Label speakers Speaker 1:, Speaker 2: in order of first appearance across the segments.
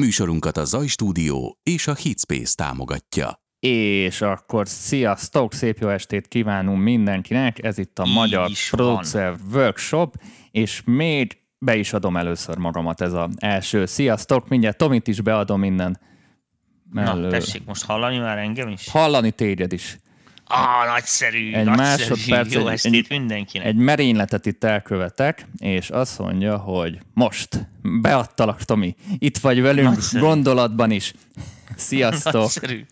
Speaker 1: Műsorunkat a Zaj Stúdió és a Hitspace támogatja.
Speaker 2: És akkor sziasztok, szép jó estét kívánunk mindenkinek, ez itt a
Speaker 3: Így
Speaker 2: Magyar Producer Workshop, és még be is adom először magamat ez az első. Sziasztok, mindjárt Tomit is beadom minden.
Speaker 3: Na,
Speaker 2: mellől.
Speaker 3: tessék most hallani már engem is?
Speaker 2: Hallani téged is.
Speaker 3: Ah, nagyszerű,
Speaker 2: Egy
Speaker 3: nagyszerű.
Speaker 2: másodperc,
Speaker 3: Jó
Speaker 2: egy-
Speaker 3: estét mindenkinek.
Speaker 2: Egy merényletet itt elkövetek, és azt mondja, hogy most beadtalak, Tomi. Itt vagy velünk
Speaker 3: Nagyszerű.
Speaker 2: gondolatban is. Sziasztok!
Speaker 3: Nagyszerű.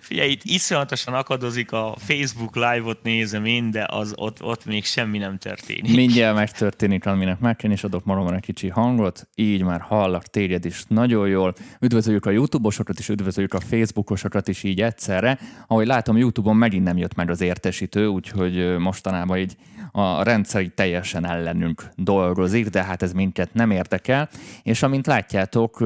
Speaker 3: Figyelj, itt iszonyatosan akadozik a Facebook live-ot nézem én, de az ott, ott még semmi nem történik.
Speaker 2: Mindjárt megtörténik, aminek meg kell, és adok magamra egy kicsi hangot, így már hallak téged is nagyon jól. Üdvözöljük a YouTube-osokat is, üdvözöljük a Facebookosokat is így egyszerre. Ahogy látom, YouTube-on megint nem jött meg az értesítő, úgyhogy mostanában így a rendszer így teljesen ellenünk dolgozik, de hát ez minket nem érdekel. És amint látjátok,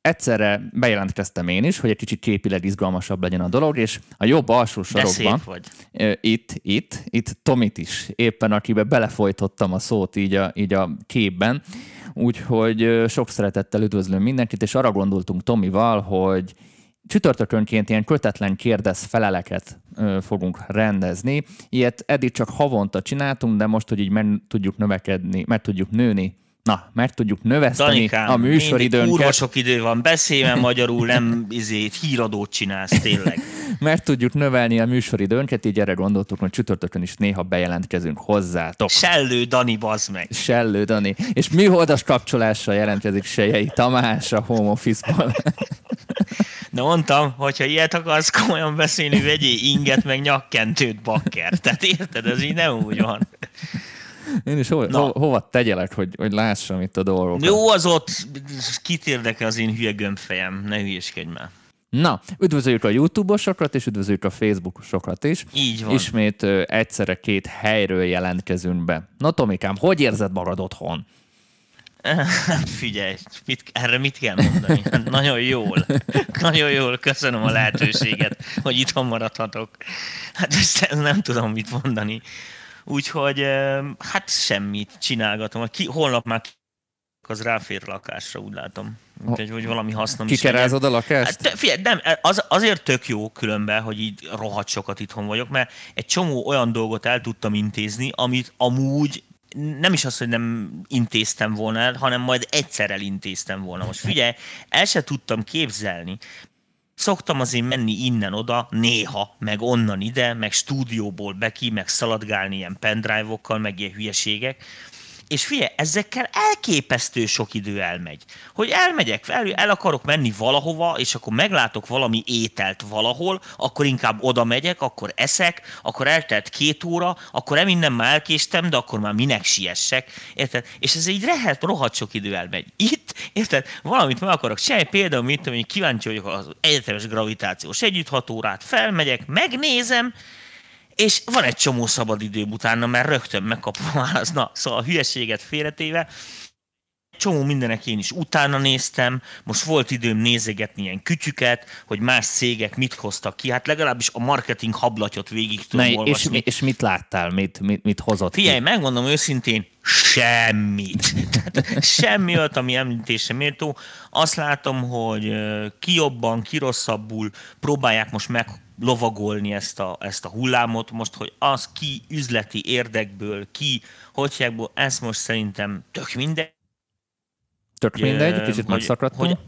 Speaker 2: egyszerre bejelentkeztem én is, hogy egy kicsit képileg izgalmasabb legyen a dolog, és a jobb alsó sarokban...
Speaker 3: vagy.
Speaker 2: Itt, itt, itt Tomit is éppen, akibe belefolytottam a szót így a, így a képben. Úgyhogy sok szeretettel üdvözlöm mindenkit, és arra gondoltunk Tomival, hogy csütörtökönként ilyen kötetlen kérdez feleleket ö, fogunk rendezni. Ilyet eddig csak havonta csináltunk, de most, hogy így meg tudjuk növekedni, meg tudjuk nőni, na, meg tudjuk növeszteni
Speaker 3: Danikám,
Speaker 2: a
Speaker 3: mindig kurva
Speaker 2: műsoridőnket.
Speaker 3: sok idő van, beszélj már magyarul, nem izét, híradót csinálsz tényleg.
Speaker 2: meg tudjuk növelni a műsoridőnket, így erre gondoltuk, hogy csütörtökön is néha bejelentkezünk hozzátok.
Speaker 3: Sellő Dani, bazd meg.
Speaker 2: Sellő Dani. És műholdas kapcsolással jelentkezik Sejei Tamás a Home Office-ból.
Speaker 3: De mondtam, hogyha ilyet akarsz komolyan beszélni, vegyél inget, meg nyakkentőt, bakker. Tehát érted, ez így nem úgy van.
Speaker 2: Én is ho-
Speaker 3: Na.
Speaker 2: ho- hova tegyelek, hogy, hogy lássam itt a dolgokat.
Speaker 3: Jó, az ott, kit érdekel az én hülye gömbfejem, ne hülyeskedj már.
Speaker 2: Na, üdvözöljük a YouTube-osokat, és üdvözöljük a Facebook-osokat is.
Speaker 3: Így van.
Speaker 2: Ismét ö, egyszerre két helyről jelentkezünk be. Na Tomikám, hogy érzed magad otthon?
Speaker 3: Hát figyelj, mit, erre mit kell mondani? Hát nagyon jól. Nagyon jól, köszönöm a lehetőséget, hogy itthon maradhatok. Hát ezt nem tudom mit mondani. Úgyhogy hát semmit csinálgatom. Ki, holnap már az ráfér lakásra, úgy látom. Úgyhogy hogy valami hasznom is.
Speaker 2: Kikerázod a lakást?
Speaker 3: Hát, figyelj, nem, az, azért tök jó különben, hogy így rohadt sokat itthon vagyok, mert egy csomó olyan dolgot el tudtam intézni, amit amúgy nem is az, hogy nem intéztem volna el, hanem majd egyszer elintéztem volna. Most figyelj, el se tudtam képzelni. Szoktam azért menni innen-oda, néha, meg onnan ide, meg stúdióból beki, meg szaladgálni ilyen pendrive-okkal, meg ilyen hülyeségek. És figyelj, ezekkel elképesztő sok idő elmegy. Hogy elmegyek, el, el akarok menni valahova, és akkor meglátok valami ételt valahol, akkor inkább oda megyek, akkor eszek, akkor eltelt két óra, akkor nem innen már elkéstem, de akkor már minek siessek, érted? És ez így rehet, rohadt sok idő elmegy. Itt, érted? Valamit meg akarok csinálni, például, mit tudom, én kíváncsi vagyok az egyetemes gravitációs együtthatórát, felmegyek, megnézem, és van egy csomó szabad időm utána, mert rögtön megkapom a választ. Na, szóval a hülyeséget félretéve, csomó mindenek én is utána néztem, most volt időm nézegetni ilyen kütyüket, hogy más cégek mit hoztak ki, hát legalábbis a marketing hablatyot végig tudom
Speaker 2: Na, és,
Speaker 3: olvasni.
Speaker 2: mi- és mit láttál, mit, mit, mit hozott
Speaker 3: Figyelj,
Speaker 2: ki?
Speaker 3: megmondom őszintén, semmit. Tehát semmi olyat, ami említése méltó. Azt látom, hogy ki jobban, ki rosszabbul próbálják most meg lovagolni ezt a, ezt a hullámot, most, hogy az ki üzleti érdekből, ki hogyságból, ez most szerintem tök mindegy.
Speaker 2: Tök mindegy, kicsit megszakadtunk.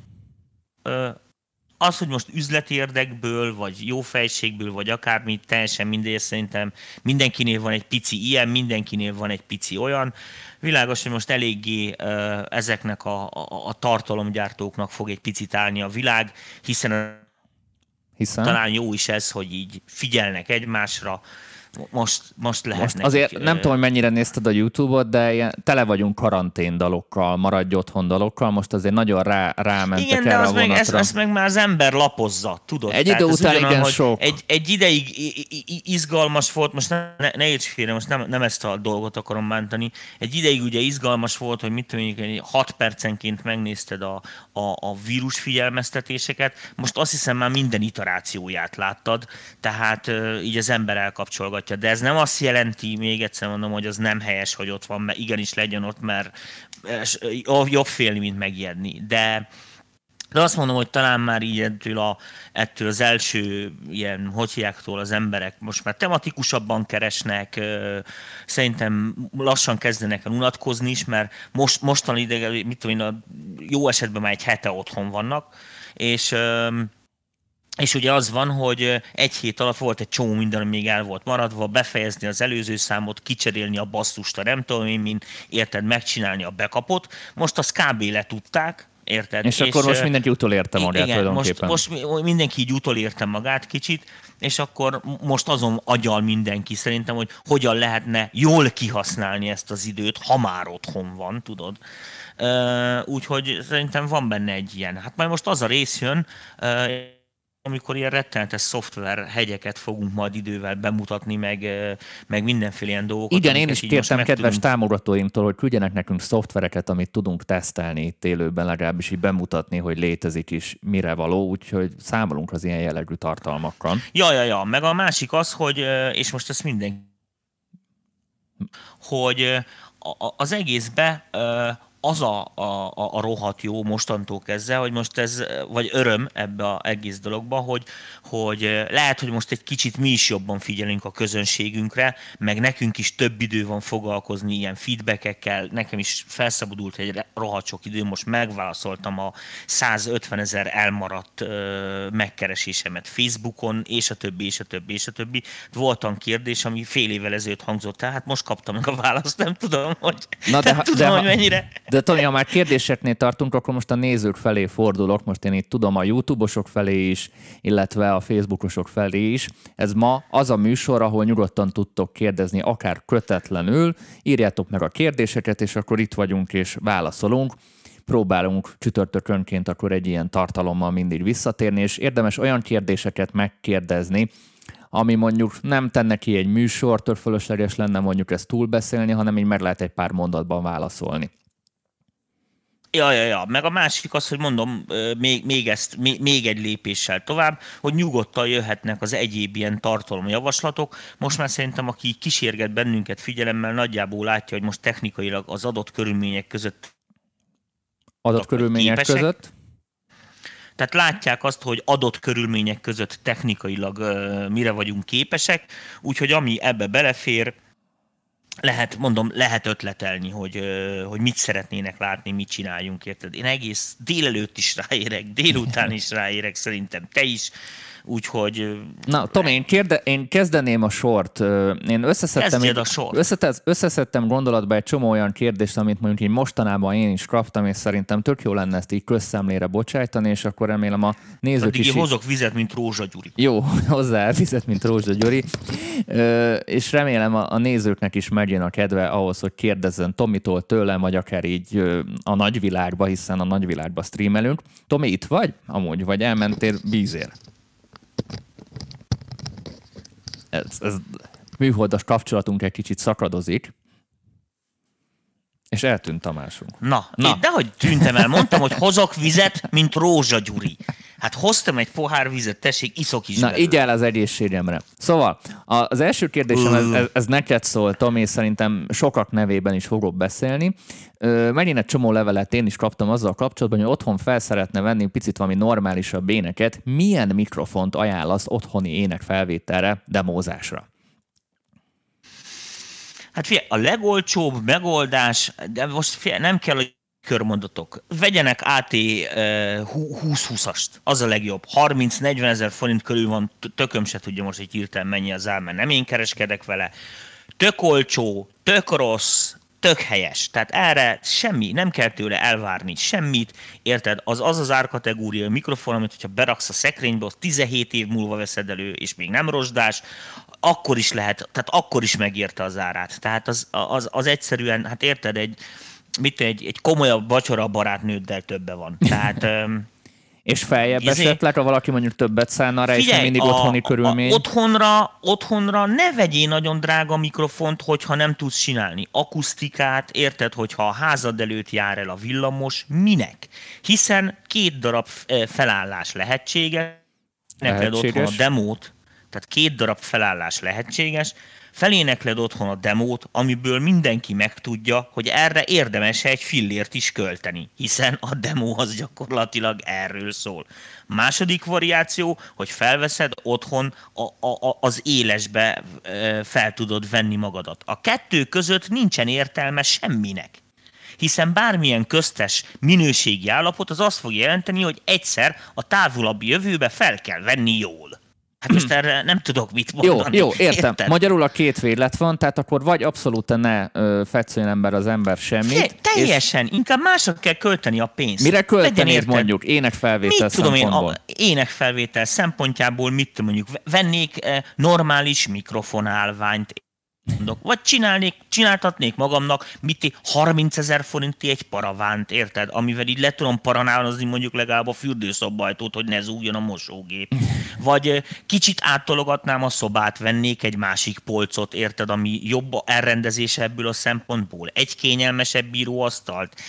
Speaker 3: az, hogy most üzleti érdekből, vagy jó fejségből, vagy akármi, teljesen mindegy, szerintem mindenkinél van egy pici ilyen, mindenkinél van egy pici olyan. Világos, hogy most eléggé ezeknek a, a, a tartalomgyártóknak fog egy picit állni a világ, hiszen
Speaker 2: Hiszen?
Speaker 3: talán jó is ez, hogy így figyelnek egymásra, most, most lehet
Speaker 2: Most azért nem tudom, hogy mennyire nézted a YouTube-ot, de ilyen, tele vagyunk karantén dalokkal, maradj otthon dalokkal, most azért nagyon rá, rámentek
Speaker 3: Igen, de
Speaker 2: erre
Speaker 3: az
Speaker 2: a
Speaker 3: meg, ezt, ezt meg már az ember lapozza, tudod?
Speaker 2: Egy idő után
Speaker 3: ugyanolyan,
Speaker 2: igen sok.
Speaker 3: Egy, egy ideig izgalmas volt, most ne, ne, ne érts félre, most nem, nem ezt a dolgot akarom bántani. Egy ideig ugye izgalmas volt, hogy mit tudom, én, 6 percenként megnézted a, a, a vírus figyelmeztetéseket, most azt hiszem már minden iterációját láttad, tehát így az ember elkapcsolgatja mutogatja, de ez nem azt jelenti, még egyszer mondom, hogy az nem helyes, hogy ott van, mert igenis legyen ott, mert jobb félni, mint megijedni. De, de azt mondom, hogy talán már így ettől, a, ettől az első ilyen, hogy az emberek most már tematikusabban keresnek, szerintem lassan kezdenek el unatkozni is, mert most, mostan ide, mit tudom én, jó esetben már egy hete otthon vannak, és és ugye az van, hogy egy hét alatt volt egy csomó minden, ami még el volt maradva, befejezni az előző számot, kicserélni a basszust, a nem tudom én, mint érted, megcsinálni a bekapot. Most azt kb. letudták, Érted?
Speaker 2: És, és akkor most mindenki utolérte magát igen,
Speaker 3: tulajdonképpen. Most, most mindenki így utolérte magát kicsit, és akkor most azon agyal mindenki szerintem, hogy hogyan lehetne jól kihasználni ezt az időt, ha már otthon van, tudod. Úgyhogy szerintem van benne egy ilyen. Hát majd most az a rész jön, amikor ilyen rettenetes szoftver hegyeket fogunk majd idővel bemutatni, meg, meg mindenféle ilyen dolgokat.
Speaker 2: Igen, én is kértem kedves tudunk... támogatóimtól, hogy küldjenek nekünk szoftvereket, amit tudunk tesztelni itt élőben, legalábbis így bemutatni, hogy létezik is, mire való, úgyhogy számolunk az ilyen jellegű tartalmakkal.
Speaker 3: Ja, ja, ja, meg a másik az, hogy, és most ezt minden hogy az egészbe az a, a, a rohadt jó mostantól kezdve, hogy most ez, vagy öröm ebbe az egész dologba, hogy, hogy lehet, hogy most egy kicsit mi is jobban figyelünk a közönségünkre, meg nekünk is több idő van foglalkozni ilyen feedbackekkel, nekem is felszabadult egy rohadt sok idő, most megválaszoltam a 150 ezer elmaradt ö, megkeresésemet Facebookon, és a többi, és a többi, és a többi. Voltam kérdés, ami fél évvel ezelőtt hangzott tehát most kaptam meg a választ, nem tudom, hogy, Na de, nem tudom, de, hogy mennyire
Speaker 2: de Tony, ha már kérdéseknél tartunk, akkor most a nézők felé fordulok. Most én itt tudom a YouTube-osok felé is, illetve a Facebookosok felé is. Ez ma az a műsor, ahol nyugodtan tudtok kérdezni, akár kötetlenül. Írjátok meg a kérdéseket, és akkor itt vagyunk és válaszolunk próbálunk csütörtökönként akkor egy ilyen tartalommal mindig visszatérni, és érdemes olyan kérdéseket megkérdezni, ami mondjuk nem tenne ki egy műsortól fölösleges lenne mondjuk ezt túlbeszélni, hanem így meg lehet egy pár mondatban válaszolni.
Speaker 3: Ja, ja, ja. Meg a másik az, hogy mondom, még, még, ezt, még, még egy lépéssel tovább, hogy nyugodtan jöhetnek az egyéb ilyen tartalomjavaslatok. Most már szerintem, aki kísérget bennünket figyelemmel, nagyjából látja, hogy most technikailag az adott körülmények között
Speaker 2: adott körülmények képesek. között?
Speaker 3: Tehát látják azt, hogy adott körülmények között technikailag uh, mire vagyunk képesek, úgyhogy ami ebbe belefér, lehet, mondom, lehet ötletelni, hogy, hogy mit szeretnének látni, mit csináljunk, érted? Én egész délelőtt is ráérek, délután is ráérek, szerintem te is úgyhogy...
Speaker 2: Na, Tom, én, kérde, én kezdeném a sort. Én összeszedtem,
Speaker 3: egy, a sort.
Speaker 2: Összetez, összeszedtem gondolatba egy csomó olyan kérdést, amit mondjuk így mostanában én is kaptam, és szerintem tök jó lenne ezt így közszemlére bocsájtani, és akkor remélem a nézők Addig is...
Speaker 3: Így... hozok vizet, mint Rózsa Gyuri.
Speaker 2: Jó, hozzá vizet, mint Rózsa Gyuri. és remélem a, a nézőknek is megjön a kedve ahhoz, hogy kérdezzen Tomitól, tőlem, vagy akár így a nagyvilágba, hiszen a nagyvilágba streamelünk. Tomi, itt vagy? Amúgy, vagy elmentél vízért? Ez, ez műholdas kapcsolatunk egy kicsit szakadozik, és eltűnt Tamásunk.
Speaker 3: Na, Na. Én dehogy tűntem el, mondtam, hogy hozok vizet, mint Rózsa Gyuri. Hát hoztam egy pohár vizet, tessék, iszok is.
Speaker 2: Na, belőle. így el az egészségemre. Szóval, az első kérdésem, ez, ez, ez neked szól, Tom, és szerintem sokak nevében is fogok beszélni. Megint egy csomó levelet én is kaptam azzal kapcsolatban, hogy otthon fel szeretne venni picit valami normálisabb éneket. Milyen mikrofont ajánlasz otthoni énekfelvételre, demózásra?
Speaker 3: Hát figyelj, a legolcsóbb megoldás, de most figyelj, nem kell, hogy körmondatok. Vegyenek AT 20-20-ast, az a legjobb. 30-40 ezer forint körül van, tököm se tudja most, hogy hirtelen mennyi az ár, mert nem én kereskedek vele. Tök olcsó, tök rossz, tök helyes. Tehát erre semmi, nem kell tőle elvárni semmit, érted? Az az az árkategória mikrofon, amit hogyha beraksz a szekrénybe, az 17 év múlva veszed elő, és még nem rozsdás, akkor is lehet, tehát akkor is megérte az árát. Tehát az, az, az egyszerűen, hát érted, egy, mit egy, egy komolyabb vacsora barátnőddel többe van. Tehát
Speaker 2: És feljebb Ezért, esetleg, ha valaki mondjuk többet szállna rá, figyelj, és mindig a, otthoni körülmény?
Speaker 3: A, otthonra, otthonra ne vegyél nagyon drága mikrofont, hogyha nem tudsz csinálni. Akusztikát, érted, hogyha a házad előtt jár el a villamos, minek? Hiszen két darab felállás lehetséges, neked otthon a demót, tehát két darab felállás lehetséges, felénekled otthon a demót, amiből mindenki megtudja, hogy erre érdemes egy fillért is költeni, hiszen a demo az gyakorlatilag erről szól. Második variáció, hogy felveszed otthon a, a, az élesbe fel tudod venni magadat. A kettő között nincsen értelme semminek hiszen bármilyen köztes minőségi állapot az azt fog jelenteni, hogy egyszer a távolabbi jövőbe fel kell venni jól. Hát most erre nem tudok mit mondani.
Speaker 2: Jó, jó értem. Érted? Magyarul a két vélet van, tehát akkor vagy abszolút ne ö, fetszőn ember az ember semmit. Fé,
Speaker 3: teljesen, és... inkább mások kell költeni a pénzt.
Speaker 2: Mire költenéd mondjuk énekfelvétel mit tudom én, a
Speaker 3: énekfelvétel szempontjából mit tudom mondjuk, vennék eh, normális mikrofonálványt, mondok. Vagy csinálnék, csináltatnék magamnak, mit 30 ezer forinti egy paravánt, érted? Amivel így le tudom paranálozni mondjuk legalább a fürdőszobajtót, hogy ne zúgjon a mosógép. Vagy kicsit áttologatnám a szobát, vennék egy másik polcot, érted, ami jobb elrendezése ebből a szempontból. Egy kényelmesebb bíróasztalt,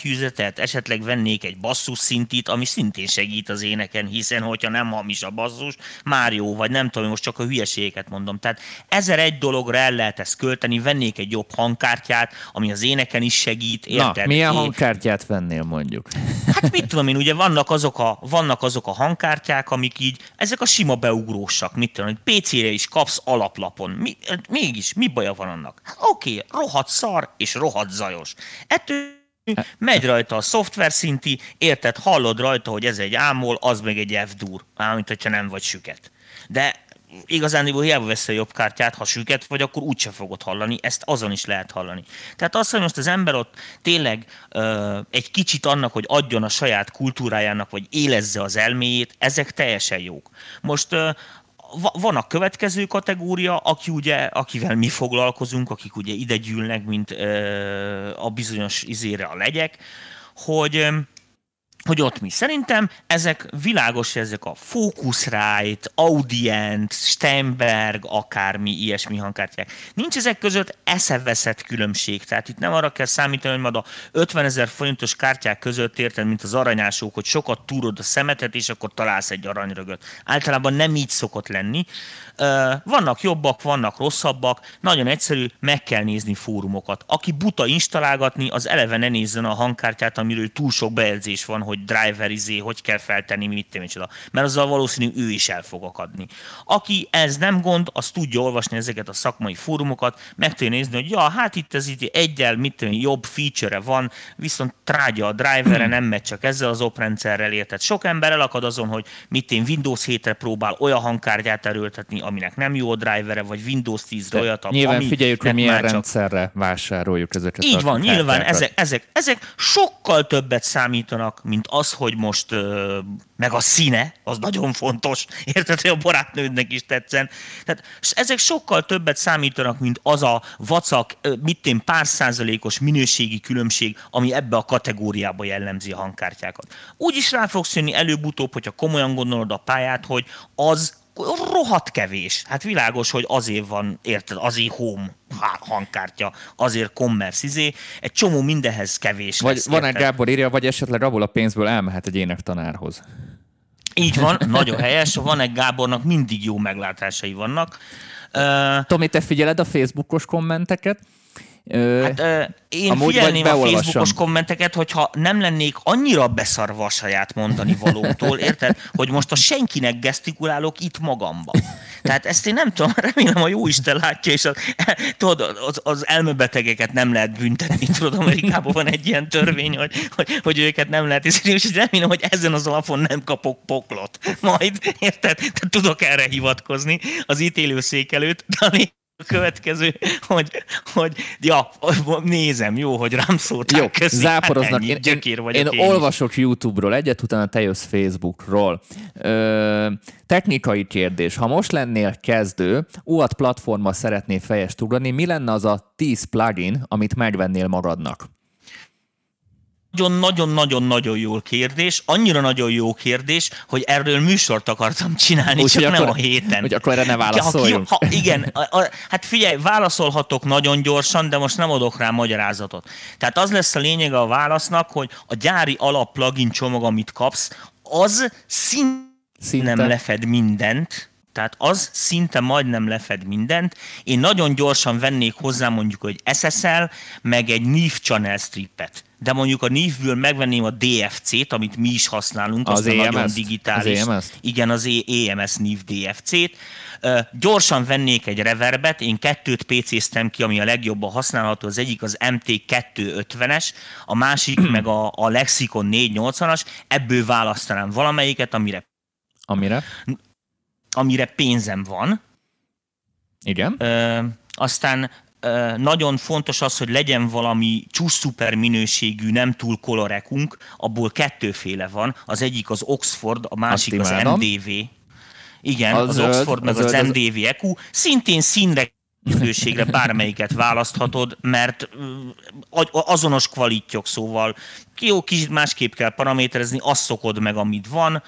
Speaker 3: tűzetet, esetleg vennék egy basszus szintit, ami szintén segít az éneken, hiszen hogyha nem hamis a basszus, már jó, vagy nem tudom, most csak a hülyeségeket mondom. Tehát ezer egy dologra el lehet ezt költeni, vennék egy jobb hangkártyát, ami az éneken is segít. Érted?
Speaker 2: Na, milyen hangkártyát vennél mondjuk?
Speaker 3: Hát mit tudom én, ugye vannak azok a, vannak azok a hangkártyák, amik így, ezek a sima beugrósak, mit tudom, hogy PC-re is kapsz alaplapon. Mi, mégis, mi baja van annak? Hát, Oké, okay, rohadt szar és rohadt zajos. Ettől Megy rajta a szoftver szinti, érted, hallod rajta, hogy ez egy ámol, az meg egy F-dur, mint hogyha nem vagy süket. De igazán hiába vesz a jobb kártyát, ha süket vagy, akkor úgyse fogod hallani, ezt azon is lehet hallani. Tehát az, hogy most az ember ott tényleg ö, egy kicsit annak, hogy adjon a saját kultúrájának, vagy élezze az elméjét, ezek teljesen jók. Most ö, van a következő kategória, aki ugye, akivel mi foglalkozunk, akik ugye ide gyűlnek, mint a bizonyos izére a legyek, hogy hogy ott mi. Szerintem ezek világos, ezek a Focusrite, Audient, Steinberg, akármi ilyesmi hangkártyák. Nincs ezek között eszeveszett különbség. Tehát itt nem arra kell számítani, hogy majd a 50 ezer forintos kártyák között érted, mint az aranyások, hogy sokat túrod a szemetet, és akkor találsz egy aranyrögöt. Általában nem így szokott lenni. Vannak jobbak, vannak rosszabbak, nagyon egyszerű, meg kell nézni fórumokat. Aki buta installálgatni, az eleve ne nézzen a hangkártyát, amiről túl sok bejegyzés van, hogy driver izé, hogy kell feltenni, mit tudom, micsoda. Mert azzal valószínű ő is el fog akadni. Aki ez nem gond, az tudja olvasni ezeket a szakmai fórumokat, meg tudja nézni, hogy ja, hát itt ez itt egyel, mit tudom, jobb feature van, viszont trágya a drivere, nem megy csak ezzel az oprendszerrel érted. Sok ember elakad azon, hogy mit én Windows 7-re próbál olyan hangkártyát erőltetni, aminek nem jó a drivere, vagy Windows 10-re olyat,
Speaker 2: Nyilván ami figyeljük, hogy milyen rendszerre csak... vásároljuk ezeket
Speaker 3: Így van, nyilván ezek, ezek, ezek sokkal többet számítanak, mint az, hogy most meg a színe, az nagyon fontos, érted, hogy a barátnődnek is tetszen. Tehát ezek sokkal többet számítanak, mint az a vacak, mit pár százalékos minőségi különbség, ami ebbe a kategóriába jellemzi a hangkártyákat. Úgy is rá fogsz jönni előbb-utóbb, hogyha komolyan gondolod a pályát, hogy az rohadt kevés. Hát világos, hogy azért van, érted, azért home hangkártya, azért commerce izé, egy csomó mindenhez kevés
Speaker 2: Vagy lesz, van egy Gábor írja, vagy esetleg abból a pénzből elmehet egy énektanárhoz.
Speaker 3: Így van, nagyon helyes. Van egy Gábornak mindig jó meglátásai vannak.
Speaker 2: Tomi, te figyeled a Facebookos kommenteket?
Speaker 3: Hát ö, én Amúgy figyelném a Facebookos kommenteket, hogyha nem lennék annyira beszarva a saját mondani valótól, érted? Hogy most a senkinek gesztikulálok itt magamba. Tehát ezt én nem tudom, remélem a jó Isten látja, és az, tudod, az, az elmebetegeket nem lehet büntetni, tudod, Amerikában van egy ilyen törvény, hogy, hogy, hogy őket nem lehet iszni, és remélem, hogy ezen az alapon nem kapok poklot. Majd, érted? Tehát tudok erre hivatkozni az ítélőszék előtt, de a következő, hogy, hogy ja, nézem, jó, hogy rám szóltál. Jó, köszi, záporoznak. Hát ennyi, én, gyökér vagyok
Speaker 2: én, én, én olvasok YouTube-ról egyet, utána te jössz Facebook-ról. Ö, technikai kérdés. Ha most lennél kezdő, UAT platforma szeretné fejest ugrani, mi lenne az a 10 plugin, amit megvennél magadnak?
Speaker 3: Nagyon-nagyon-nagyon-nagyon jó kérdés, annyira nagyon jó kérdés, hogy erről műsort akartam csinálni, Úgy, csak nem
Speaker 2: akkor,
Speaker 3: a héten.
Speaker 2: Hogy akkor erre ne válaszoljunk.
Speaker 3: Ha, ha, igen, a, a, hát figyelj, válaszolhatok nagyon gyorsan, de most nem adok rá magyarázatot. Tehát az lesz a lényege a válasznak, hogy a gyári alap plugin csomag, amit kapsz, az szinte, szinte nem lefed mindent, Tehát az szinte majdnem lefed mindent. Én nagyon gyorsan vennék hozzá mondjuk, hogy SSL, meg egy NIF channel strippet. De mondjuk a NIF-ből megvenném a DFC-t, amit mi is használunk, az a nagyon digitális.
Speaker 2: Az EMS-t?
Speaker 3: Igen, az EMS NIF DFC-t. Uh, gyorsan vennék egy reverbet, én kettőt PC-ztem ki, ami a legjobban használható, az egyik az MT250-es, a másik meg a, a Lexicon 480-as, ebből választanám valamelyiket, amire
Speaker 2: Amire?
Speaker 3: amire pénzem van.
Speaker 2: Igen.
Speaker 3: Ö, aztán nagyon fontos az, hogy legyen valami csúszszuper minőségű, nem túl kolorekunk, abból kettőféle van. Az egyik az Oxford, a másik az MDV. Igen, az, az zöld, Oxford meg az, az MDV EQ. Szintén színre minőségre bármelyiket választhatod, mert azonos kvalittyok, szóval jó, kicsit másképp kell paraméterezni, azt szokod meg, amit van.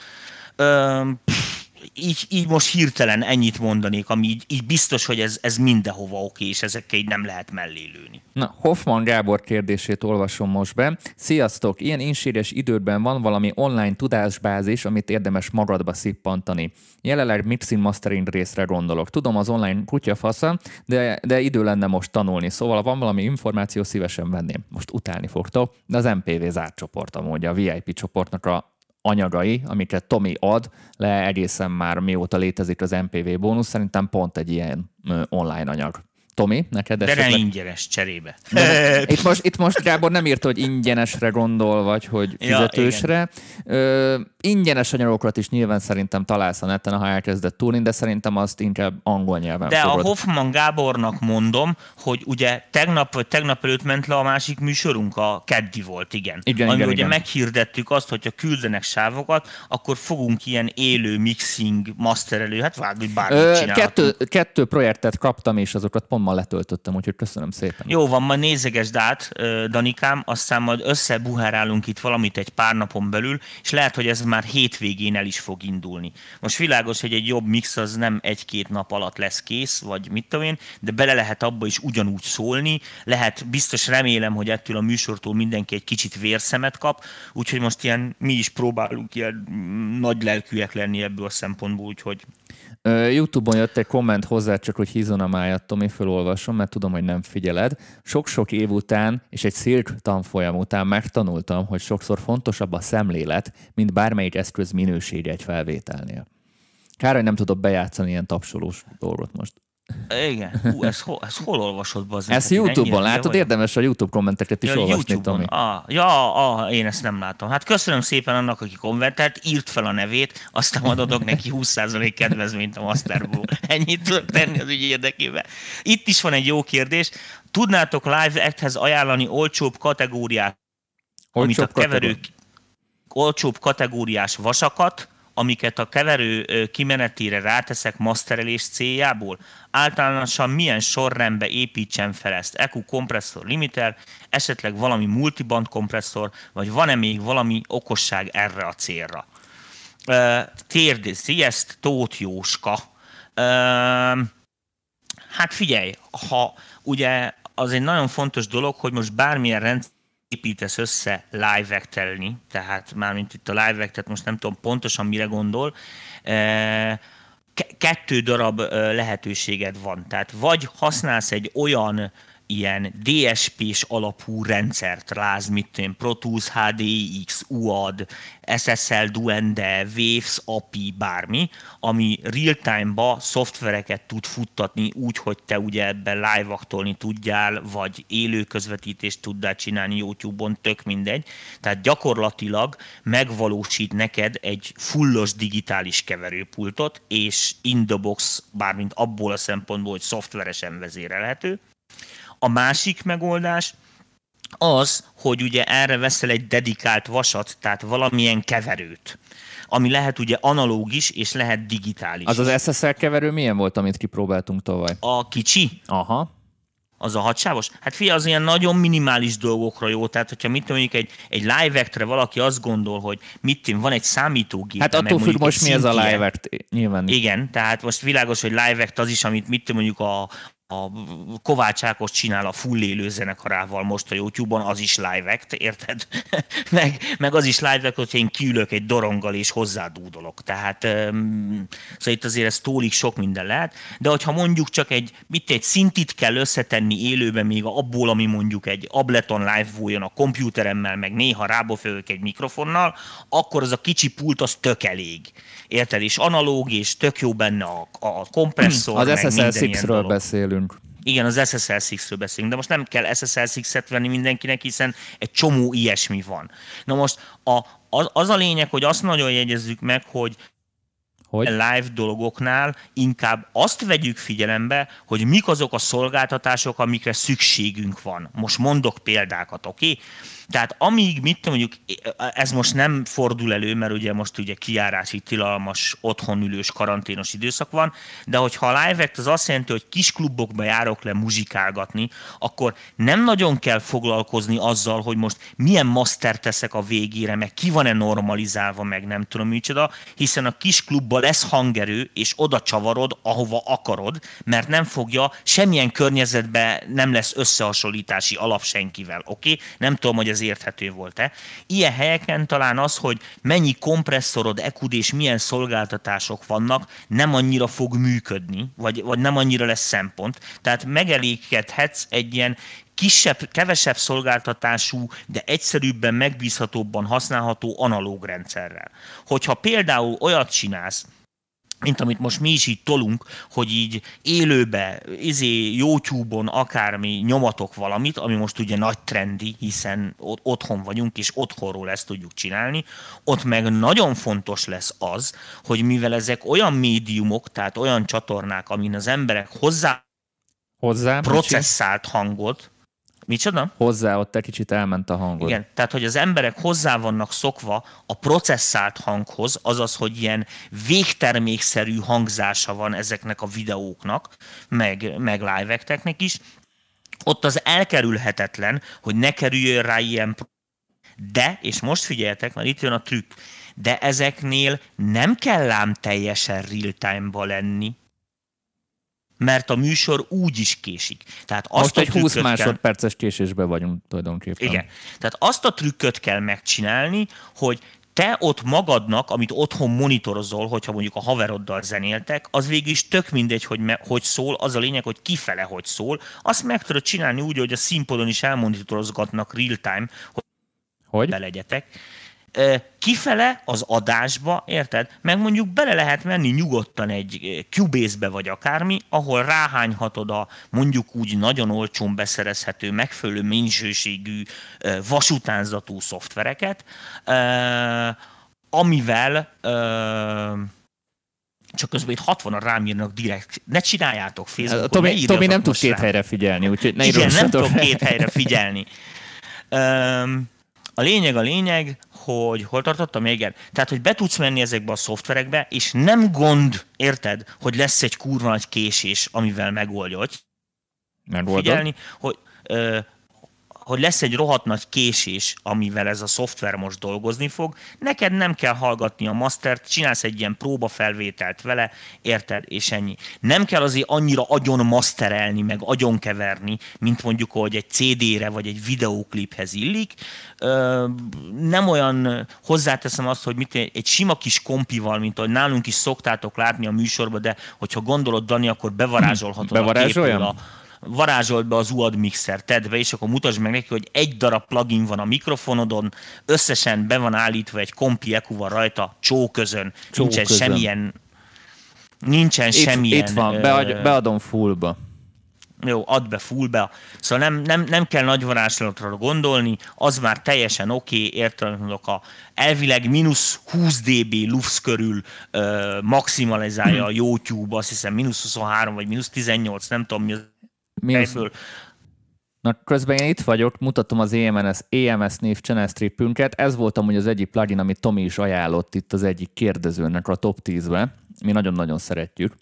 Speaker 3: Pff, így, így most hirtelen ennyit mondanék, ami így, így biztos, hogy ez, ez mindenhova oké, és ezekkel így nem lehet mellé lőni.
Speaker 2: Na, Hoffman Gábor kérdését olvasom most be. Sziasztok! Ilyen insíres időben van valami online tudásbázis, amit érdemes magadba szippantani. Jelenleg mixing mastering részre gondolok. Tudom, az online kutyafasza, de, de idő lenne most tanulni, szóval van valami információ, szívesen venném. Most utálni fogtok, de az MPV zárt csoport amúgy, a VIP csoportnak a anyagai, amiket Tomi ad le egészen már mióta létezik az MPV bónusz, szerintem pont egy ilyen online anyag. Tomi, neked
Speaker 3: De
Speaker 2: esetleg...
Speaker 3: nem ingyenes cserébe.
Speaker 2: De, itt, most, itt most Gábor nem írta, hogy ingyenesre gondol, vagy hogy fizetősre. Ja, Ö, ingyenes anyagokat is nyilván szerintem találsz a neten, ha elkezdett túlni, de szerintem azt inkább angol nyelven
Speaker 3: De
Speaker 2: fogod.
Speaker 3: a Hoffman Gábornak mondom, hogy ugye tegnap vagy tegnap előtt ment le a másik műsorunk, a Keddi volt, igen.
Speaker 2: igen
Speaker 3: Ami
Speaker 2: igen,
Speaker 3: ugye
Speaker 2: igen.
Speaker 3: meghirdettük azt, hogyha küldenek sávokat, akkor fogunk ilyen élő mixing masterelő, hát vagy bármit
Speaker 2: Ö, kettő, kettő projektet kaptam, és azokat pont ma letöltöttem, úgyhogy köszönöm szépen.
Speaker 3: Jó van, majd nézegesd át, Danikám, aztán majd összebuhárálunk itt valamit egy pár napon belül, és lehet, hogy ez már hétvégén el is fog indulni. Most világos, hogy egy jobb mix az nem egy-két nap alatt lesz kész, vagy mit tudom én, de bele lehet abba is ugyanúgy szólni, lehet, biztos remélem, hogy ettől a műsortól mindenki egy kicsit vérszemet kap, úgyhogy most ilyen mi is próbálunk ilyen nagy lelkűek lenni ebből a szempontból, úgyhogy
Speaker 2: Youtube-on jött egy komment hozzá, csak hogy hízon a májat, Tomi, felolvasom, mert tudom, hogy nem figyeled. Sok-sok év után és egy szilk tanfolyam után megtanultam, hogy sokszor fontosabb a szemlélet, mint bármelyik eszköz minősége egy felvételnél. Kár, hogy nem tudok bejátszani ilyen tapsolós dolgot most.
Speaker 3: Igen, Hú, ez, hol, ez hol olvasod be?
Speaker 2: Ezt YouTube-on látod, vagy? érdemes a YouTube kommenteket is ja, olvasni, Tomi.
Speaker 3: Ah, ja, ah, én ezt nem látom. Hát köszönöm szépen annak, aki kommentelt, írt fel a nevét, aztán majd adok neki 20% kedvezményt a Masterból. Ennyit tudok tenni az ügy érdekében. Itt is van egy jó kérdés. Tudnátok Live Act-hez ajánlani olcsóbb kategóriát, olcsóbb amit a keverők, olcsóbb kategóriás vasakat, amiket a keverő kimenetére ráteszek masterelés céljából? Általánosan milyen sorrendbe építsen fel ezt? EQ kompresszor limiter, esetleg valami multiband kompresszor, vagy van-e még valami okosság erre a célra? Kérdezi ezt Tóth Jóska. Hát figyelj, ha ugye az egy nagyon fontos dolog, hogy most bármilyen rendszer építesz össze live actelni, tehát mármint itt a live act most nem tudom pontosan mire gondol, kettő darab lehetőséged van. Tehát vagy használsz egy olyan ilyen DSP-s alapú rendszert, láz, mit tudom, Pro Tools, HDX, UAD, SSL, Duende, Waves, API, bármi, ami real-time-ba szoftvereket tud futtatni úgy, hogy te ugye ebben live aktolni tudjál, vagy élő közvetítést tudjál csinálni YouTube-on, tök mindegy. Tehát gyakorlatilag megvalósít neked egy fullos digitális keverőpultot, és in the box, bármint abból a szempontból, hogy szoftveresen vezérelhető. A másik megoldás az, hogy ugye erre veszel egy dedikált vasat, tehát valamilyen keverőt, ami lehet ugye analóg is, és lehet digitális.
Speaker 2: Az az SSL keverő milyen volt, amit kipróbáltunk tavaly?
Speaker 3: A kicsi?
Speaker 2: Aha.
Speaker 3: Az a hadsávos? Hát fia, az ilyen nagyon minimális dolgokra jó, tehát hogyha mit mondjuk egy, egy live act valaki azt gondol, hogy mit tudom, van egy számítógép.
Speaker 2: Hát attól függ most mi ez a live act, nyilván.
Speaker 3: Igen, tehát most világos, hogy live act az is, amit mit tudom, mondjuk a, a Kovács Ákos csinál a full élő zenekarával most a YouTube-on, az is live act, érted? meg, meg az is live act, hogyha én kiülök egy doronggal és hozzádúdolok. Tehát um, szóval itt azért ez tólik sok minden lehet, de hogyha mondjuk csak egy, mit egy szintit kell összetenni élőben még abból, ami mondjuk egy Ableton live voljon a kompjúteremmel, meg néha rábofők egy mikrofonnal, akkor az a kicsi pult az tök elég. Érted? És analóg, és tök jó benne a, a kompresszor,
Speaker 2: Az SSL6-ről beszélünk.
Speaker 3: Igen, az SSL 6-ről beszélünk, de most nem kell SSL 6-et venni mindenkinek, hiszen egy csomó ilyesmi van. Na most a, az, az a lényeg, hogy azt nagyon jegyezzük meg, hogy hogy? live dolgoknál inkább azt vegyük figyelembe, hogy mik azok a szolgáltatások, amikre szükségünk van. Most mondok példákat, oké? Okay? Tehát amíg, mit tudom, mondjuk, ez most nem fordul elő, mert ugye most ugye kiárási tilalmas, otthonülős, karanténos időszak van, de hogyha a live act az azt jelenti, hogy kis klubokba járok le muzsikálgatni, akkor nem nagyon kell foglalkozni azzal, hogy most milyen master teszek a végére, meg ki van-e normalizálva, meg nem tudom micsoda, hiszen a kis klubban lesz hangerő, és oda csavarod, ahova akarod, mert nem fogja, semmilyen környezetben nem lesz összehasonlítási alap senkivel, oké? Okay? Nem tudom, hogy ez érthető volt-e. Ilyen helyeken talán az, hogy mennyi kompresszorod, EQD és milyen szolgáltatások vannak, nem annyira fog működni, vagy, vagy nem annyira lesz szempont. Tehát megelégedhetsz egy ilyen kisebb, kevesebb szolgáltatású, de egyszerűbben, megbízhatóbban használható analóg rendszerrel. Hogyha például olyat csinálsz, mint amit most mi is így tolunk, hogy így élőbe, izé, YouTube-on akármi nyomatok valamit, ami most ugye nagy trendi, hiszen otthon vagyunk, és otthonról ezt tudjuk csinálni, ott meg nagyon fontos lesz az, hogy mivel ezek olyan médiumok, tehát olyan csatornák, amin az emberek hozzá, hozzá processzált hangot, Micsoda?
Speaker 2: Hozzá, ott egy kicsit elment a hangod.
Speaker 3: Igen, tehát hogy az emberek hozzá vannak szokva a processzált hanghoz, azaz, hogy ilyen végtermékszerű hangzása van ezeknek a videóknak, meg, meg live is, ott az elkerülhetetlen, hogy ne kerüljön rá ilyen de, és most figyeljetek, mert itt jön a trükk, de ezeknél nem kell ám teljesen real-time-ba lenni, mert a műsor úgy is késik.
Speaker 2: Tehát azt Most egy 20 másodperces kell... késésben vagyunk tulajdonképpen.
Speaker 3: Igen. Tehát azt a trükköt kell megcsinálni, hogy te ott magadnak, amit otthon monitorozol, hogyha mondjuk a haveroddal zenéltek, az végül is tök mindegy, hogy me, hogy szól, az a lényeg, hogy kifele hogy szól. Azt meg tudod csinálni úgy, hogy a színpadon is elmonitorozgatnak real time, hogy, hogy? belegyetek kifele az adásba, érted? Meg mondjuk bele lehet menni nyugodtan egy Cubase-be vagy akármi, ahol ráhányhatod a mondjuk úgy nagyon olcsón beszerezhető, megfelelő minőségű vasutánzatú szoftvereket, amivel csak közben itt 60 rám írnak direkt, ne csináljátok Facebookon,
Speaker 2: Tomi, Tomi nem tud két helyre figyelni, úgyhogy ne
Speaker 3: Igen, nem tudok két helyre figyelni. A lényeg a lényeg, hogy hol tartottam? Igen. Tehát, hogy be tudsz menni ezekbe a szoftverekbe, és nem gond, érted, hogy lesz egy kurva nagy késés, amivel megoldod.
Speaker 2: Megoldod.
Speaker 3: Figyelni, hogy ö, hogy lesz egy rohadt nagy késés, amivel ez a szoftver most dolgozni fog, neked nem kell hallgatni a mastert, csinálsz egy ilyen próbafelvételt vele, érted, és ennyi. Nem kell azért annyira agyon masterelni, meg agyon keverni, mint mondjuk, hogy egy CD-re vagy egy videókliphez illik. Nem olyan, hozzáteszem azt, hogy mit, egy sima kis kompival, mint ahogy nálunk is szoktátok látni a műsorban, de hogyha gondolod, Dani, akkor bevarázsolhatod a képről a, varázsolt be az UAD mixer, tedd be, és akkor mutasd meg neki, hogy egy darab plugin van a mikrofonodon, összesen be van állítva egy kompi EQ van rajta, csó közön, csó nincsen közön. semmilyen nincsen itt, semmilyen...
Speaker 2: Itt van, bead, beadom fullba.
Speaker 3: Jó, add be fullba. Szóval nem, nem, nem kell nagy varázslatra gondolni, az már teljesen oké, okay, értelmezők a elvileg mínusz 20 dB lufsz körül uh, maximalizálja a YouTube, azt hiszem mínusz 23 vagy mínusz 18, nem tudom mi az
Speaker 2: Minus... Na, közben én itt vagyok, mutatom az EMS, EMS név channel stripünket. Ez volt amúgy az egyik plugin, amit Tomi is ajánlott itt az egyik kérdezőnek a top 10-be. Mi nagyon-nagyon szeretjük.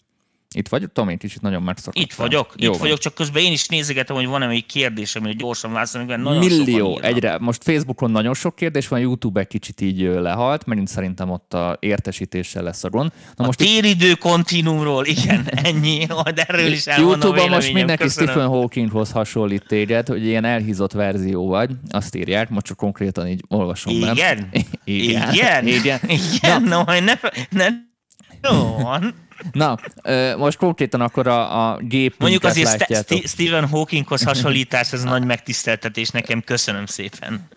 Speaker 2: Itt vagy, Tomi, kicsit nagyon megszokottam.
Speaker 3: Itt vagyok, Jó itt van. vagyok, csak közben én is nézegetem, hogy van-e még kérdés, amire gyorsan válaszolni, mert nagyon
Speaker 2: Millió, egyre. Most Facebookon nagyon sok kérdés van, YouTube egy kicsit így lehalt, megint szerintem ott a értesítéssel lesz a gond.
Speaker 3: Na a most téridő itt... kontinumról, igen, ennyi, de erről is
Speaker 2: YouTube-on most mindenki Köszönöm. Stephen Hawkinghoz hasonlít téged, hogy ilyen elhízott verzió vagy, azt írják, most csak konkrétan így olvasom.
Speaker 3: Igen?
Speaker 2: Nem?
Speaker 3: Igen? Igen? Igen? Igen? Na, no, ne, ne, no,
Speaker 2: Na, most konkrétan akkor a, a gép.
Speaker 3: Mondjuk azért látjátok. Stephen Hawkinghoz hasonlítás, ez nagy megtiszteltetés nekem, köszönöm szépen.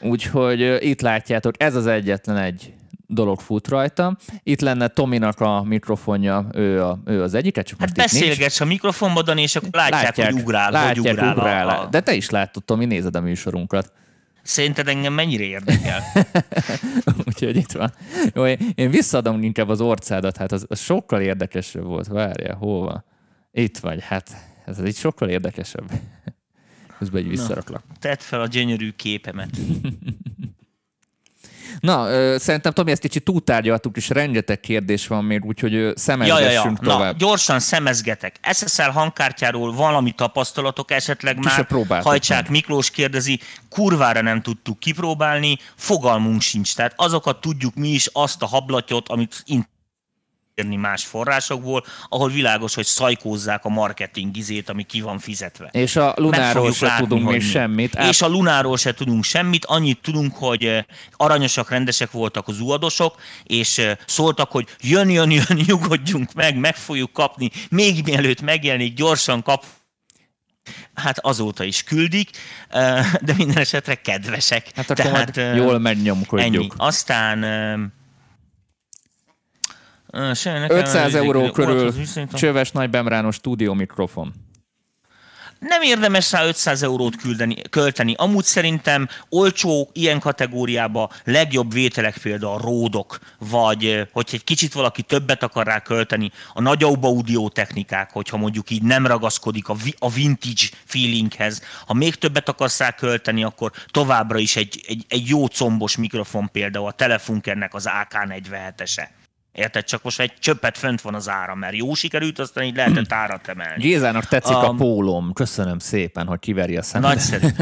Speaker 2: Úgyhogy itt látjátok, ez az egyetlen egy dolog fut rajta. Itt lenne Tominak a mikrofonja, ő, a, ő az egyik. Csak
Speaker 3: hát beszélgetsz a mikrofonban, és akkor látják, látják hogy ugrál. Látják, hogy ugrál, ugrál a...
Speaker 2: De te is látod, Tomi, nézed a műsorunkat.
Speaker 3: Szerinted engem mennyire érdekel?
Speaker 2: Úgyhogy itt van. Jó, én visszaadom inkább az orcádat, hát az, az sokkal érdekesebb volt. Várja, hova? Itt vagy, hát ez így sokkal érdekesebb. Közben egy visszaraklak.
Speaker 3: Tedd fel a gyönyörű képemet.
Speaker 2: Na, ö, szerintem Tomi, ezt kicsit túltárgyaltuk, és rengeteg kérdés van még, úgyhogy szemezgessünk ja, ja, ja. tovább.
Speaker 3: Na, gyorsan szemezgetek. SSL hangkártyáról valami tapasztalatok esetleg már? Hajtsák meg. Miklós kérdezi, kurvára nem tudtuk kipróbálni, fogalmunk sincs. Tehát azokat tudjuk mi is, azt a hablatyot, amit kérni más forrásokból, ahol világos, hogy szajkózzák a marketing izét, ami ki van fizetve.
Speaker 2: És a Lunáról se látni, tudunk még semmit.
Speaker 3: Át... És a Lunáról se tudunk semmit, annyit tudunk, hogy eh, aranyosak, rendesek voltak az uadosok, és eh, szóltak, hogy jön, jön, jön, nyugodjunk meg, meg fogjuk kapni, még mielőtt megjelenik, gyorsan kap, Hát azóta is küldik, eh, de minden esetre kedvesek.
Speaker 2: Hát akkor Tehát, jól megnyomkodjuk. Ennyi.
Speaker 3: Aztán
Speaker 2: 500 euró körül csöves nagy bemrános stúdió mikrofon.
Speaker 3: Nem érdemes rá 500 eurót küldeni, költeni. Amúgy szerintem olcsó ilyen kategóriába legjobb vételek például a ródok, vagy hogyha egy kicsit valaki többet akar rá költeni, a nagyobb audio technikák, hogyha mondjuk így nem ragaszkodik a, vi- a vintage feelinghez. Ha még többet akarsz rá költeni, akkor továbbra is egy, egy, egy jó combos mikrofon például a Telefunkernek az AK47-ese. Érted? Csak most egy csöppet fönt van az ára, mert jó sikerült, aztán így lehetett árat emelni.
Speaker 2: Gézának tetszik um, a pólom. Köszönöm szépen, hogy kiveri a szemet.
Speaker 3: Nagyszerű.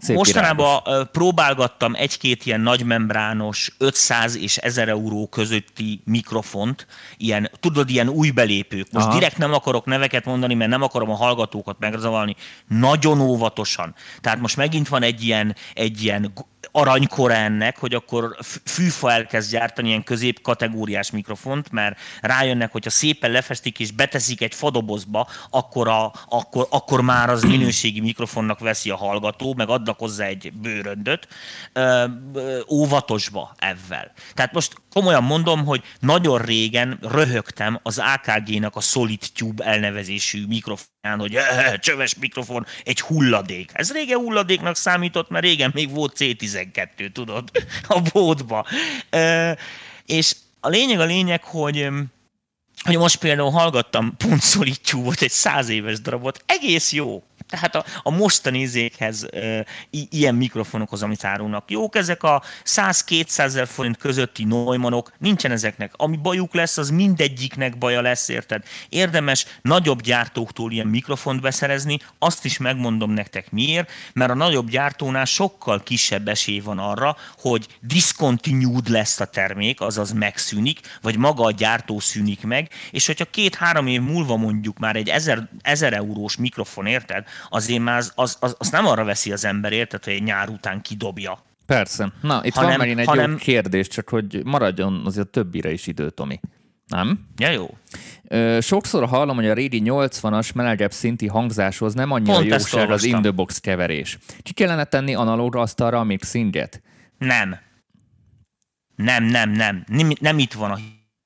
Speaker 3: Szép Mostanában irányos. próbálgattam egy-két ilyen nagymembrános 500 és 1000 euró közötti mikrofont, ilyen, tudod, ilyen új belépők. Most Aha. direkt nem akarok neveket mondani, mert nem akarom a hallgatókat megzavarni. Nagyon óvatosan. Tehát most megint van egy ilyen, egy ilyen aranykor ennek, hogy akkor fűfa elkezd gyártani ilyen középkategóriás mikrofont, mert rájönnek, hogyha szépen lefestik és beteszik egy fadobozba, akkor, a, akkor, akkor már az minőségi mikrofonnak veszi a hallgató, meg adnak hozzá egy bőröndöt. Ö, ö, óvatosba ezzel. Tehát most komolyan mondom, hogy nagyon régen röhögtem az AKG-nak a Solid Tube elnevezésű mikrofonján, hogy csöves mikrofon, egy hulladék. Ez régen hulladéknak számított, mert régen még volt C12, tudod, a bódba. És a lényeg a lényeg, hogy hogy most például hallgattam pont Solid egy száz éves darabot, egész jó tehát a, a mostani izékhez e, ilyen mikrofonokhoz, amit árulnak. Jók ezek a 100-200 ezer forint közötti Neumannok, nincsen ezeknek. Ami bajuk lesz, az mindegyiknek baja lesz, érted? Érdemes nagyobb gyártóktól ilyen mikrofont beszerezni, azt is megmondom nektek miért, mert a nagyobb gyártónál sokkal kisebb esély van arra, hogy discontinued lesz a termék, azaz megszűnik, vagy maga a gyártó szűnik meg, és hogyha két-három év múlva mondjuk már egy ezer, ezer eurós mikrofon, érted, azért már az, az, az, az nem arra veszi az ember, érted, hogy egy nyár után kidobja.
Speaker 2: Persze. Na, itt hanem, van megint egy hanem... jó kérdés, csak hogy maradjon azért többire is idő, Tomi. Nem?
Speaker 3: Ja, jó.
Speaker 2: Ö, sokszor hallom, hogy a régi 80-as melegebb szinti hangzáshoz nem annyira Pont jóság az in the box keverés. Ki kellene tenni analógra asztalra a mixinget?
Speaker 3: Nem. Nem, nem, nem. Nem, nem itt van a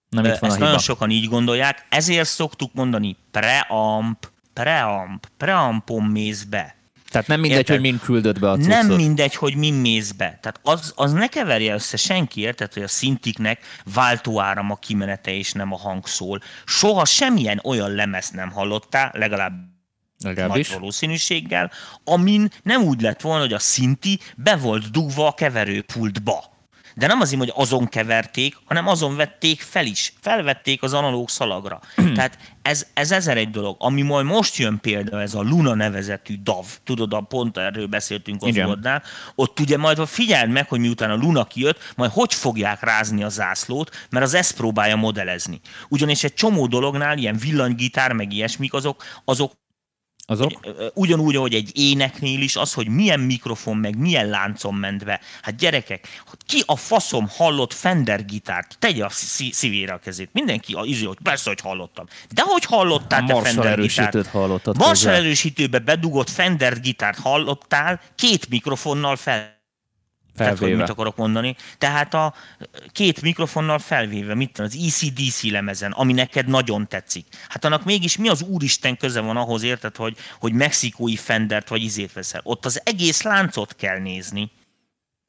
Speaker 3: nem itt van Ezt a nagyon sokan így gondolják, ezért szoktuk mondani preamp, preamp, preampon mész be.
Speaker 2: Tehát nem mindegy, érted? hogy mind küldött be a cuccot.
Speaker 3: Nem mindegy, hogy mind mész be. Tehát az, az ne keverje össze senki, érted, hogy a szintiknek váltóáram a kimenete és nem a hang szól. Soha semmilyen olyan lemez nem hallottál, legalább Legalábbis. nagy valószínűséggel, amin nem úgy lett volna, hogy a szinti be volt dugva a keverőpultba. De nem azért, hogy azon keverték, hanem azon vették fel is. Felvették az analóg szalagra. Tehát ez, ez ezer egy dolog. Ami majd most jön például, ez a Luna nevezetű DAV, tudod, a pont erről beszéltünk az oldnál, ott ugye majd figyeld meg, hogy miután a Luna kijött, majd hogy fogják rázni a zászlót, mert az ezt próbálja modellezni. Ugyanis egy csomó dolognál, ilyen villanygitár, meg ilyesmik, azok, azok
Speaker 2: azok?
Speaker 3: Ugyanúgy, ahogy egy éneknél is, az, hogy milyen mikrofon, meg milyen láncon ment be. Hát gyerekek, ki a faszom hallott Fender gitárt? Tegye a szívére a kezét. Mindenki az izé, hogy persze, hogy hallottam. De hogy hallottál te Fender gitárt?
Speaker 2: hallottad.
Speaker 3: Marshall erősítőbe bedugott Fender gitárt hallottál két mikrofonnal fel felvéve. Tehát, hogy mit akarok mondani. Tehát a két mikrofonnal felvéve, mit az ECDC lemezen, ami neked nagyon tetszik. Hát annak mégis mi az úristen köze van ahhoz, érted, hogy, hogy mexikói fendert vagy izét veszel. Ott az egész láncot kell nézni.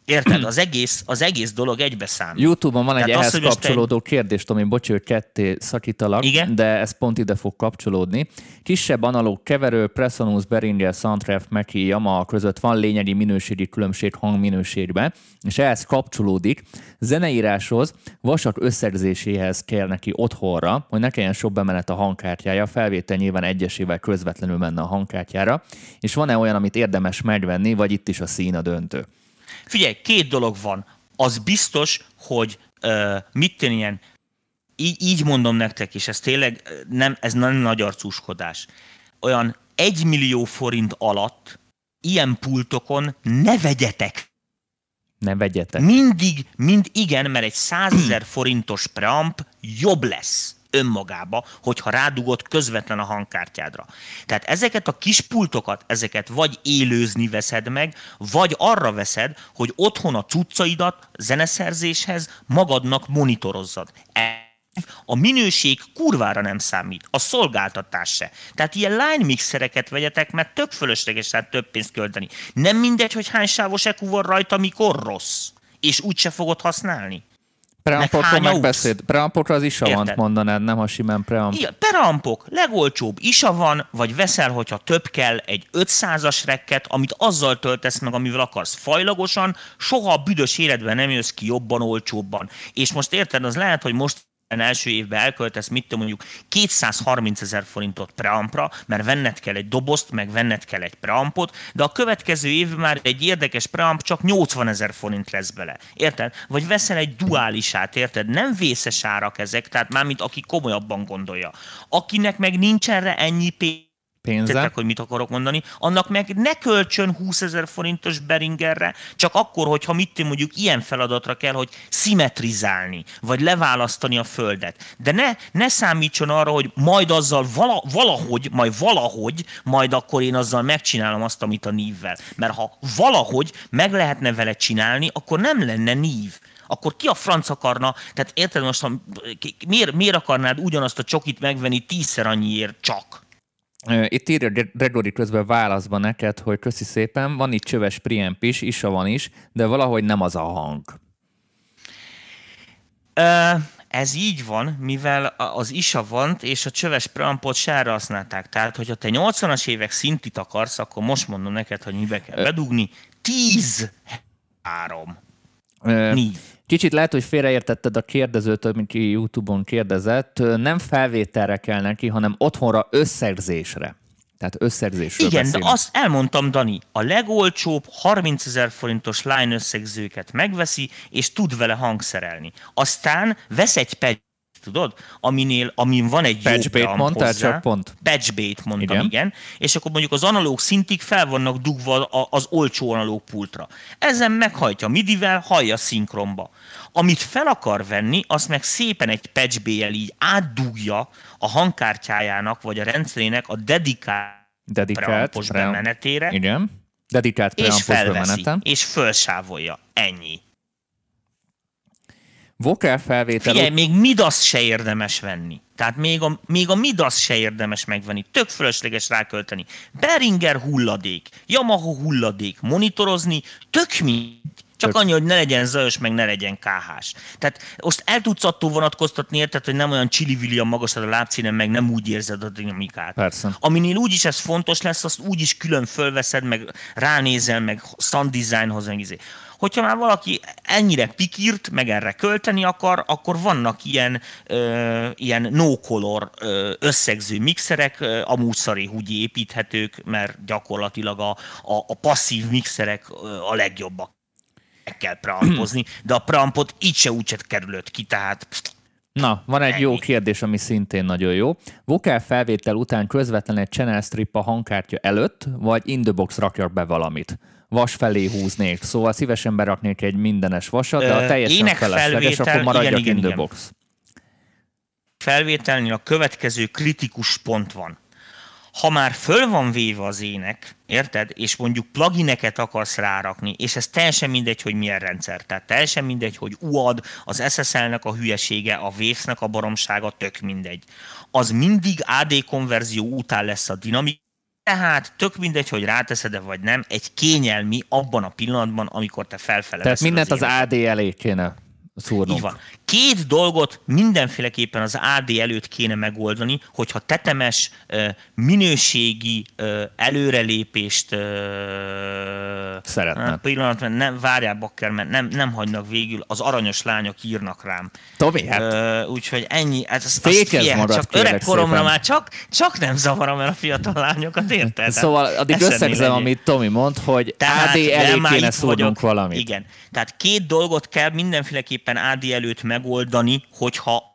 Speaker 3: Érted? Az egész, az egész dolog egybe számít.
Speaker 2: Youtube-on van egy Tehát ehhez az, kapcsolódó te... kérdés, Tomi, bocs, hogy ketté szakítalak, Igen? de ez pont ide fog kapcsolódni. Kisebb analóg keverő, Presonus, Behringer, Soundtraf, Mackie, Yamaha között van lényegi minőségi különbség hangminőségben, és ehhez kapcsolódik. Zeneíráshoz, vasak összegzéséhez kell neki otthonra, hogy ne kelljen sok bemenet a hangkártyája, felvétel nyilván egyesével közvetlenül menne a hangkártyára, és van-e olyan, amit érdemes megvenni, vagy itt is a szín a döntő?
Speaker 3: Figyelj, két dolog van. Az biztos, hogy uh, mit tenni ilyen, így, így mondom nektek, és ez tényleg nem, ez nem nagy arcúskodás. Olyan egy millió forint alatt ilyen pultokon ne vegyetek.
Speaker 2: Ne vegyetek.
Speaker 3: Mindig, mind igen, mert egy százezer forintos preamp jobb lesz önmagába, hogyha rádugod közvetlen a hangkártyádra. Tehát ezeket a kis pultokat, ezeket vagy élőzni veszed meg, vagy arra veszed, hogy otthon a cuccaidat zeneszerzéshez magadnak monitorozzad. A minőség kurvára nem számít, a szolgáltatás se. Tehát ilyen line mixereket vegyetek, mert tök fölösleges tehát több pénzt költeni. Nem mindegy, hogy hány sávos EQ van rajta, mikor rossz, és úgyse fogod használni.
Speaker 2: Preampokról megbeszéd. Preampokra az isa van, mondanád, nem a simán preamp.
Speaker 3: Igen, preampok, legolcsóbb isa van, vagy veszel, hogyha több kell, egy 500-as rekket, amit azzal töltesz meg, amivel akarsz fajlagosan, soha a büdös életben nem jössz ki jobban, olcsóbban. És most érted, az lehet, hogy most első évben elköltesz, mit te mondjuk 230 ezer forintot preampra, mert venned kell egy dobozt, meg venned kell egy preampot, de a következő évben már egy érdekes preamp csak 80 ezer forint lesz bele. Érted? Vagy veszel egy duálisát, érted? Nem vészes árak ezek, tehát mármint aki komolyabban gondolja. Akinek meg nincs erre ennyi pénz, pénze. Tettek, hogy mit akarok mondani, annak meg ne költsön 20 ezer forintos Beringerre, csak akkor, hogyha mit mondjuk ilyen feladatra kell, hogy szimmetrizálni, vagy leválasztani a földet. De ne, ne számítson arra, hogy majd azzal vala, valahogy, majd valahogy, majd akkor én azzal megcsinálom azt, amit a nívvel. Mert ha valahogy meg lehetne vele csinálni, akkor nem lenne nív akkor ki a franc akarna, tehát érted most, miért, miért akarnád ugyanazt a csokit megvenni tízszer annyiért csak?
Speaker 2: Itt írja Gregory közben válaszban neked, hogy köszi szépen, van itt csöves preamp is, isa van is, de valahogy nem az a hang.
Speaker 3: Ez így van, mivel az isa van, és a csöves preampot sára használták. Tehát, hogyha te 80-as évek szintit akarsz, akkor most mondom neked, hogy mibe kell bedugni. 10 3.
Speaker 2: Négy. Kicsit lehet, hogy félreértetted a kérdezőt, aki YouTube-on kérdezett. Nem felvételre kell neki, hanem otthonra összegzésre. Tehát összegzésről
Speaker 3: Igen,
Speaker 2: beszélünk.
Speaker 3: de azt elmondtam, Dani, a legolcsóbb 30 ezer forintos line összegzőket megveszi, és tud vele hangszerelni. Aztán vesz egy ped tudod? Aminél, amin van egy
Speaker 2: Patch jó mondtál, hozzá. csak pont.
Speaker 3: Patchbait mondtam, igen. igen. És akkor mondjuk az analóg szintig fel vannak dugva az olcsó analóg pultra. Ezen meghajtja midivel, hallja szinkronba. Amit fel akar venni, azt meg szépen egy patchbay-el így átdugja a hangkártyájának, vagy a rendszerének a dedikált, dedikált bemenetére.
Speaker 2: Igen. Dedikált
Speaker 3: és felveszi, és felsávolja. Ennyi.
Speaker 2: Vokál felvétel...
Speaker 3: Figyelj, még Midas se érdemes venni. Tehát még a, még a Midas se érdemes megvenni. Tök fölösleges rákölteni. Beringer hulladék, Yamaha hulladék, monitorozni, tök mi. Csak tök. annyi, hogy ne legyen zajos, meg ne legyen káhás. Tehát most el tudsz attól vonatkoztatni, érted, hogy nem olyan csili a magas a lábszínen, meg nem úgy érzed a dinamikát.
Speaker 2: Persze.
Speaker 3: Aminél úgyis ez fontos lesz, azt úgyis külön fölveszed, meg ránézel, meg sound designhoz, meg izé hogyha már valaki ennyire pikírt, meg erre költeni akar, akkor vannak ilyen, ö, ilyen no-color ö, összegző mixerek, ö, amúgy szari húgyi építhetők, mert gyakorlatilag a, a, a passzív mixerek a legjobbak. Meg kell preampozni, de a preampot így se úgy kerülött ki, tehát
Speaker 2: Na, van egy jó kérdés, ami szintén nagyon jó. Vokál felvétel után közvetlen egy channel strip a hangkártya előtt, vagy in the box rakjak be valamit? Vas felé húznék, szóval szívesen beraknék egy mindenes vasat, de a
Speaker 3: Ö,
Speaker 2: teljesen
Speaker 3: énekfelvétel,
Speaker 2: felesleges, akkor maradjak
Speaker 3: igen, igen,
Speaker 2: in the box.
Speaker 3: felvételnél a következő kritikus pont van. Ha már föl van véve az ének, érted, és mondjuk plugineket akarsz rárakni, és ez teljesen mindegy, hogy milyen rendszer, tehát teljesen mindegy, hogy UAD, az SSL-nek a hülyesége, a Waves-nek a baromsága, tök mindegy. Az mindig AD konverzió után lesz a dinamik, tehát tök mindegy, hogy ráteszed-e vagy nem, egy kényelmi abban a pillanatban, amikor te felfele
Speaker 2: Tehát mindent az
Speaker 3: éneket.
Speaker 2: AD elé kéne szúrnunk.
Speaker 3: Így van. Két dolgot mindenféleképpen az AD előtt kéne megoldani, hogyha tetemes, minőségi előrelépést ö,
Speaker 2: Szeretnéd.
Speaker 3: hát Pillanatban nem, várjál bakker, mert nem, nem hagynak végül, az aranyos lányok írnak rám.
Speaker 2: Tomi, hát
Speaker 3: úgyhogy ennyi, hát azt, azt figyelj,
Speaker 2: magad,
Speaker 3: csak
Speaker 2: kérlek
Speaker 3: öreg koromra
Speaker 2: szépen.
Speaker 3: már csak, csak nem zavarom el a fiatal lányokat, érted?
Speaker 2: Szóval addig összegzem, amit Tomi mond, hogy AD
Speaker 3: de
Speaker 2: elé kéne szúrnunk valamit.
Speaker 3: Igen. Tehát két dolgot kell mindenféleképpen AD előtt megoldani, hogyha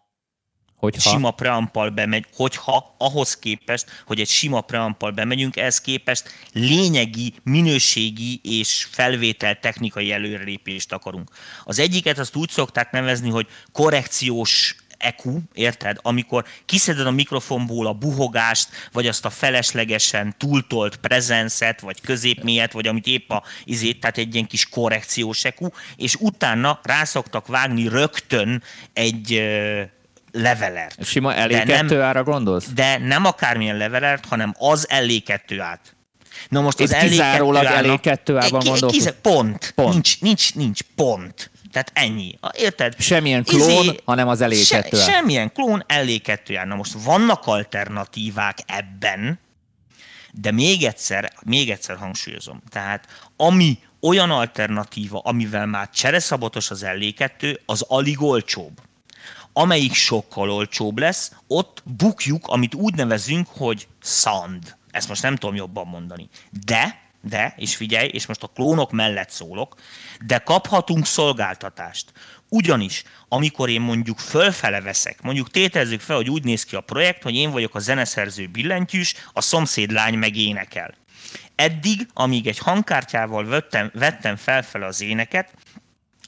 Speaker 2: Hogyha...
Speaker 3: sima preampal bemegy, hogyha ahhoz képest, hogy egy sima preampal bemegyünk, ehhez képest lényegi, minőségi és felvétel technikai előrelépést akarunk. Az egyiket azt úgy szokták nevezni, hogy korrekciós EQ, érted? Amikor kiszeded a mikrofonból a buhogást, vagy azt a feleslegesen túltolt prezenszet, vagy középmélyet, vagy amit épp a izét, tehát egy ilyen kis korrekciós EQ, és utána rászoktak vágni rögtön egy levelert.
Speaker 2: Sima elé
Speaker 3: De nem-
Speaker 2: kettő ára gondolsz?
Speaker 3: De nem akármilyen levelert, hanem az LE2 át. Na most az
Speaker 2: Itt kizárólag
Speaker 3: LE2 ának-
Speaker 2: LE2 ában
Speaker 3: Pont.
Speaker 2: Pont.
Speaker 3: Nincs, nincs, nincs, pont. Tehát ennyi. Érted?
Speaker 2: Semmilyen klón, hanem az LE2
Speaker 3: Se,
Speaker 2: át.
Speaker 3: Semmilyen klón LE2 át. Na most vannak alternatívák ebben, de még egyszer, még egyszer hangsúlyozom. Tehát ami olyan alternatíva, amivel már csereszabotos az LE2, az alig olcsóbb amelyik sokkal olcsóbb lesz, ott bukjuk, amit úgy nevezünk, hogy sound. Ezt most nem tudom jobban mondani. De, de, és figyelj, és most a klónok mellett szólok, de kaphatunk szolgáltatást. Ugyanis, amikor én mondjuk fölfele veszek, mondjuk tételezzük fel, hogy úgy néz ki a projekt, hogy én vagyok a zeneszerző billentyűs, a szomszéd lány meg énekel. Eddig, amíg egy hangkártyával vettem, vettem felfele az éneket,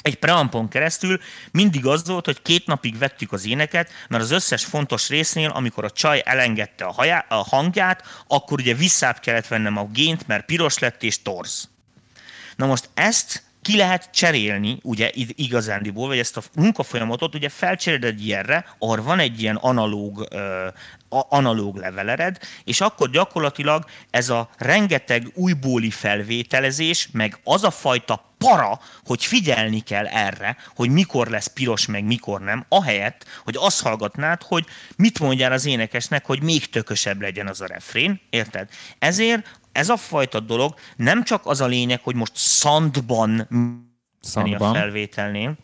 Speaker 3: egy preampon keresztül mindig az volt, hogy két napig vettük az éneket, mert az összes fontos résznél, amikor a csaj elengedte a, hajá, a hangját, akkor ugye visszább kellett vennem a gént, mert piros lett és torz. Na most ezt ki lehet cserélni, ugye igazándiból, vagy ezt a munkafolyamatot ugye felcseréled egy ilyenre, ahol van egy ilyen analóg, ö, analóg levelered, és akkor gyakorlatilag ez a rengeteg újbóli felvételezés, meg az a fajta para, hogy figyelni kell erre, hogy mikor lesz piros, meg mikor nem, ahelyett, hogy azt hallgatnád, hogy mit mondjál az énekesnek, hogy még tökösebb legyen az a refrén, érted? Ezért ez a fajta dolog nem csak az a lényeg, hogy most szandban menni a
Speaker 2: Szandban.
Speaker 3: felvételnél,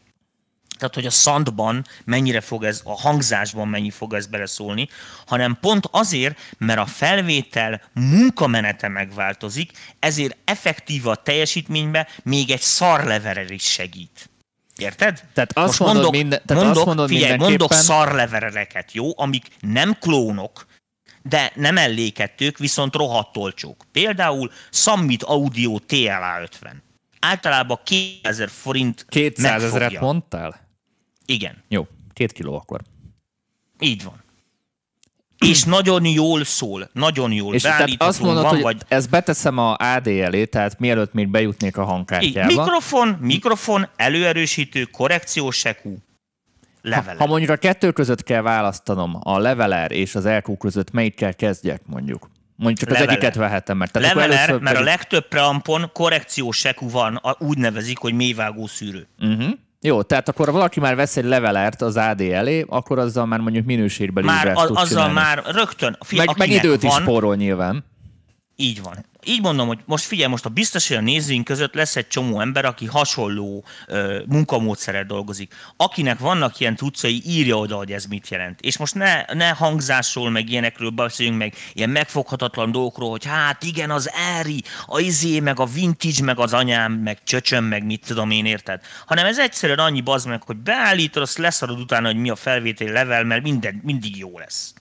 Speaker 3: tehát hogy a szandban mennyire fog ez, a hangzásban mennyi fog ez beleszólni, hanem pont azért, mert a felvétel munkamenete megváltozik, ezért effektív a teljesítménybe még egy szarleverer is segít. Érted?
Speaker 2: Tehát azt mondod minden- tehát azt
Speaker 3: mondok,
Speaker 2: mondod
Speaker 3: figyelj, mondok szarleverereket, jó, amik nem klónok, de nem ellékettők, viszont rohadt olcsók. Például Summit Audio TLA 50. Általában 2000 forint
Speaker 2: 200 ezeret mondtál?
Speaker 3: Igen,
Speaker 2: Jó, két kiló akkor.
Speaker 3: így van. És nagyon jól szól, nagyon jól
Speaker 2: És tehát azt mondod,
Speaker 3: van,
Speaker 2: hogy
Speaker 3: vagy
Speaker 2: ezt beteszem a AD elé, tehát mielőtt még bejutnék a
Speaker 3: így,
Speaker 2: hangkártyába.
Speaker 3: mikrofon, mikrofon, előerősítő, korrekciós sekú, levelet.
Speaker 2: Ha mondjuk a kettő között kell választanom, a leveler és az LQ között melyikkel kezdjek mondjuk? Mondjuk csak az
Speaker 3: Leveler.
Speaker 2: egyiket vehetem, mert tehát
Speaker 3: Leveler,
Speaker 2: először
Speaker 3: mert a
Speaker 2: pedig-
Speaker 3: legtöbb preampon korrekciós sekú van, a- úgy nevezik, hogy mélyvágó szűrő.
Speaker 2: Uh-huh. Jó, tehát akkor valaki már vesz egy levelert az AD elé, akkor azzal már mondjuk minőségbeli
Speaker 3: Már
Speaker 2: ugrást
Speaker 3: a,
Speaker 2: tud
Speaker 3: azzal
Speaker 2: csinálni.
Speaker 3: már rögtön, figyelj,
Speaker 2: meg, meg időt is
Speaker 3: van,
Speaker 2: spórol nyilván.
Speaker 3: Így van. Így mondom, hogy most figyelj, most a biztos, hogy a nézőink között lesz egy csomó ember, aki hasonló ö, munkamódszerrel dolgozik. Akinek vannak ilyen tudcai, írja oda, hogy ez mit jelent. És most ne, ne hangzásról, meg ilyenekről beszéljünk, meg ilyen megfoghatatlan dolgokról, hogy hát igen, az Eri, a izé, meg a vintage, meg az anyám, meg csöcsöm, meg mit tudom én, érted? Hanem ez egyszerűen annyi bazd meg, hogy beállítod, azt leszarod utána, hogy mi a felvételi level, mert minden, mindig jó lesz.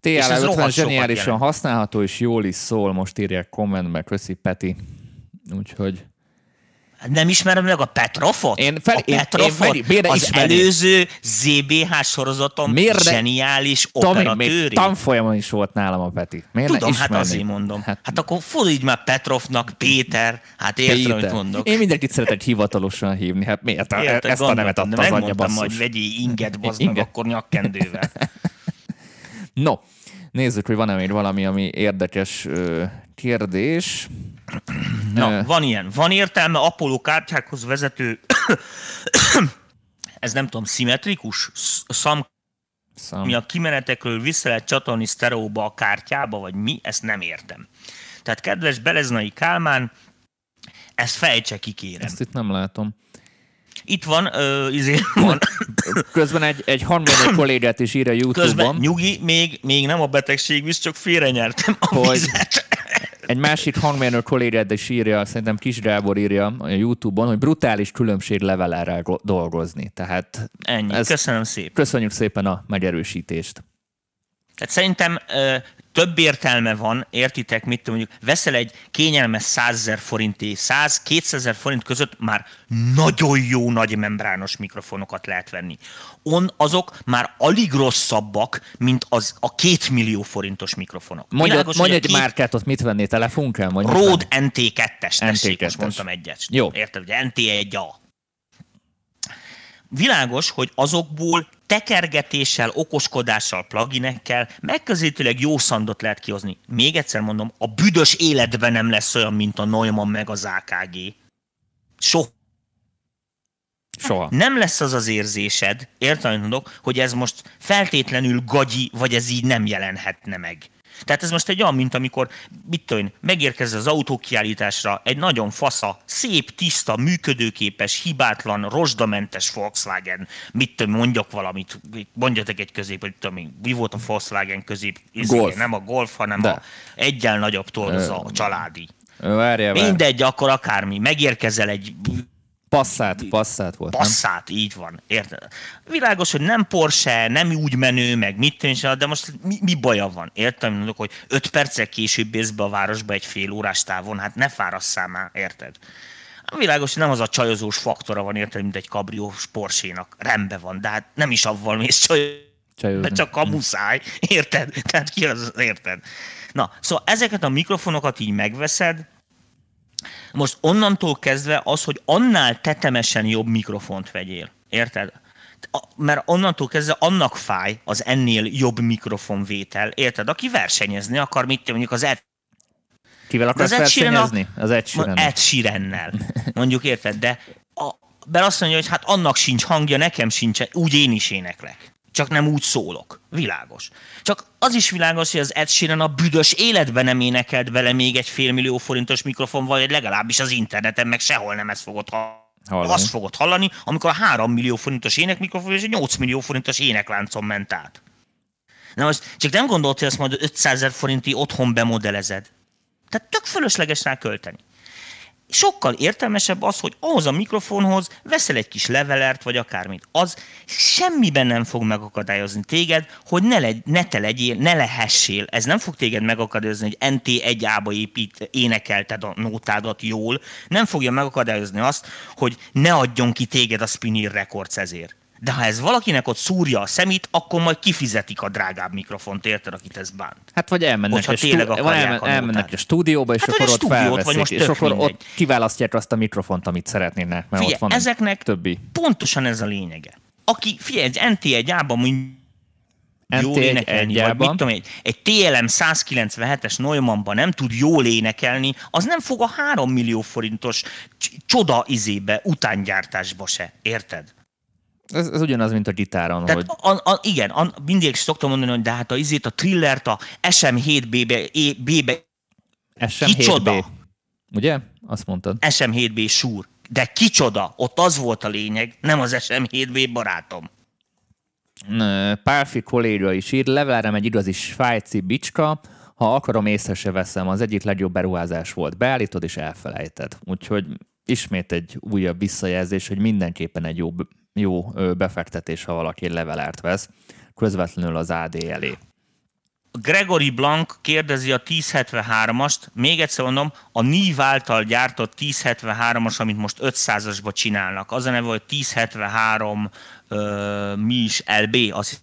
Speaker 2: TL 50 zseniálisan használható, és jól is szól, most írják kommentbe, köszi Peti. Úgyhogy...
Speaker 3: Nem ismerem meg a Petrofot?
Speaker 2: Én fel,
Speaker 3: a Petrofot,
Speaker 2: én, én,
Speaker 3: az ismeri? előző ZBH sorozatom miért zseniális operatőri.
Speaker 2: Tanfolyamon is volt nálam a Peti.
Speaker 3: Miért Tudom, hát azért mondom. Hát, hát akkor fordíts már Petrovnak, Péter, hát értem, amit mondok.
Speaker 2: Én mindenkit szeretek hivatalosan hívni, hát miért? Érted, Ezt a nevet adta az anyja basszus.
Speaker 3: majd vegyi inget, bazd meg, akkor nyakkendővel.
Speaker 2: no, nézzük, hogy van-e még valami, ami érdekes kérdés.
Speaker 3: Na, van ilyen. Van értelme Apollo kártyákhoz vezető, ez nem tudom, szimmetrikus szam, Szam. mi a kimenetekről vissza lehet csatolni sztereóba a kártyába, vagy mi, ezt nem értem. Tehát kedves Beleznai Kálmán, ezt fejtse ki, kérem.
Speaker 2: Ezt itt nem látom.
Speaker 3: Itt van, ö, izé, van.
Speaker 2: Közben egy, egy harmadik kollégát is ír a Youtube-on. Közben,
Speaker 3: nyugi, még, még nem a betegség visz, csak félrenyertem a hogy, vizet.
Speaker 2: Egy másik hangmérnök kollégád is írja, szerintem Kis Gábor írja a Youtube-on, hogy brutális különbség levelerrel dolgozni. Tehát
Speaker 3: Ennyi, köszönöm szépen.
Speaker 2: Köszönjük szépen a megerősítést.
Speaker 3: Tehát szerintem több értelme van, értitek, mit mondjuk, veszel egy kényelmes 100 ezer forinti, 100-200 forint között már nagyon jó nagy membrános mikrofonokat lehet venni. On azok már alig rosszabbak, mint az a két millió forintos mikrofonok.
Speaker 2: Mondj, Világos, mondj egy két... márkát, ott mit vennél, telefon kell?
Speaker 3: Rode NT2-es, tessék, most mondtam egyet.
Speaker 2: Jó.
Speaker 3: Érted, hogy NT1A. Világos, hogy azokból tekergetéssel, okoskodással, pluginekkel megközelítőleg jó szandot lehet kihozni. Még egyszer mondom, a büdös életben nem lesz olyan, mint a Neumann meg az AKG. Soha.
Speaker 2: Soha.
Speaker 3: Nem lesz az az érzésed, értelmű hogy ez most feltétlenül gagyi, vagy ez így nem jelenhetne meg. Tehát ez most egy olyan, mint amikor, mit tudom megérkezz az autókiállításra egy nagyon fasza, szép, tiszta, működőképes, hibátlan, rozsdamentes Volkswagen, mit tudom, mondjak valamit, mondjatok egy közép, hogy tudom, mi volt a Volkswagen közép,
Speaker 2: Golf.
Speaker 3: nem a Golf, hanem De. a egyel nagyobb torza, a családi.
Speaker 2: Várja.
Speaker 3: Mindegy, akkor akármi. Megérkezel egy
Speaker 2: Passzát, passzát volt.
Speaker 3: Passzát, nem? így van. Érted? Világos, hogy nem Porsche, nem úgy menő, meg mit tűnse, de most mi, mi baja van? Értem, mondok, hogy öt perccel később érsz be a városba egy fél órás távon, hát ne fárasszál már, érted? Világos, hogy nem az a csajozós faktora van, érted, mint egy kabriós Porsche-nak. Rendben van, de hát nem is avval mész csajozni. De csak a muszáj, érted? Tehát ki az, érted? Na, szóval ezeket a mikrofonokat így megveszed, most onnantól kezdve az, hogy annál tetemesen jobb mikrofont vegyél. Érted? mert onnantól kezdve annak fáj az ennél jobb mikrofonvétel, érted? Aki versenyezni akar, mit mondjuk az Ed...
Speaker 2: Kivel akarsz versenyezni? Az Ed
Speaker 3: Sheeran. Ed Sheerannel. Mondjuk érted, de a, mert azt mondja, hogy hát annak sincs hangja, nekem sincs, úgy én is éneklek. Csak nem úgy szólok. Világos. Csak az is világos, hogy az Ed Sheeran a büdös életben nem énekelt bele még egy félmillió forintos mikrofon, vagy legalábbis az interneten, meg sehol nem ezt fogod hallani. Azt fogod hallani, amikor a 3 millió forintos énekmikrofon és a 8 millió forintos énekláncon ment át. Na most csak nem gondolt, hogy ezt majd 500 ezer forinti otthon bemodelezed. Tehát tök fölösleges rá költeni sokkal értelmesebb az, hogy ahhoz a mikrofonhoz veszel egy kis levelert, vagy akármit. Az semmiben nem fog megakadályozni téged, hogy ne, legy, ne te legyél, ne lehessél. Ez nem fog téged megakadályozni, hogy NT1-ába épít, énekelted a nótádat jól. Nem fogja megakadályozni azt, hogy ne adjon ki téged a Spinir Records ezért. De ha ez valakinek ott szúrja a szemét, akkor majd kifizetik a drágább mikrofont, érted, akit ez bánt.
Speaker 2: Hát vagy elmennek, a, stú... elmen, elmennek a stúdióba, és hát, akkor ott felveszik, most és akkor mindegy. ott kiválasztják azt a mikrofont, amit szeretnének, mert figyelj, ott van
Speaker 3: ezeknek
Speaker 2: többi.
Speaker 3: pontosan ez a lényege. Aki, figyelj, egy NT1-ában mondjuk jól énekelni, vagy mit tudom, egy, egy TLM 197-es Neumannban nem tud jól énekelni, az nem fog a 3 millió forintos csoda izébe, utángyártásba se, érted?
Speaker 2: Ez, ez ugyanaz, mint a gitáron.
Speaker 3: Tehát hogy... a, a, igen, a, mindig szoktam mondani, hogy de hát a izét, a trillert, a SM7B-be, B-be
Speaker 2: SM7B.
Speaker 3: Kicsoda?
Speaker 2: Ugye? Azt mondtad.
Speaker 3: SM7B súr. De kicsoda? Ott az volt a lényeg, nem az SM7B barátom.
Speaker 2: Pálfi kolléga is ír, levelem egy igazi svájci bicska, ha akarom, észre se veszem, az egyik legjobb beruházás volt. Beállítod és elfelejted. Úgyhogy ismét egy újabb visszajelzés, hogy mindenképpen egy jó, jó befektetés, ha valaki levelárt vesz, közvetlenül az AD elé.
Speaker 3: Gregory Blank kérdezi a 1073-ast, még egyszer mondom, a NIV által gyártott 1073-as, amit most 500-asba csinálnak. Az a neve, hogy 1073 uh, mi is LB, azt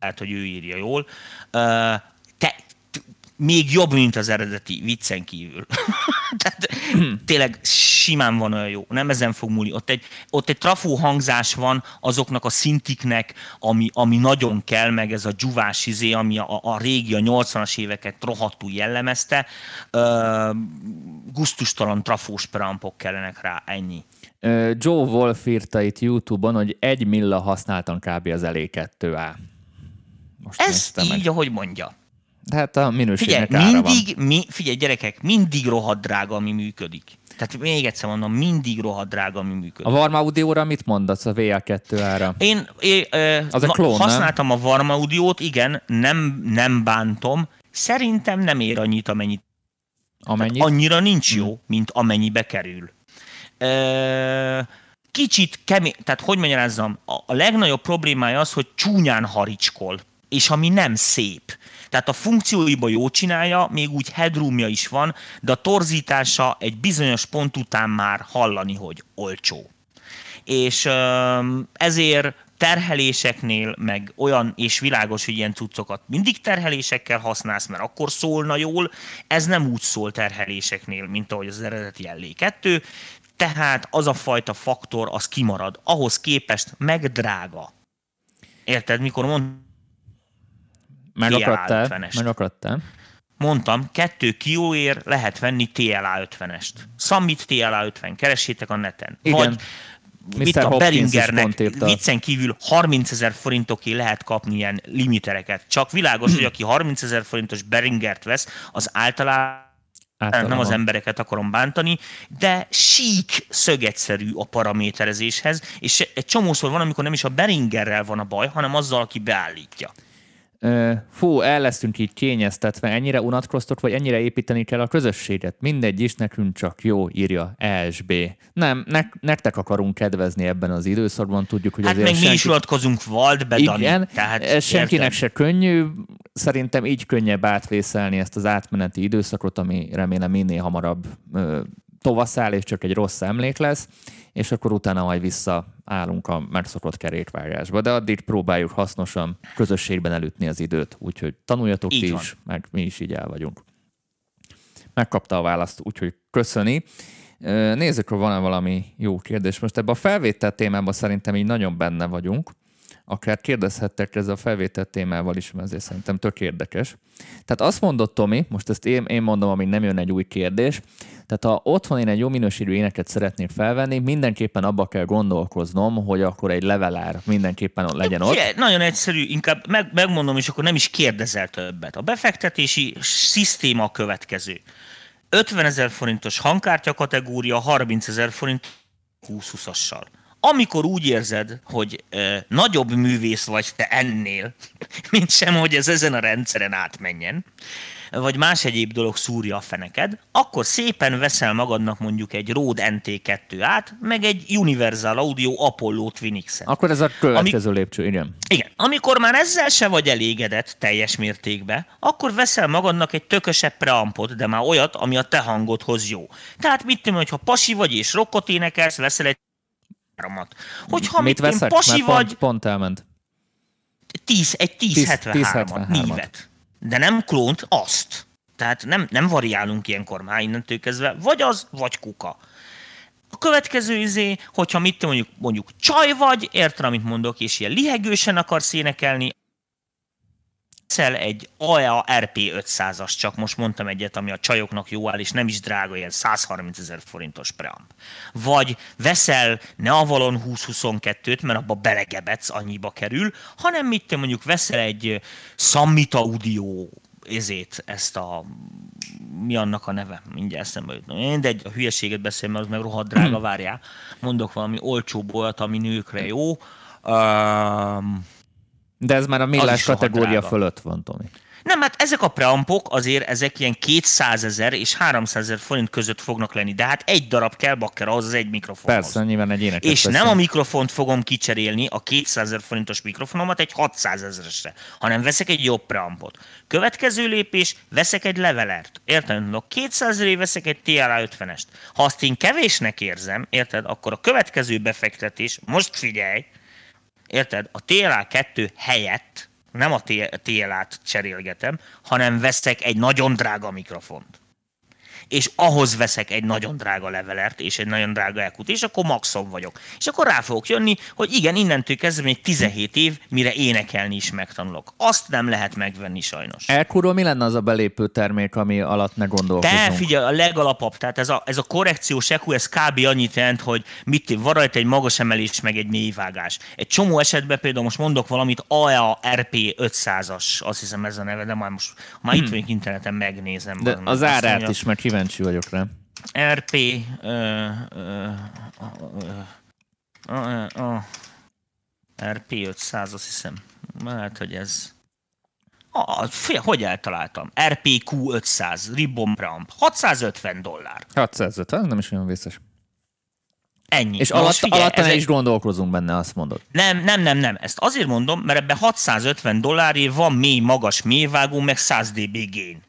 Speaker 3: lehet, hogy ő írja jól. Uh, még jobb, mint az eredeti, viccen kívül. Tehát tényleg simán van olyan jó, nem ezen fog múlni. Ott egy, ott egy trafó hangzás van azoknak a szintiknek, ami, ami nagyon kell, meg ez a dzsuvás izé, ami a, a régi, a 80-as éveket rohadtul jellemezte. Uh, gusztustalan trafós preampok kellenek rá, ennyi.
Speaker 2: Joe Wolf írta itt YouTube-on, hogy egy milla használtan kb. az elé 2A.
Speaker 3: Most Ez így, meg. ahogy mondja.
Speaker 2: Hát a minőségnek
Speaker 3: figyelj, mindig, van. Mi, figyelj gyerekek, mindig rohadt drága, ami működik. Tehát még egyszer mondom, mindig rohadt drága, ami működik.
Speaker 2: A Varma Audio-ra mit mondasz a VA2 ára?
Speaker 3: Én, én
Speaker 2: Az a klón,
Speaker 3: használtam
Speaker 2: nem?
Speaker 3: a Varma Audio-t, igen, nem, nem bántom. Szerintem nem ér annyit, amennyit.
Speaker 2: Amennyit?
Speaker 3: annyira nincs jó, hmm. mint amennyibe kerül. Kicsit kemény, tehát hogy magyarázzam, a legnagyobb problémája az, hogy csúnyán haricskol, és ami nem szép. Tehát a funkcióiba jó csinálja, még úgy headroomja is van, de a torzítása egy bizonyos pont után már hallani, hogy olcsó. És ezért terheléseknél, meg olyan, és világos, hogy ilyen cuccokat mindig terhelésekkel használsz, mert akkor szólna jól, ez nem úgy szól terheléseknél, mint ahogy az eredeti LE2, tehát az a fajta faktor, az kimarad. Ahhoz képest meg drága. Érted, mikor
Speaker 2: Megakadtál? Megakadtál?
Speaker 3: Mondtam, kettő kilóért lehet venni TLA 50-est. Summit TLA 50, keressétek a neten.
Speaker 2: Igen. Vagy
Speaker 3: mit a Beringernek viccen kívül 30 ezer forintoké lehet kapni ilyen limitereket. Csak világos, hogy aki 30 ezer forintos Beringert vesz, az általában Általában. nem az embereket akarom bántani, de sík szögetszerű a paraméterezéshez, és egy csomószor van, amikor nem is a Beringerrel van a baj, hanem azzal, aki beállítja
Speaker 2: fú, el leszünk így kényeztetve, ennyire unatkoztok, vagy ennyire építeni kell a közösséget. Mindegy is, nekünk csak jó, írja ESB. Nem, ne, nektek akarunk kedvezni ebben az időszakban, tudjuk, hogy
Speaker 3: hát
Speaker 2: azért
Speaker 3: meg senki... mi is unatkozunk Waldbe,
Speaker 2: Igen, tehát ez senkinek értem. se könnyű, szerintem így könnyebb átvészelni ezt az átmeneti időszakot, ami remélem minél hamarabb ö, tovaszáll, és csak egy rossz emlék lesz és akkor utána majd visszaállunk a megszokott kerékvágásba. De addig próbáljuk hasznosan közösségben elütni az időt, úgyhogy tanuljatok így ti van. is, meg mi is így el vagyunk. Megkapta a választ, úgyhogy köszöni. Nézzük, hogy van-e valami jó kérdés. Most ebben a felvétel témában szerintem így nagyon benne vagyunk akár kérdezhettek ez a felvétel témával is, mert ezért szerintem tök érdekes. Tehát azt mondott Tomi, most ezt én, én mondom, amíg nem jön egy új kérdés, tehát ha otthon én egy jó minőségű éneket szeretnék felvenni, mindenképpen abba kell gondolkoznom, hogy akkor egy levelár mindenképpen legyen ott.
Speaker 3: Ugye, nagyon egyszerű, inkább meg, megmondom, és akkor nem is kérdezel többet. A befektetési szisztéma a következő. 50 ezer forintos hangkártya kategória, 30 ezer forint 20-20-assal amikor úgy érzed, hogy ö, nagyobb művész vagy te ennél, mint sem, hogy ez ezen a rendszeren átmenjen, vagy más egyéb dolog szúrja a feneked, akkor szépen veszel magadnak mondjuk egy Rode NT2 át, meg egy Universal Audio Apollo Twinix-et.
Speaker 2: Akkor ez a következő Ami... lépcső, igen.
Speaker 3: Igen. Amikor már ezzel se vagy elégedett teljes mértékben, akkor veszel magadnak egy tökösebb preampot, de már olyat, ami a te hangodhoz jó. Tehát mit tudom, hogyha pasi vagy és rockot énekelsz, veszel egy áramat. Hogyha mit veszek? pasi Mert vagy...
Speaker 2: Pont, pont elment.
Speaker 3: 10, egy 1073-at, nívet. De nem klónt, azt. Tehát nem, nem variálunk ilyenkor már innentől kezdve. Vagy az, vagy kuka. A következő izé, hogyha mit mondjuk, mondjuk csaj vagy, érted, amit mondok, és ilyen lihegősen akarsz énekelni, veszel egy AEA RP 500-as, csak most mondtam egyet, ami a csajoknak jó áll, és nem is drága, ilyen 130 ezer forintos preamp. Vagy veszel ne Avalon 2022-t, mert abba belegebetsz, annyiba kerül, hanem mit te mondjuk veszel egy Summit Audio ezét, ezt a mi annak a neve? Mindjárt eszembe jut. Mindegy, a hülyeséget beszél, mert az meg rohadt drága, várjál. Mondok valami olcsó olyat, ami nőkre jó. Um,
Speaker 2: De ez már a millás kategória
Speaker 3: drága.
Speaker 2: fölött van, Tomi.
Speaker 3: nem, hát ezek a preampok azért ezek ilyen 200 ezer és 300 ezer forint között fognak lenni, de hát egy darab kell bakker ahhoz az egy mikrofonhoz.
Speaker 2: Persze, nyilván egy énekes
Speaker 3: És nem
Speaker 2: beszél.
Speaker 3: a mikrofont fogom kicserélni, a 200 ezer forintos mikrofonomat egy 600 ezeresre, hanem veszek egy jobb preampot. Következő lépés, veszek egy levelert. Érted? No, 200 ezeré veszek egy TLA 50-est. Ha azt én kevésnek érzem, érted, akkor a következő befektetés, most figyelj, érted, a TLA 2 helyett nem a TLA-t cserélgetem, hanem veszek egy nagyon drága mikrofont és ahhoz veszek egy nagyon drága levelert, és egy nagyon drága elkut, és akkor maxon vagyok. És akkor rá fogok jönni, hogy igen, innentől kezdve még 17 év, mire énekelni is megtanulok. Azt nem lehet megvenni sajnos.
Speaker 2: Elkurról mi lenne az a belépő termék, ami alatt ne gondolkozunk?
Speaker 3: Te figyelj, a legalapabb, tehát ez a, ez a korrekciós EQ, ez kb. annyit jelent, hogy mit, van rajta egy magas emelés, meg egy mélyvágás. Egy csomó esetben például most mondok valamit, AEA RP 500-as, azt hiszem ez a neve, de már most, már itt vagyok interneten, megnézem.
Speaker 2: De az árát
Speaker 3: mondja,
Speaker 2: is, kíváncsi vagyok rá.
Speaker 3: RP ö, ö, ö, ö, ö, RP 500, azt hiszem. Lehet, hogy ez... Ah, fél, hogy eltaláltam? RPQ 500, Ribbon Preamp, 650 dollár.
Speaker 2: 650, nem is olyan vészes.
Speaker 3: Ennyi.
Speaker 2: És
Speaker 3: Na
Speaker 2: alatt,
Speaker 3: most figyelj,
Speaker 2: alatt
Speaker 3: ez
Speaker 2: ne
Speaker 3: egy-
Speaker 2: is gondolkozunk benne, azt mondod.
Speaker 3: Nem, nem, nem, nem. Ezt azért mondom, mert ebben 650 dollárért van mély, magas mélyvágó, meg 100 dB gain.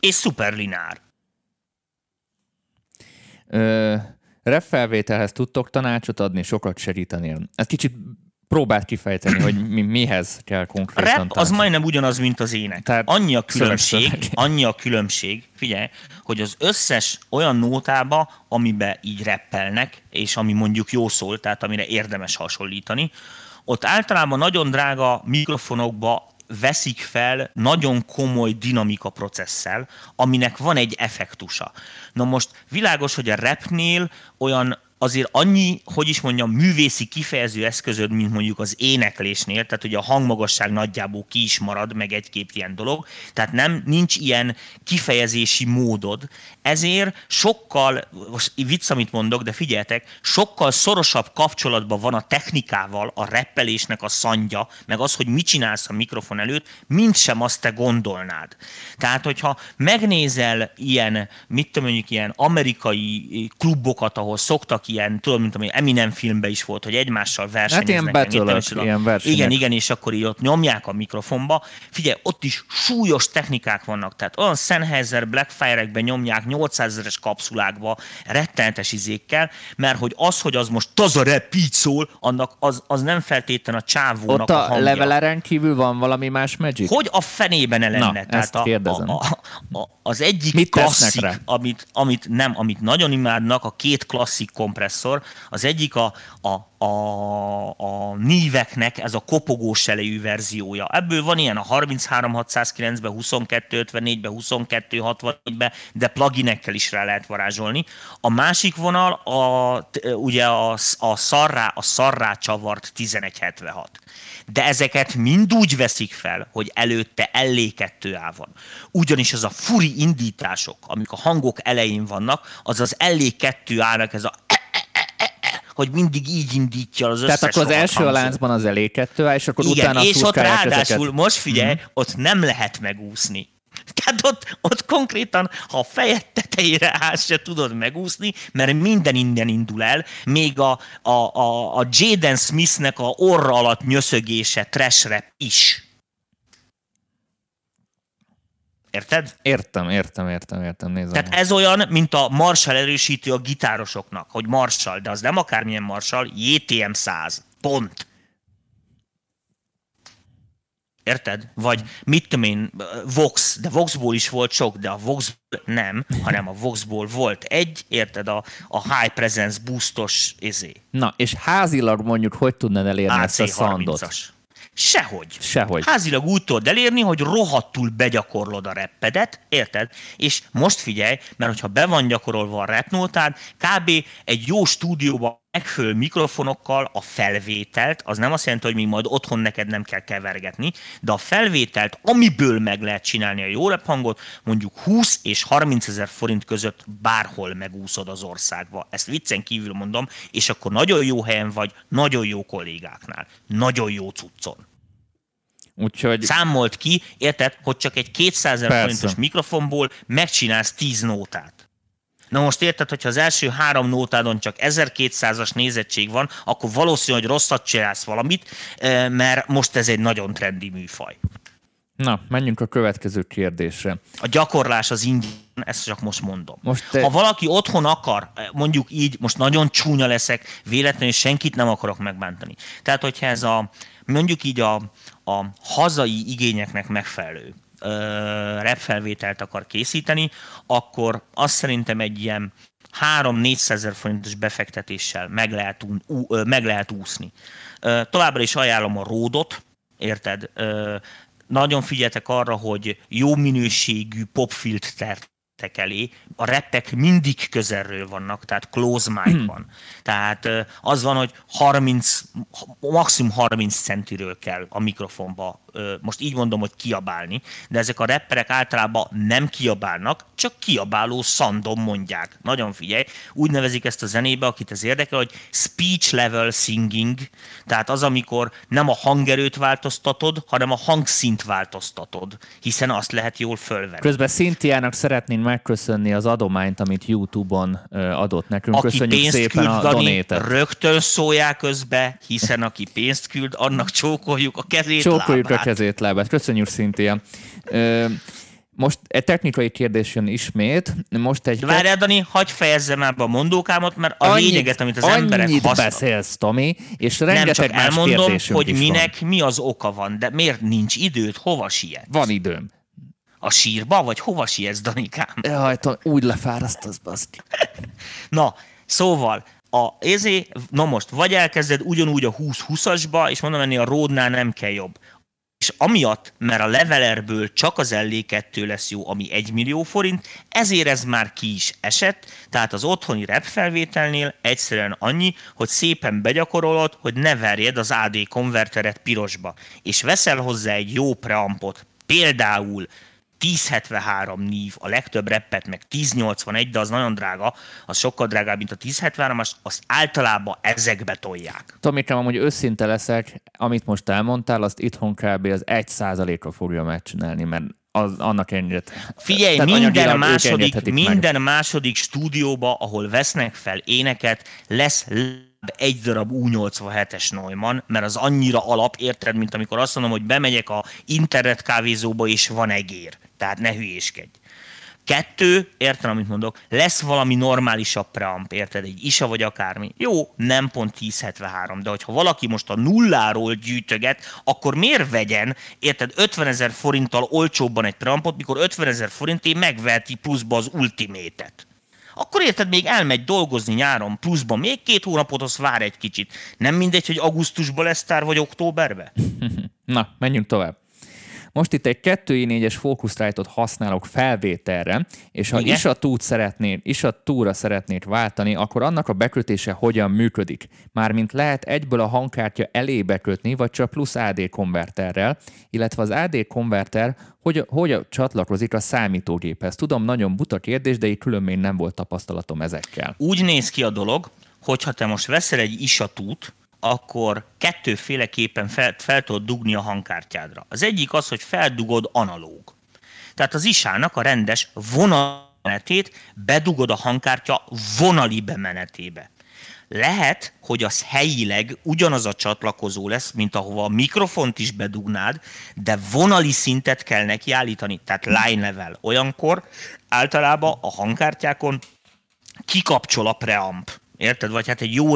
Speaker 3: És szuperlinár.
Speaker 2: Ö, rep felvételhez tudtok tanácsot adni, sokat segíteni. Ezt kicsit próbált kifejteni, hogy mi, mihez kell
Speaker 3: A
Speaker 2: konkrétan
Speaker 3: rap az
Speaker 2: tanács.
Speaker 3: majdnem ugyanaz, mint az ének.
Speaker 2: Tehát
Speaker 3: annyi a különbség,
Speaker 2: szöveg.
Speaker 3: annyi a különbség, figyelj, hogy az összes olyan nótába, amibe így rappelnek, és ami mondjuk jó szól, tehát amire érdemes hasonlítani, ott általában nagyon drága mikrofonokba veszik fel nagyon komoly dinamika processzel, aminek van egy effektusa. Na most világos, hogy a rapnél olyan azért annyi, hogy is mondjam, művészi kifejező eszközöd, mint mondjuk az éneklésnél, tehát hogy a hangmagasság nagyjából ki is marad, meg egy-két ilyen dolog, tehát nem, nincs ilyen kifejezési módod, ezért sokkal, most vicc, amit mondok, de figyeljetek, sokkal szorosabb kapcsolatban van a technikával, a reppelésnek a szandja, meg az, hogy mit csinálsz a mikrofon előtt, mint sem azt te gondolnád. Tehát, hogyha megnézel ilyen, mit tudom mondjuk, ilyen amerikai klubokat, ahol szoktak ilyen, tudom, mint ami Eminem filmben is volt, hogy egymással versenyeznek.
Speaker 2: ilyen
Speaker 3: meg
Speaker 2: battle-ök,
Speaker 3: mit tudom,
Speaker 2: ilyen versenyek.
Speaker 3: Igen, igen, és akkor így ott nyomják a mikrofonba. Figyelj, ott is súlyos technikák vannak, tehát olyan Sennheiser Blackfire-ekben nyomják 800 ezeres kapszulákba, rettenetes izékkel, mert hogy az, hogy az most az a rap így szól, annak az, az nem feltétlen a csávónak
Speaker 2: Ott
Speaker 3: a,
Speaker 2: a
Speaker 3: hangja.
Speaker 2: leveleren kívül van valami más magic?
Speaker 3: Hogy a fenében ne lenne?
Speaker 2: Na, ezt
Speaker 3: a,
Speaker 2: kérdezem.
Speaker 3: A, a, a, az egyik
Speaker 2: Mit
Speaker 3: klasszik, amit, amit, nem, amit nagyon imádnak, a két klasszik kompresszor, az egyik a, a, a, a níveknek ez a kopogós elejű verziója. Ebből van ilyen a 33609-ben, 2254-ben, 2264-ben, de pluginekkel is rá lehet varázsolni. A másik vonal a, ugye a, a, szarrá, a szarrá csavart 1176 de ezeket mind úgy veszik fel, hogy előtte LE2A van. Ugyanis az a furi indítások, amik a hangok elején vannak, az az LE2A-nak ez a hogy mindig így indítja az összes
Speaker 2: Tehát akkor az első a láncban az elé kettő, és akkor
Speaker 3: Igen,
Speaker 2: utána
Speaker 3: és ott ráadásul,
Speaker 2: ezeket.
Speaker 3: Most figyelj, mm-hmm. ott nem lehet megúszni. Tehát ott, ott konkrétan, ha a fejed tetejére állsz, se tudod megúszni, mert minden innen indul el, még a, a, a, a Jaden Smithnek a orra alatt nyöszögése trash rap is. Érted?
Speaker 2: Értem, értem, értem, értem, nézem.
Speaker 3: Tehát ez olyan, mint a Marshall erősítő a gitárosoknak, hogy Marshall, de az nem akármilyen Marshall, JTM 100. Pont. Érted? Vagy mit tudom én, Vox, de Voxból is volt sok, de a Voxból nem, hanem a Voxból volt egy, érted, a, a High Presence boostos izé,
Speaker 2: Na, és házilag mondjuk hogy tudnád elérni ezt a szandot?
Speaker 3: AC30-as. Sehogy.
Speaker 2: Sehogy.
Speaker 3: Házilag úgy tudod elérni, hogy rohadtul begyakorlod a reppedet, érted? És most figyelj, mert hogyha be van gyakorolva a repnótád, kb. egy jó stúdióban megfelelő mikrofonokkal a felvételt, az nem azt jelenti, hogy még majd otthon neked nem kell kevergetni, de a felvételt, amiből meg lehet csinálni a jó hangot, mondjuk 20 és 30 ezer forint között bárhol megúszod az országba. Ezt viccen kívül mondom, és akkor nagyon jó helyen vagy, nagyon jó kollégáknál, nagyon jó cuccon. Úgyhogy... Számolt ki, érted, hogy csak egy 200 ezer forintos mikrofonból megcsinálsz 10 nótát. Na most érted, hogyha az első három nótádon csak 1200-as nézettség van, akkor valószínű, hogy rosszat csinálsz valamit, eh, mert most ez egy nagyon trendi műfaj.
Speaker 2: Na, menjünk a következő kérdésre.
Speaker 3: A gyakorlás az ingyen, ezt csak most mondom. Most te... Ha valaki otthon akar, mondjuk így, most nagyon csúnya leszek, véletlenül senkit nem akarok megbántani. Tehát, hogyha ez a, mondjuk így a, a hazai igényeknek megfelelő, repfelvételt akar készíteni, akkor azt szerintem egy ilyen 3-400 ezer forintos befektetéssel meg lehet, ú, meg lehet úszni. Továbbra is ajánlom a ródot, érted? Nagyon figyeltek arra, hogy jó minőségű popfiltert elé, a reppek mindig közelről vannak, tehát close mic van. tehát az van, hogy 30, maximum 30 centiről kell a mikrofonba most így mondom, hogy kiabálni, de ezek a rapperek általában nem kiabálnak, csak kiabáló szandom mondják. Nagyon figyelj, úgy nevezik ezt a zenébe, akit ez érdekel, hogy speech level singing, tehát az, amikor nem a hangerőt változtatod, hanem a hangszint változtatod, hiszen azt lehet jól fölvenni.
Speaker 2: Közben Szintiának szeretnénk megköszönni az adományt, amit YouTube-on adott nekünk.
Speaker 3: Aki
Speaker 2: Köszönjük
Speaker 3: pénzt
Speaker 2: szépen
Speaker 3: küld,
Speaker 2: a
Speaker 3: Dani, rögtön szólják közbe, hiszen aki pénzt küld, annak csókoljuk a kezét, Csókoljuk lábát.
Speaker 2: a kezét, lábát. Köszönjük, Szintia. Most egy technikai kérdés jön ismét. Most egy...
Speaker 3: Várjál, Dani, hagyj fejezzem ebbe a mondókámat, mert a annyit, lényeget, amit az emberek
Speaker 2: használ... beszélsz, Tomi, és rengeteg Nem csak más elmondom,
Speaker 3: hogy minek van. mi az oka van, de miért nincs időt, hova siet?
Speaker 2: Van időm.
Speaker 3: A sírba, vagy hova sietsz, Danikám?
Speaker 2: Jaj, úgy lefárasztasz, baszki.
Speaker 3: Na, szóval, a ezé, na most, vagy elkezded ugyanúgy a 20-20-asba, és mondom enni a ródnál nem kell jobb és amiatt, mert a levelerből csak az LD2 lesz jó, ami 1 millió forint, ezért ez már ki is esett, tehát az otthoni rep felvételnél egyszerűen annyi, hogy szépen begyakorolod, hogy ne verjed az AD konverteret pirosba, és veszel hozzá egy jó preampot, például 1073 nív, a legtöbb reppet meg 1081, de az nagyon drága, az sokkal drágább, mint a 1073, azt, azt általában ezekbe tolják.
Speaker 2: Tomikám, amúgy őszinte leszek, amit most elmondtál, azt itthon kb. az 1% a fogja megcsinálni, mert az, annak ennyire.
Speaker 3: Figyelj, Tehát minden második, minden meg. második stúdióba, ahol vesznek fel éneket, lesz egy darab U87-es Neumann, mert az annyira alap, érted, mint amikor azt mondom, hogy bemegyek a internet kávézóba, és van egér. Tehát ne hülyéskedj. Kettő, érted, amit mondok, lesz valami normálisabb preamp, érted, egy isa vagy akármi. Jó, nem pont 1073, de hogyha valaki most a nulláról gyűjtöget, akkor miért vegyen, érted, 50 ezer forinttal olcsóbban egy preampot, mikor 50 ezer forinté megveheti pluszba az ultimétet akkor érted, még elmegy dolgozni nyáron pluszban, még két hónapot, az vár egy kicsit. Nem mindegy, hogy augusztusban lesz tár, vagy októberbe?
Speaker 2: Na, menjünk tovább. Most itt egy 2i4-es Focusrite-ot használok felvételre, és ha is a tút szeretnéd, is a túra szeretnéd váltani, akkor annak a bekötése hogyan működik? Mármint lehet egyből a hangkártya elé bekötni, vagy csak plusz AD konverterrel, illetve az AD konverter hogy, hogy csatlakozik a számítógéphez. Tudom, nagyon buta kérdés, de így különben nem volt tapasztalatom ezekkel.
Speaker 3: Úgy néz ki a dolog, hogyha te most veszel egy isatút, akkor kettőféleképpen fel, fel tudod dugni a hangkártyádra. Az egyik az, hogy feldugod analóg. Tehát az isának a rendes vonalmenetét bedugod a hangkártya vonali bemenetébe. Lehet, hogy az helyileg ugyanaz a csatlakozó lesz, mint ahova a mikrofont is bedugnád, de vonali szintet kell neki állítani, tehát line level. Olyankor általában a hangkártyákon kikapcsol a preamp. Érted? Vagy hát egy jó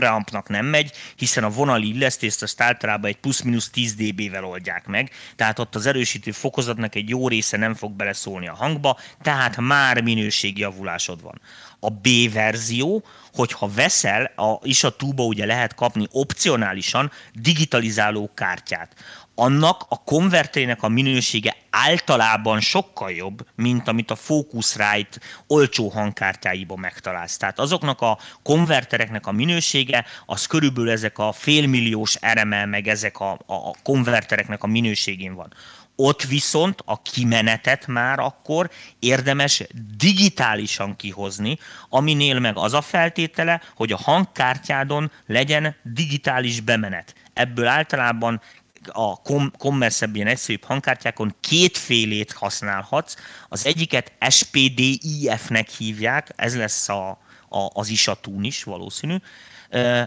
Speaker 3: preampnak nem megy, hiszen a vonali illesztést azt általában egy plusz-minusz 10 dB-vel oldják meg, tehát ott az erősítő fokozatnak egy jó része nem fog beleszólni a hangba, tehát már minőségjavulásod van. A B verzió, hogyha veszel, a, is a túba ugye lehet kapni opcionálisan digitalizáló kártyát annak a konverterének a minősége általában sokkal jobb, mint amit a Focusrite olcsó hangkártyáiban megtalálsz. Tehát azoknak a konvertereknek a minősége, az körülbelül ezek a félmilliós RML, meg ezek a, a konvertereknek a minőségén van. Ott viszont a kimenetet már akkor érdemes digitálisan kihozni, aminél meg az a feltétele, hogy a hangkártyádon legyen digitális bemenet. Ebből általában a kommerszebb, ilyen egyszerűbb hangkártyákon kétfélét használhatsz. Az egyiket SPDIF-nek hívják, ez lesz a, a, az isatún is valószínű,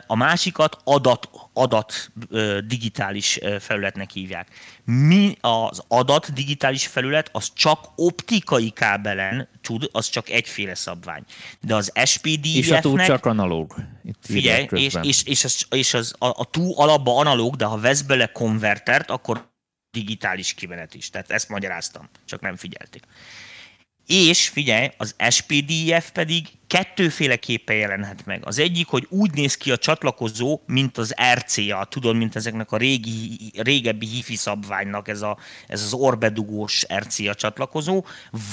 Speaker 3: a másikat adat, adat digitális felületnek hívják. Mi az adat digitális felület, az csak optikai kábelen tud, az csak egyféle szabvány. De az SPDF-nek... És
Speaker 2: a túl csak analóg.
Speaker 3: Itt figyelj, és, és, és, az, és az, a, a túl alapba analóg, de ha vesz bele konvertert, akkor digitális kimenet is. Tehát ezt magyaráztam, csak nem figyelték. És figyelj, az SPDF pedig kettőféleképpen jelenhet meg. Az egyik, hogy úgy néz ki a csatlakozó, mint az RCA, tudod, mint ezeknek a régi, régebbi hifi szabványnak ez, a, ez az orbedugós RCA csatlakozó,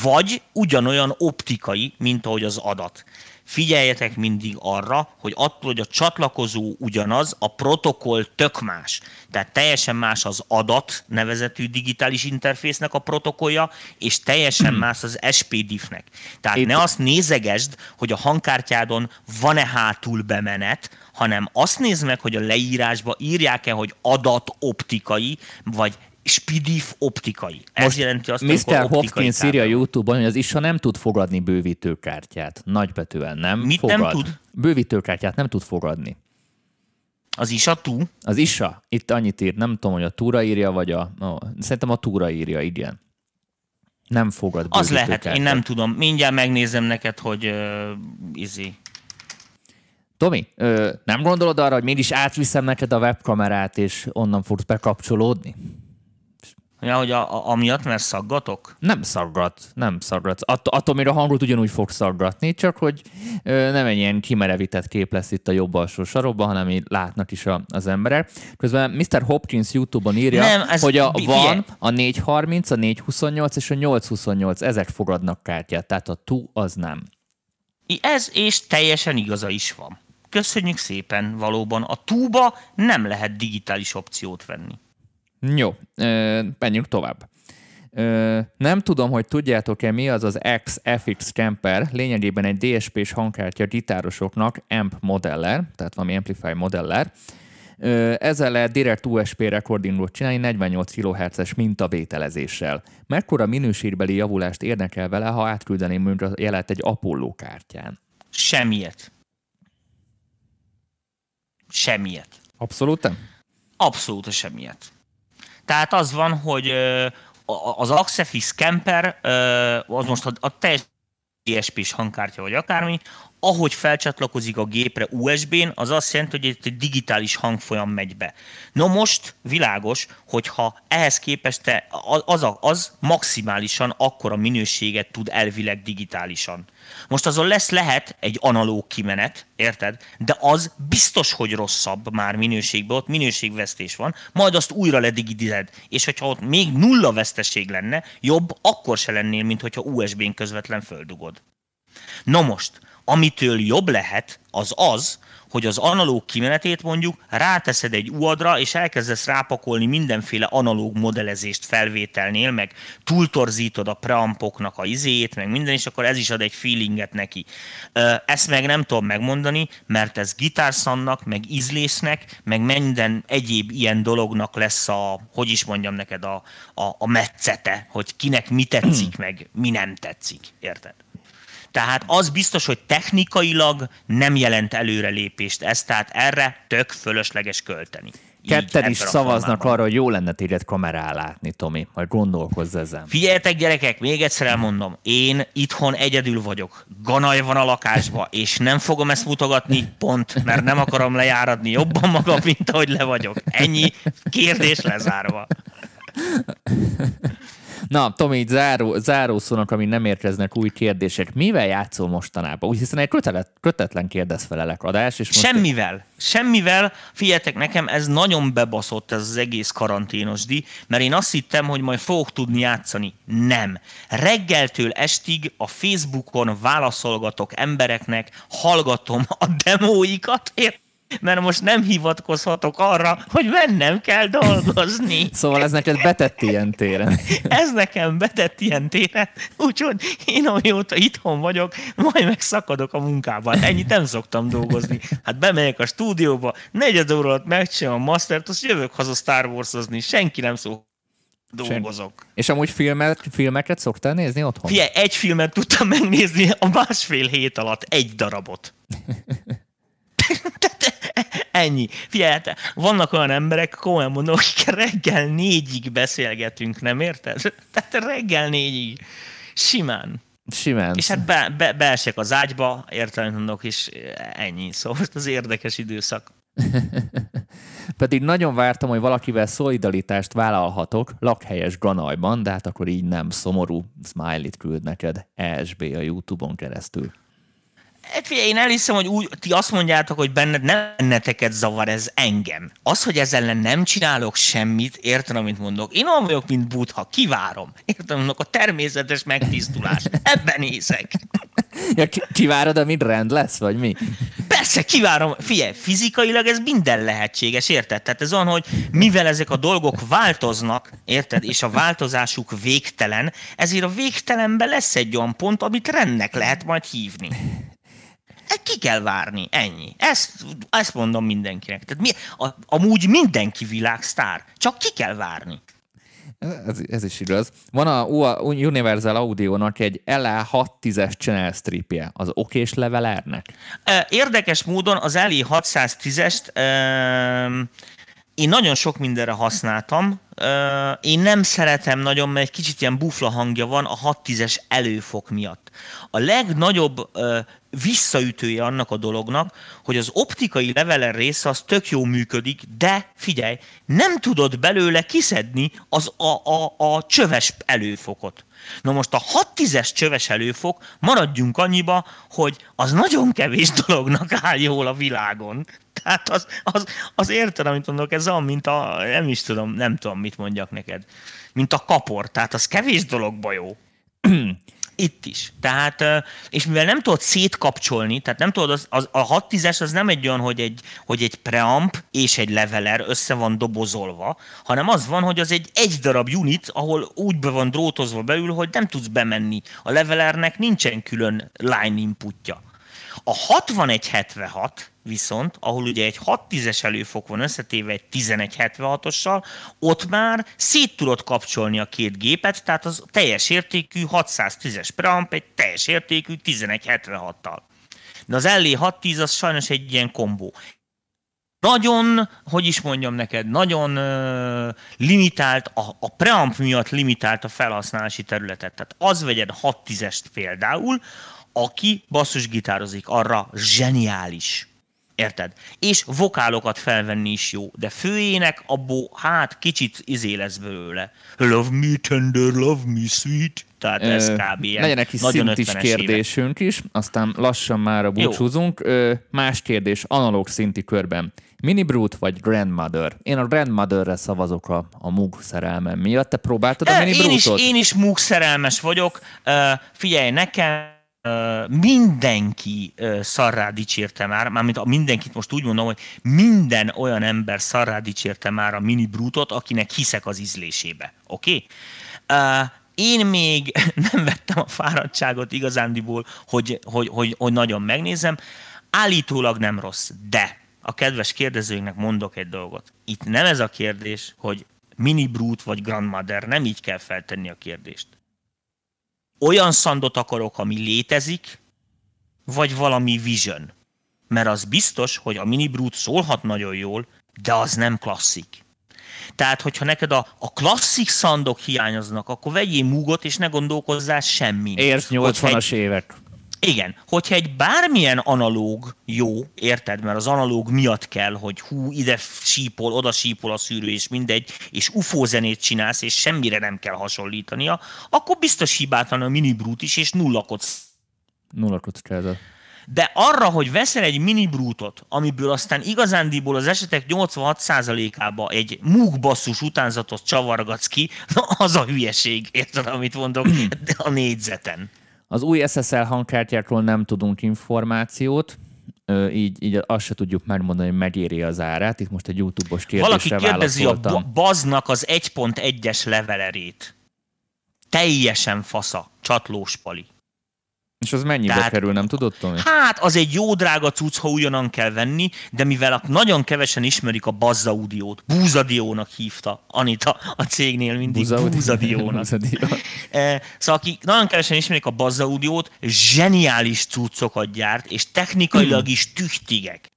Speaker 3: vagy ugyanolyan optikai, mint ahogy az adat figyeljetek mindig arra, hogy attól, hogy a csatlakozó ugyanaz, a protokoll tök más. Tehát teljesen más az adat nevezetű digitális interfésznek a protokollja, és teljesen más az SPDIF-nek. Tehát Itt... ne azt nézegesd, hogy a hangkártyádon van-e hátul bemenet, hanem azt nézd meg, hogy a leírásba írják-e, hogy adat optikai, vagy Spidif optikai. Ez Most jelenti azt,
Speaker 2: Mr. Hopkins írja YouTube-on, hogy az ISA nem tud fogadni bővítőkártyát. Nagybetűen nem
Speaker 3: Mit
Speaker 2: fogad.
Speaker 3: nem tud?
Speaker 2: Bővítőkártyát nem tud fogadni.
Speaker 3: Az ISA tú?
Speaker 2: Az ISA. Itt annyit ír. Nem tudom, hogy a túra írja, vagy a... No, szerintem a túra írja, igen. Nem fogad
Speaker 3: Az lehet, én nem tudom. Mindjárt megnézem neked, hogy uh, izé.
Speaker 2: Tomi, ö, nem gondolod arra, hogy mégis átviszem neked a webkamerát, és onnan fogsz bekapcsolódni?
Speaker 3: Ja, hogy a, a, amiatt, mert szaggatok?
Speaker 2: Nem szaggat, nem szaggat. Att, attól még a hangot ugyanúgy fog szaggatni, csak hogy ö, nem egy ilyen kimerevített kép lesz itt a jobb alsó sarokban, hanem így látnak is a, az emberek. Közben Mr. Hopkins YouTube-on írja, nem, ez hogy a van, a 430, a 428 és a 828, ezek fogadnak kártyát, tehát a tu az nem.
Speaker 3: Ez és teljesen igaza is van. Köszönjük szépen, valóban a túba nem lehet digitális opciót venni.
Speaker 2: Jó, menjünk tovább. Nem tudom, hogy tudjátok-e mi az az XFX Camper, lényegében egy DSP-s hangkártya gitárosoknak amp modeller, tehát valami amplify modeller. Ezzel lehet direkt USB recordingot csinálni 48 kHz-es mintavételezéssel. Mekkora minőségbeli javulást érnek el vele, ha átküldeném a jelet egy Apollo kártyán?
Speaker 3: Semmiet. Semmiet.
Speaker 2: Abszolút nem?
Speaker 3: Abszolút semmiet. Tehát az van, hogy az Axefis Camper, az most a, a teljes DSP-s hangkártya vagy akármi, ahogy felcsatlakozik a gépre USB-n, az azt jelenti, hogy egy digitális hangfolyam megy be. No most világos, hogyha ehhez képest te, az, az maximálisan akkora minőséget tud elvileg digitálizálisan. Most azon lesz lehet egy analóg kimenet, érted? De az biztos, hogy rosszabb már minőségben, ott minőségvesztés van, majd azt újra ledigitized. És hogyha ott még nulla veszteség lenne, jobb akkor se lennél, mint hogyha USB-n közvetlen földugod. Na most, amitől jobb lehet, az az, hogy az analóg kimenetét mondjuk ráteszed egy UAD-ra, és elkezdesz rápakolni mindenféle analóg modellezést felvételnél, meg túltorzítod a preampoknak a izét, meg minden, és akkor ez is ad egy feelinget neki. Ezt meg nem tudom megmondani, mert ez gitárszannak, meg ízlésznek, meg minden egyéb ilyen dolognak lesz a, hogy is mondjam neked, a, a, a metszete, hogy kinek mi tetszik, meg mi nem tetszik. Érted? Tehát az biztos, hogy technikailag nem jelent előrelépést ez, tehát erre tök fölösleges költeni.
Speaker 2: Ketten is szavaznak arra, hogy jó lenne téged kamerá látni, Tomi. Majd gondolkozz ezen.
Speaker 3: Figyeljetek, gyerekek, még egyszer elmondom. Én itthon egyedül vagyok. Ganaj van a lakásba, és nem fogom ezt mutogatni, pont, mert nem akarom lejáradni jobban magam, mint ahogy le vagyok. Ennyi kérdés lezárva.
Speaker 2: Na, Tomi, záró, zárószónak, ami nem érkeznek új kérdések. Mivel játszol mostanában? Úgy hiszen egy kötelet, kötetlen kérdezfelelek adás. És most
Speaker 3: Semmivel. Semmivel. Figyeljetek, nekem ez nagyon bebaszott ez az egész karanténos di, mert én azt hittem, hogy majd fogok tudni játszani. Nem. Reggeltől estig a Facebookon válaszolgatok embereknek, hallgatom a demóikat, érted? Mert most nem hivatkozhatok arra, hogy mennem kell dolgozni.
Speaker 2: Szóval ez neked betett ilyen téren.
Speaker 3: Ez nekem betett ilyen téren, úgyhogy én amióta itthon vagyok, majd megszakadok a munkában. Ennyit nem szoktam dolgozni. Hát bemegyek a stúdióba, negyed óra alatt megcsinálom a mastert, azt jövök haza Star Wars-ozni, senki nem szó dolgozok. Sem.
Speaker 2: És amúgy filmet, filmeket szoktál nézni otthon?
Speaker 3: Figyelj, egy filmet tudtam megnézni a másfél hét alatt, egy darabot. Ennyi. Figyelj, hát vannak olyan emberek, komolyan mondom, akik reggel négyig beszélgetünk, nem érted? Tehát reggel négyig. Simán.
Speaker 2: Simán.
Speaker 3: És hát be, be, beesek az ágyba, értelem mondok, és ennyi. Szóval az érdekes időszak.
Speaker 2: Pedig nagyon vártam, hogy valakivel szolidaritást vállalhatok lakhelyes Ganajban, de hát akkor így nem szomorú smiley-t küld neked ESB a Youtube-on keresztül.
Speaker 3: Hát figyelj, én elhiszem, hogy úgy, ti azt mondjátok, hogy benned nem benneteket zavar ez engem. Az, hogy ezzel ellen nem csinálok semmit, értem, amit mondok. Én olyan vagyok, mint Buddha, kivárom. Értem, mondok, a természetes megtisztulás. Ebben hiszek.
Speaker 2: Ja, kivárod, amit rend lesz, vagy mi?
Speaker 3: Persze, kivárom. Figyelj, fizikailag ez minden lehetséges, érted? Tehát ez olyan, hogy mivel ezek a dolgok változnak, érted, és a változásuk végtelen, ezért a végtelenben lesz egy olyan pont, amit rendnek lehet majd hívni. Ki kell várni, ennyi. Ezt, ezt mondom mindenkinek. Tehát mi, a, amúgy mindenki világsztár, csak ki kell várni.
Speaker 2: Ez, ez is igaz. Van a Universal Audio-nak egy LA610-es channel stripje, az okés levelernek.
Speaker 3: Érdekes módon az LA 610-est én nagyon sok mindenre használtam. Én nem szeretem nagyon, mert egy kicsit ilyen bufla hangja van a 610-es előfok miatt. A legnagyobb visszaütője annak a dolognak, hogy az optikai leveler része az tök jó működik, de figyelj, nem tudod belőle kiszedni az a, a, a csöves előfokot. Na most a 6 es csöves előfok, maradjunk annyiba, hogy az nagyon kevés dolognak áll jól a világon. Tehát az, az, az érted, amit mondok, ez olyan, mint a, nem is tudom, nem tudom, mit mondjak neked, mint a kapor, tehát az kevés dologba jó. itt is. Tehát, és mivel nem tudod szétkapcsolni, tehát nem tudod, az, az, a 6 es az nem egy olyan, hogy egy, hogy egy preamp és egy leveler össze van dobozolva, hanem az van, hogy az egy egy darab unit, ahol úgy be van drótozva belül, hogy nem tudsz bemenni. A levelernek nincsen külön line inputja. A 6176 viszont, ahol ugye egy 6-10-es előfok van összetéve egy 1176-ossal, ott már szét tudod kapcsolni a két gépet, tehát az teljes értékű 610-es preamp egy teljes értékű 1176-tal. De az LE 610 az sajnos egy ilyen kombó. Nagyon, hogy is mondjam neked, nagyon uh, limitált, a, a preamp miatt limitált a felhasználási területet. Tehát az vegyed 610-est például, aki basszusgitározik, arra zseniális. Érted? És vokálokat felvenni is jó, de főjének abból, hát kicsit izé lesz belőle. Love me tender, love me sweet. Tehát ez kb.
Speaker 2: Ilyen legyen egy kis szintis kérdésünk is, aztán lassan már a búcsúzunk. Ö, más kérdés, analóg szinti körben. Mini Brute vagy Grandmother? Én a Grandmotherre szavazok a, a Moog szerelmem miatt. Te próbáltad a Mini
Speaker 3: Brute-ot? Én is, én is Moog szerelmes vagyok. Uh, figyelj, nekem mindenki szarrá dicsérte már, mármint a mindenkit most úgy mondom, hogy minden olyan ember szarrá dicsérte már a mini brutot, akinek hiszek az ízlésébe. Oké? Okay? Én még nem vettem a fáradtságot igazándiból, hogy, hogy, hogy, hogy nagyon megnézem. Állítólag nem rossz, de a kedves kérdezőinknek mondok egy dolgot. Itt nem ez a kérdés, hogy mini brut vagy grandmother, nem így kell feltenni a kérdést olyan szandot akarok, ami létezik, vagy valami vision. Mert az biztos, hogy a mini brute szólhat nagyon jól, de az nem klasszik. Tehát, hogyha neked a, a klasszik szandok hiányoznak, akkor vegyél múgot, és ne gondolkozzál semmi.
Speaker 2: Érsz 80-as egy... évek.
Speaker 3: Igen, hogyha egy bármilyen analóg jó, érted, mert az analóg miatt kell, hogy hú, ide sípol, oda sípol a szűrő, és mindegy, és UFO zenét csinálsz, és semmire nem kell hasonlítania, akkor biztos hibátlan a mini brút is, és nulla kocz.
Speaker 2: Nulla kockázat.
Speaker 3: De arra, hogy veszel egy mini brútot, amiből aztán igazándiból az esetek 86%-ába egy múg basszus utánzatot csavargatsz ki, na az a hülyeség, érted, amit mondok, a négyzeten.
Speaker 2: Az új SSL hangkártyákról nem tudunk információt, így, így azt se tudjuk megmondani, hogy megéri az árát. Itt most egy YouTube-os kérdésre
Speaker 3: Valaki kérdezi a baznak az 1.1-es levelerét. Teljesen fasza, csatlós pali.
Speaker 2: És az mennyibe
Speaker 3: Tehát-
Speaker 2: kerül, nem tudod, Tomi?
Speaker 3: Hát, az egy jó drága cucc, ha ugyanan kell venni, de mivel nagyon kevesen ismerik a Bazzaudiót, Búzadiónak hívta Anita a cégnél mindig,
Speaker 2: Buzaudi-
Speaker 3: Búzadiónak.
Speaker 2: Buzadió.
Speaker 3: Eh, Szóval akik nagyon kevesen ismerik a Bazza Audiót, zseniális cuccokat gyárt, és technikailag is tüchtigek.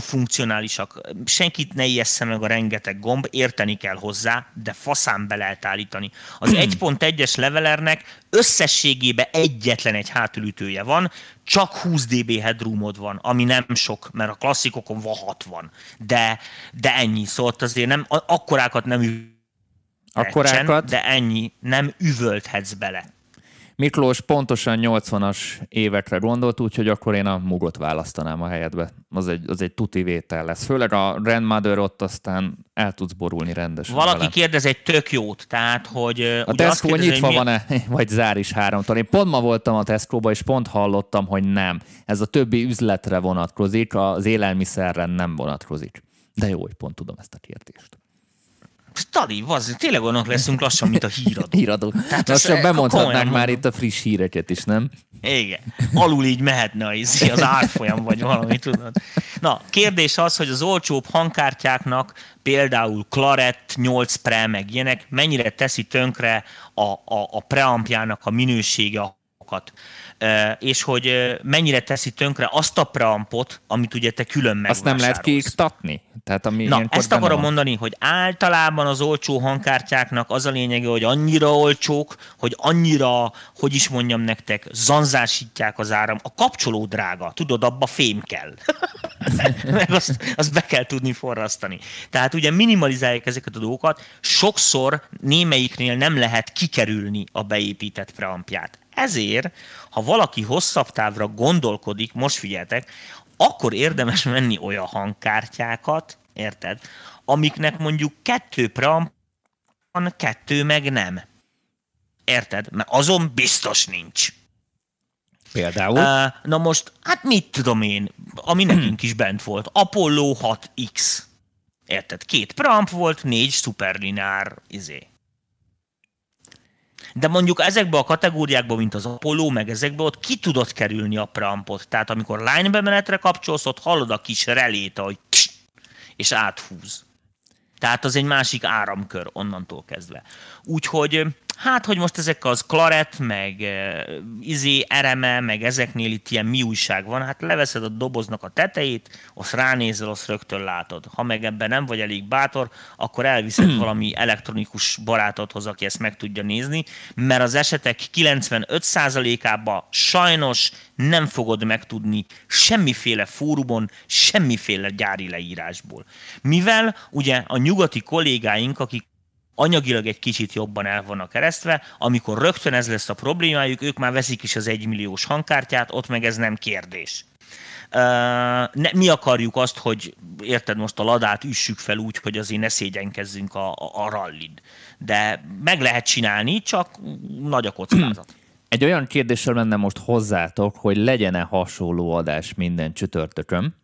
Speaker 3: Funkcionálisak. Senkit ne ijessze meg a rengeteg gomb, érteni kell hozzá, de faszán be lehet állítani. Az 1.1-es levelernek összességében egyetlen egy hátulütője van, csak 20 dB headroomod van, ami nem sok, mert a klasszikokon van 60. De, de ennyi, szóval azért nem, akkorákat nem ü-
Speaker 2: Akkorákat?
Speaker 3: de ennyi, nem üvölthetsz bele.
Speaker 2: Miklós pontosan 80-as évekre gondolt, úgyhogy akkor én a mugot választanám a helyedbe. Az egy, az egy tuti vétel lesz. Főleg a Grandmother ott aztán el tudsz borulni rendesen
Speaker 3: Valaki
Speaker 2: vele.
Speaker 3: kérdez egy tök jót, tehát, hogy...
Speaker 2: A Tesco nyitva
Speaker 3: mi-
Speaker 2: van-e, vagy zár is háromtól? Én pont ma voltam a Tesco-ba, és pont hallottam, hogy nem. Ez a többi üzletre vonatkozik, az élelmiszerre nem vonatkozik. De jó, hogy pont tudom ezt a kérdést.
Speaker 3: Tadi, az, tényleg olyanok leszünk lassan, mint a híradó.
Speaker 2: Híradó.
Speaker 3: Tehát eh,
Speaker 2: bemondhatnánk már itt a friss híreket is, nem?
Speaker 3: Igen. Alul így mehetne az, izé, az árfolyam, vagy valami, tudod. Na, kérdés az, hogy az olcsóbb hangkártyáknak, például Claret 8 Pre, meg ilyenek, mennyire teszi tönkre a, a, a preampjának a minősége a hangokat. És hogy mennyire teszi tönkre azt a preampot, amit ugye te külön
Speaker 2: Azt nem lehet kiiktatni? Tehát ami
Speaker 3: Na, ezt akarom
Speaker 2: van.
Speaker 3: mondani, hogy általában az olcsó hangkártyáknak az a lényege, hogy annyira olcsók, hogy annyira, hogy is mondjam nektek, zanzásítják az áram. A kapcsoló drága, tudod, abba fém kell. Meg azt, azt be kell tudni forrasztani. Tehát ugye minimalizálják ezeket a dolgokat, sokszor némelyiknél nem lehet kikerülni a beépített preampját. Ezért, ha valaki hosszabb távra gondolkodik, most figyeltek, akkor érdemes venni olyan hangkártyákat, érted, amiknek mondjuk kettő preamp van, kettő meg nem. Érted? Mert azon biztos nincs.
Speaker 2: Például?
Speaker 3: Uh, na most, hát mit tudom én, ami nekünk is bent volt, Apollo 6X. Érted? Két preamp volt, négy szuperlinár izé. De mondjuk ezekbe a kategóriákba, mint az Apollo, meg ezekbe ott ki tudod kerülni a preampot. Tehát amikor line bemenetre kapcsolsz, ott hallod a kis relét, ahogy tss, és áthúz. Tehát az egy másik áramkör onnantól kezdve. Úgyhogy hát, hogy most ezek az Claret, meg eh, izé, RME, meg ezeknél itt ilyen mi újság van, hát leveszed a doboznak a tetejét, azt ránézel, azt rögtön látod. Ha meg ebben nem vagy elég bátor, akkor elviszed valami elektronikus barátodhoz, aki ezt meg tudja nézni, mert az esetek 95%-ában sajnos nem fogod megtudni semmiféle fórumon, semmiféle gyári leírásból. Mivel ugye a nyugati kollégáink, akik anyagilag egy kicsit jobban el vannak keresztve, amikor rögtön ez lesz a problémájuk, ők már veszik is az egymilliós hangkártyát, ott meg ez nem kérdés. Mi akarjuk azt, hogy érted, most a ladát üssük fel úgy, hogy azért ne szégyenkezzünk a, a, a rallid. De meg lehet csinálni, csak nagy a kockázat.
Speaker 2: Egy olyan kérdéssel lenne most hozzátok, hogy legyen-e hasonló adás minden csütörtökön.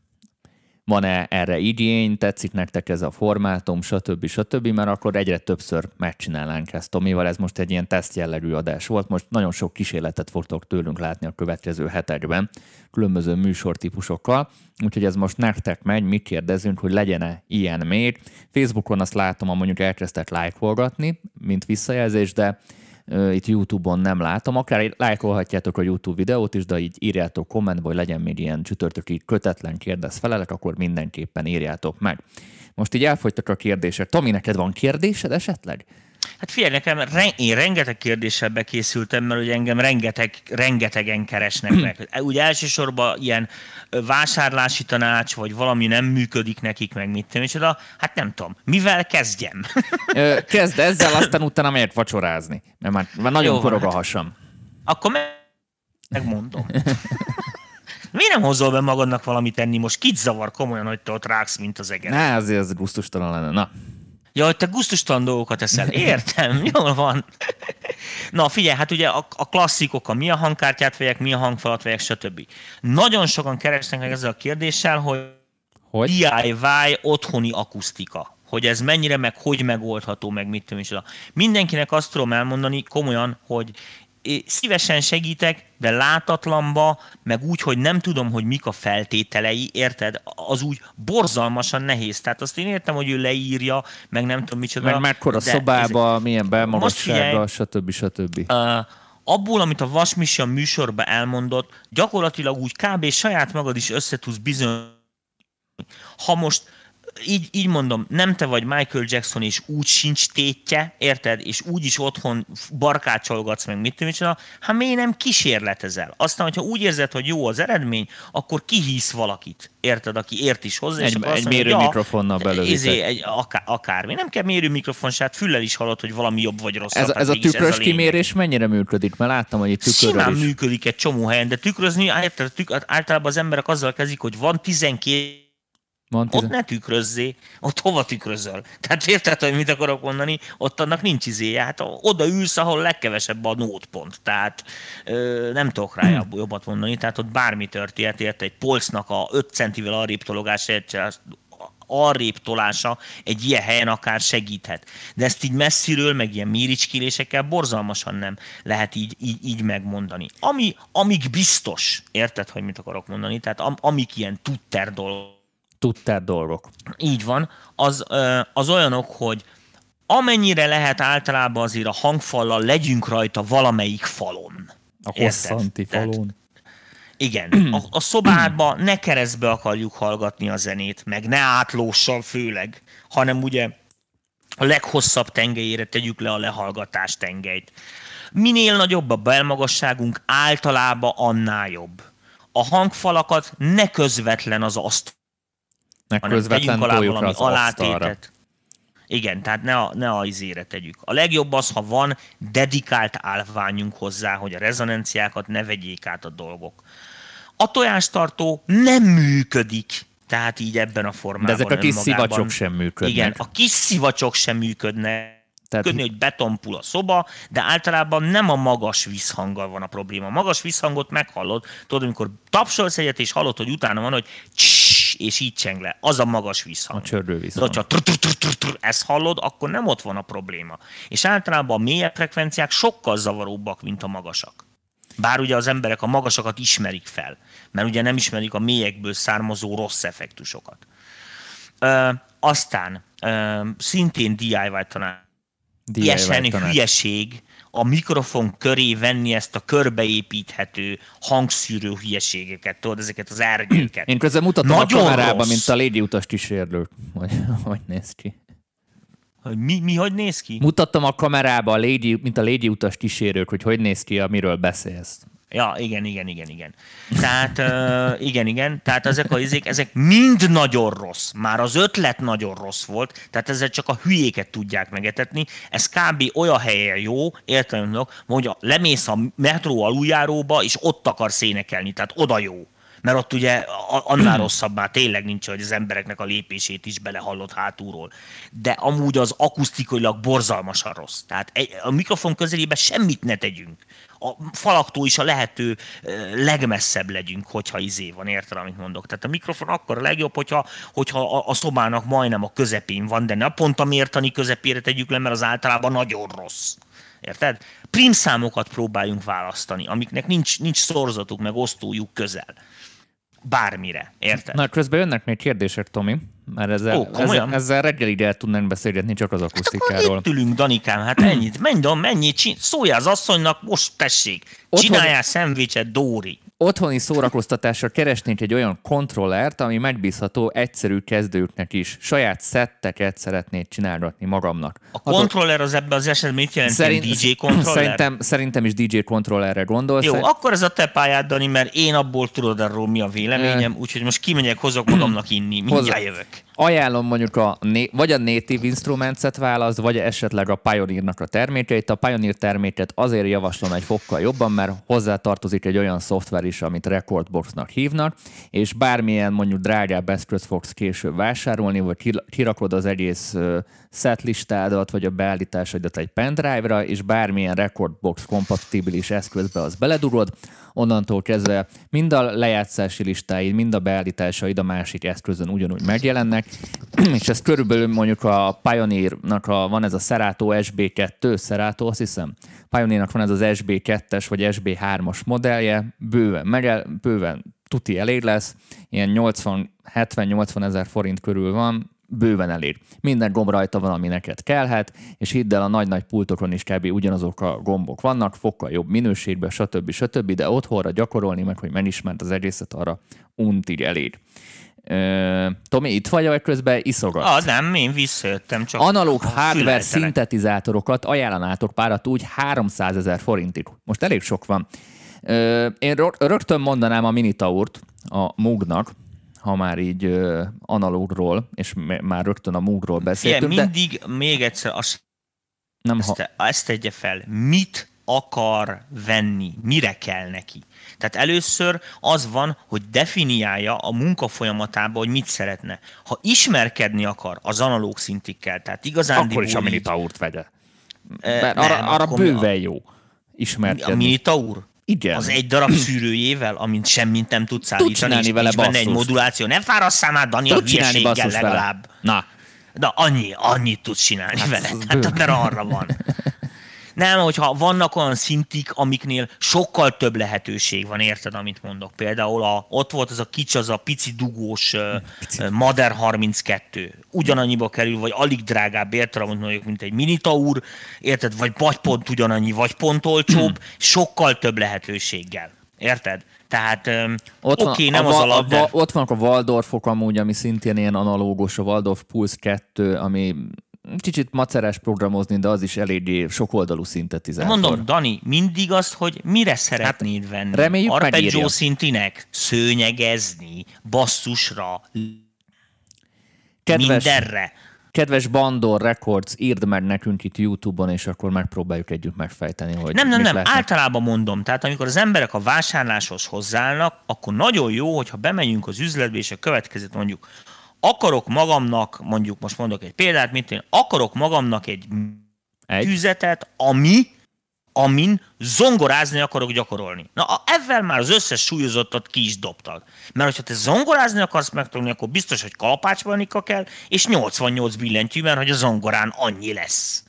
Speaker 2: Van-e erre igény, tetszik nektek ez a formátum, stb. stb., mert akkor egyre többször megcsinálnánk ezt Tomival. Ez most egy ilyen teszt jellegű adás volt. Most nagyon sok kísérletet fogtok tőlünk látni a következő hetekben, különböző műsortípusokkal. Úgyhogy ez most nektek megy, mi kérdezünk, hogy legyen-e ilyen még. Facebookon azt látom, hogy mondjuk elkezdtek lájkolgatni, mint visszajelzés, de itt YouTube-on nem látom. Akár lájkolhatjátok a YouTube videót is, de így írjátok kommentbe, hogy legyen még ilyen csütörtöki kötetlen kérdez felelek, akkor mindenképpen írjátok meg. Most így elfogytak a kérdések. Tomi, neked van kérdésed esetleg?
Speaker 3: Hát figyelj, nekem re- én rengeteg kérdéssel bekészültem, mert ugye engem rengeteg, rengetegen keresnek meg. Ugye elsősorban ilyen vásárlási tanács, vagy valami nem működik nekik, meg mit tudom, és oda, hát nem tudom, mivel kezdjem?
Speaker 2: Kezd ezzel, aztán utána miért vacsorázni? Mert már, már nagyon Jó, korog a hát hasam.
Speaker 3: Akkor megmondom. Miért nem hozol be magadnak valamit enni? Most kit zavar komolyan, hogy te ott ráksz, mint az eger?
Speaker 2: Ne, azért ez gusztustalan lenne. Na.
Speaker 3: Ja, hogy te gusztustalan dolgokat eszel. Értem, jól van. Na figyelj, hát ugye a, a klasszikok, a mi a hangkártyát vegyek, mi a hangfalat vegyek, stb. Nagyon sokan keresnek meg ezzel a kérdéssel, hogy, hogy? DIY otthoni akusztika hogy ez mennyire meg hogy megoldható, meg mit tudom is. Mindenkinek azt tudom elmondani komolyan, hogy szívesen segítek, de látatlanba, meg úgy, hogy nem tudom, hogy mik a feltételei, érted? Az úgy borzalmasan nehéz. Tehát azt én értem, hogy ő leírja, meg nem tudom micsoda.
Speaker 2: Meg mekkora szobába, ez... milyen belmagassága, stb. stb. Uh,
Speaker 3: abból, amit a Vasmisi a műsorban elmondott, gyakorlatilag úgy kb. saját magad is összetudsz bizony. Ha most így, így mondom, nem te vagy Michael Jackson, és úgy sincs tétje, érted? És úgy is otthon barkácsolgatsz meg, mit tudom, hát miért nem kísérletezel? Aztán, hogyha úgy érzed, hogy jó az eredmény, akkor kihisz valakit, érted, aki ért is hozzá.
Speaker 2: Egy, és egy mérő ja, mikrofonnal belőle.
Speaker 3: Izé, egy, akár, akármi. Nem kell mérő mikrofon, hát füllel is hallod, hogy valami jobb vagy rosszabb.
Speaker 2: Ez, ez a tükrös ez a kimérés mennyire működik? Mert láttam, hogy itt tükrös
Speaker 3: Simán is. működik egy csomó helyen, de tükrözni, érted, tük, általában az emberek azzal kezdik, hogy van 12 Mondd, ott ne tükrözzé, ott hova tükrözöl? Tehát érted, hogy mit akarok mondani? Ott annak nincs izéje. Hát oda ülsz, ahol legkevesebb a nótpont. Tehát ö, nem tudok rá hmm. jobbat mondani. Tehát ott bármi történt, érted? Egy polcnak a 5 centivel arrébb tologása, arrébb tolása egy ilyen helyen akár segíthet. De ezt így messziről, meg ilyen miricskélésekkel borzalmasan nem lehet így, így, így megmondani. Ami, amíg biztos, érted, hogy mit akarok mondani? Tehát am, amik ilyen tutter dolgok,
Speaker 2: tudtál dolgok.
Speaker 3: Így van. Az, az olyanok, hogy amennyire lehet általában azért a hangfallal legyünk rajta valamelyik falon.
Speaker 2: A hosszanti falon. Tehát,
Speaker 3: igen, a, a szobádba ne keresztbe akarjuk hallgatni a zenét, meg ne átlóssal főleg, hanem ugye a leghosszabb tengelyére tegyük le a lehallgatás tengelyt. Minél nagyobb a belmagasságunk, általában annál jobb. A hangfalakat ne közvetlen az azt
Speaker 2: meg közvetlen toljuk az alátétet.
Speaker 3: Igen, tehát ne a, ne a izére tegyük. A legjobb az, ha van dedikált állványunk hozzá, hogy a rezonanciákat ne vegyék át a dolgok. A tojástartó nem működik, tehát így ebben a formában.
Speaker 2: De ezek a kis szivacsok sem működnek.
Speaker 3: Igen, a kis szivacsok sem működnek. Tehát... Ködni, hogy betonpul a szoba, de általában nem a magas visszhanggal van a probléma. A magas visszhangot meghallod, tudod, amikor tapsolsz egyet, és hallod, hogy utána van, hogy és így cseng le. Az a magas visszhang.
Speaker 2: A csördő visszhang.
Speaker 3: De hogyha ezt hallod, akkor nem ott van a probléma. És általában a mélyebb frekvenciák sokkal zavaróbbak, mint a magasak. Bár ugye az emberek a magasakat ismerik fel, mert ugye nem ismerik a mélyekből származó rossz effektusokat. Ö, aztán ö, szintén DIY tanár. Ilyesen hülyeség, a mikrofon köré venni ezt a körbeépíthető hangszűrő hülyeségeket, tudod, ezeket az árnyéket.
Speaker 2: Én közben mutatom Nagyon a kamerában, mint a légi utas kísérlők. Hogy, hogy néz ki.
Speaker 3: Mi, mi hogy néz ki?
Speaker 2: Mutattam a kamerába, a lady, mint a légi utas kísérők, hogy hogy néz ki, amiről beszélsz.
Speaker 3: Ja, igen, igen, igen, igen. Tehát, uh, igen, igen, tehát ezek a izék, ezek mind nagyon rossz. Már az ötlet nagyon rossz volt, tehát ezzel csak a hülyéket tudják megetetni. Ez kb. olyan helyen jó, értem, hogy lemész a metró aluljáróba, és ott akarsz énekelni, tehát oda jó mert ott ugye annál rosszabb már tényleg nincs, hogy az embereknek a lépését is belehallott hátulról. De amúgy az akusztikailag borzalmasan rossz. Tehát a mikrofon közelében semmit ne tegyünk a falaktól is a lehető legmesszebb legyünk, hogyha izé van, érted, amit mondok. Tehát a mikrofon akkor a legjobb, hogyha, hogyha a, a szobának majdnem a közepén van, de ne pont a mértani közepére tegyük le, mert az általában nagyon rossz. Érted? Primszámokat próbáljunk választani, amiknek nincs, nincs szorzatuk, meg osztójuk közel bármire, érted?
Speaker 2: Na, közben jönnek még kérdések, Tomi, mert ezzel, Ó, ezzel, ezzel reggelig el tudnánk beszélgetni csak az hát akusztikáról.
Speaker 3: Hát ülünk, Danikám, hát ennyit, menj, menj, szólj az asszonynak, most tessék, Ott csináljál szendvicset, Dóri.
Speaker 2: Otthoni szórakoztatásra keresnénk egy olyan kontrollert, ami megbízható egyszerű kezdőknek is. Saját szetteket szeretnék csinálgatni magamnak.
Speaker 3: A kontroller az ebben az esetben mit jelent?
Speaker 2: Szerint,
Speaker 3: DJ kontroller?
Speaker 2: Szerintem, szerintem is DJ kontrollerre gondolsz.
Speaker 3: Jó,
Speaker 2: Szerint-
Speaker 3: akkor ez a te pályád, Dani, mert én abból tudod arról mi a véleményem, úgyhogy most kimegyek, hozok magamnak inni, mindjárt
Speaker 2: Hozzá-
Speaker 3: jövök.
Speaker 2: Ajánlom mondjuk a, vagy a Native Instruments-et választ, vagy esetleg a Pioneer-nak a termékeit. A Pioneer terméket azért javaslom egy fokkal jobban, mert hozzá tartozik egy olyan szoftver is, amit Recordboxnak hívnak, és bármilyen mondjuk drágább eszközt fogsz később vásárolni, vagy kirakod az egész setlistádat, vagy a beállításodat egy pendrive-ra, és bármilyen Recordbox kompatibilis eszközbe az beledugod, onnantól kezdve mind a lejátszási listáid, mind a beállításaid a másik eszközön ugyanúgy megjelennek, és ez körülbelül mondjuk a Pioneer-nak a, van ez a Serato SB2, Serato azt hiszem, Pioneer-nak van ez az SB2-es vagy SB3-as modellje, bőven, meg, bőven tuti elég lesz, ilyen 80, 70-80 ezer forint körül van, bőven elég. Minden gomb rajta van, ami neked kellhet, és hidd el, a nagy-nagy pultokon is kb. ugyanazok a gombok vannak, fokkal jobb minőségben, stb. stb. De otthonra gyakorolni, meg hogy megismert az egészet, arra untig elég. Ö, Tomi, itt vagy, vagy közben iszogatsz?
Speaker 3: Ah, nem, én visszajöttem, csak
Speaker 2: Analóg hardware szintetizátorokat ajánlanátok párat úgy 300 ezer forintig. Most elég sok van. Ö, Én rö- rögtön mondanám a Minitaurt a Moog-nak, ha már így ö, analógról, és m- már rögtön a
Speaker 3: Figyelj,
Speaker 2: beszéltünk, de
Speaker 3: mindig még egyszer azt,
Speaker 2: nem
Speaker 3: ezt,
Speaker 2: ha...
Speaker 3: ezt tegye fel. Mit akar venni? Mire kell neki? Tehát először az van, hogy definiálja a munka folyamatában, hogy mit szeretne. Ha ismerkedni akar az analóg szintikkel, tehát igazán
Speaker 2: Akkor is a Minitaurt vegye. Mert
Speaker 3: nem,
Speaker 2: arra, arra
Speaker 3: a-
Speaker 2: bőven jó
Speaker 3: a
Speaker 2: ismerkedni.
Speaker 3: Minitaur?
Speaker 2: Igen.
Speaker 3: Az egy darab szűrőjével, amint semmit nem tudsz állítani,
Speaker 2: csinálni
Speaker 3: és
Speaker 2: vele
Speaker 3: nincs benne egy moduláció. Ne fárasszál már, Dani, a
Speaker 2: Tud csinálni
Speaker 3: hülyeséggel
Speaker 2: basszus vele.
Speaker 3: legalább.
Speaker 2: Na,
Speaker 3: De annyi, annyit tudsz csinálni hát, vele. Hát, mert arra van. Nem, hogyha vannak olyan szintik, amiknél sokkal több lehetőség van, érted, amit mondok? Például a, ott volt az a kicsi, az a pici dugós ö, Mader 32. Ugyanannyiba kerül, vagy alig drágább, érted, amit mondjuk, mint egy Minitaur, érted, vagy, vagy pont ugyanannyi, vagy pont olcsóbb, sokkal több lehetőséggel. Érted? Tehát öm,
Speaker 2: Ott,
Speaker 3: oké, okay, nem
Speaker 2: a,
Speaker 3: az a
Speaker 2: va-
Speaker 3: lab, de...
Speaker 2: va- ott vannak a Waldorfok amúgy, ami szintén ilyen analógos, a Waldorf Pulse 2, ami kicsit macerás programozni, de az is eléggé sokoldalú szintetizátor.
Speaker 3: Mondom, Dani, mindig azt, hogy mire szeretnéd venni.
Speaker 2: Hát, reméljük
Speaker 3: Arpeggio szintinek, szőnyegezni, basszusra,
Speaker 2: kedves,
Speaker 3: mindenre.
Speaker 2: kedves Bandor Records, írd meg nekünk itt YouTube-on, és akkor megpróbáljuk együtt megfejteni, hogy
Speaker 3: Nem, nem, nem,
Speaker 2: lehetne.
Speaker 3: általában mondom, tehát amikor az emberek a vásárláshoz hozzáállnak, akkor nagyon jó, hogyha bemegyünk az üzletbe, és a következőt mondjuk, akarok magamnak, mondjuk most mondok egy példát, mint én, akarok magamnak egy
Speaker 2: Egy?
Speaker 3: tüzetet, ami, amin zongorázni akarok gyakorolni. Na, ezzel már az összes súlyozottat ki is dobtad. Mert hogyha te zongorázni akarsz megtanulni, akkor biztos, hogy kalapácspanika kell, és 88 billentyű, mert hogy a zongorán annyi lesz.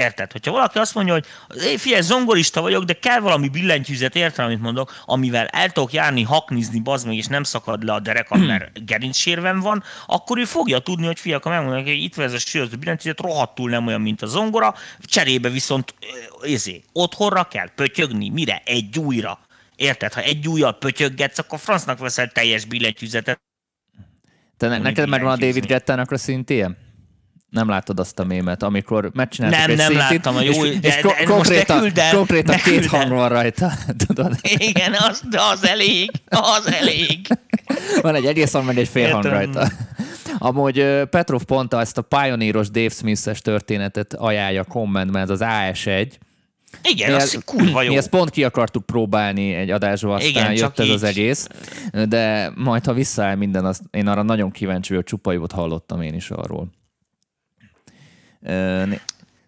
Speaker 3: Érted? Hogyha valaki azt mondja, hogy "Éj, figyelj, zongorista vagyok, de kell valami billentyűzet, érted, amit mondok, amivel el tudok járni, haknizni, bazd meg, és nem szakad le a derekam, mert gerincsérvem van, akkor ő fogja tudni, hogy fiak, megmondják, hogy itt van ez a súlyozó billentyűzet, rohadtul nem olyan, mint a zongora, cserébe viszont ezé, otthonra kell pötyögni, mire? Egy újra. Érted? Ha egy újjal pötyöggetsz, akkor francnak veszel teljes billentyűzetet.
Speaker 2: Te ne, neked megvan a David. Gettának a szintje? Nem láttad azt a mémet, amikor megcsináltak
Speaker 3: Nem, nem
Speaker 2: szintit,
Speaker 3: láttam, a jó-
Speaker 2: és,
Speaker 3: de-
Speaker 2: és
Speaker 3: de
Speaker 2: ko-
Speaker 3: most ne
Speaker 2: konkrétan, konkrétan
Speaker 3: ne
Speaker 2: két hang van rajta, tudod?
Speaker 3: Igen, az, de az elég, az elég.
Speaker 2: Van egy egész hang, meg egy fél hang
Speaker 3: Értem.
Speaker 2: rajta. Amúgy Petrov pont ezt a pioníros Dave Smith-es történetet ajánlja kommentben, ez az AS1.
Speaker 3: Igen, az kurva jó.
Speaker 2: mi ezt pont ki akartuk próbálni egy adásba, aztán
Speaker 3: Igen,
Speaker 2: jött ez az
Speaker 3: így.
Speaker 2: egész, de majd ha visszaáll minden, azt, én arra nagyon kíváncsi vagyok, csupa jót hallottam én is arról.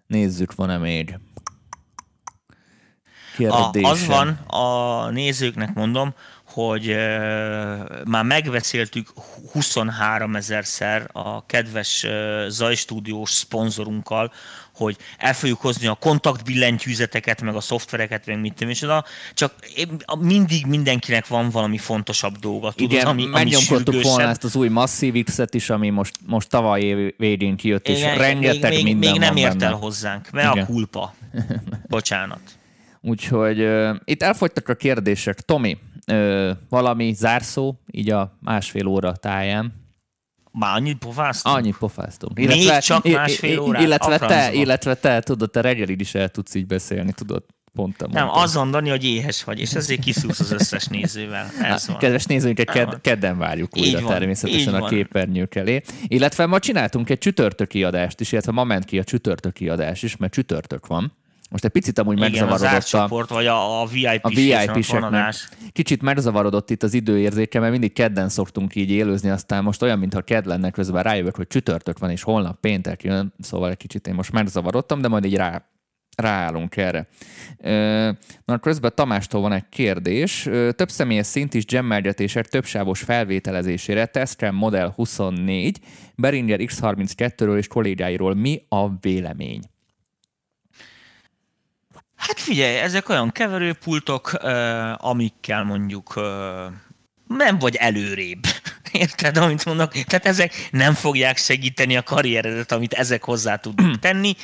Speaker 2: Nézzük, van-e még
Speaker 3: A, az van, a nézőknek mondom, hogy uh, már megbeszéltük 23 ezerszer a kedves uh, Zaj stúdiós szponzorunkkal, hogy el fogjuk hozni a kontaktbillentyűzeteket, meg a szoftvereket, meg mit és oda, csak mindig mindenkinek van valami fontosabb dolga, tudod,
Speaker 2: Igen,
Speaker 3: ami, ami
Speaker 2: megnyomkodtuk volna
Speaker 3: sürgősebb.
Speaker 2: ezt az új Massive X-et is, ami most, most tavaly év végén kijött, és
Speaker 3: Igen,
Speaker 2: rengeteg
Speaker 3: még,
Speaker 2: minden
Speaker 3: még nem ért el hozzánk, mert
Speaker 2: Igen.
Speaker 3: a kulpa. Bocsánat.
Speaker 2: Úgyhogy uh, itt elfogytak a kérdések. Tomi, uh, valami zárszó, így a másfél óra táján?
Speaker 3: Már annyit pofáztunk?
Speaker 2: Annyit pofáztunk.
Speaker 3: Még csak másfél órát?
Speaker 2: Illetve te, illetve te, tudod, te reggelid is el tudsz így beszélni, tudod. Pont
Speaker 3: nem, az mondani, hogy éhes vagy, és ezért kiszúrsz az összes nézővel. Ez van.
Speaker 2: Kedves nézőinket ked- kedden várjuk újra van, természetesen a képernyők elé. Illetve ma csináltunk egy csütörtöki adást is, illetve ma ment ki a csütörtöki adás is, mert csütörtök van. Most egy picit amúgy Igen, megzavarodott
Speaker 3: a, csoport, vagy a, a VIP
Speaker 2: a VIP-seknek. Kicsit megzavarodott itt az időérzéke, mert mindig kedden szoktunk így élőzni, aztán most olyan, mintha kedd lenne, közben rájövök, hogy csütörtök van, és holnap péntek jön, szóval egy kicsit én most megzavarodtam, de majd így rá, ráállunk erre. Na, közben Tamástól van egy kérdés. Több személyes szint is gemmelgetések többsávos felvételezésére Testcam Model 24, Behringer X32-ről és kollégáiról mi a vélemény?
Speaker 3: Hát figyelj, ezek olyan keverőpultok, amikkel mondjuk nem vagy előrébb. Érted, amit mondok? Tehát ezek nem fogják segíteni a karrieredet, amit ezek hozzá tudnak tenni,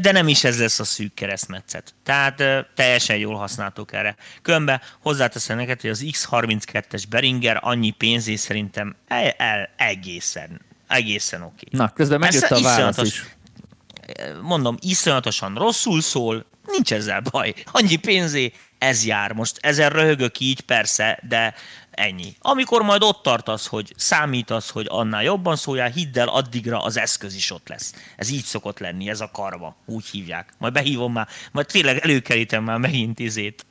Speaker 3: de nem is ez lesz a szűk keresztmetszet. Tehát teljesen jól használtok erre. Különben hozzáteszem neked, hogy az X32-es Beringer annyi pénzé szerintem el, el, egészen, egészen oké.
Speaker 2: Okay. Na, közben megjött a válasz is.
Speaker 3: Mondom, iszonyatosan rosszul szól, nincs ezzel baj. Annyi pénzé, ez jár. Most ezen röhögök így, persze, de ennyi. Amikor majd ott tartasz, hogy számítasz, hogy annál jobban szóljál, hidd el, addigra az eszköz is ott lesz. Ez így szokott lenni, ez a karva. Úgy hívják. Majd behívom már, majd tényleg előkerítem már megint izét.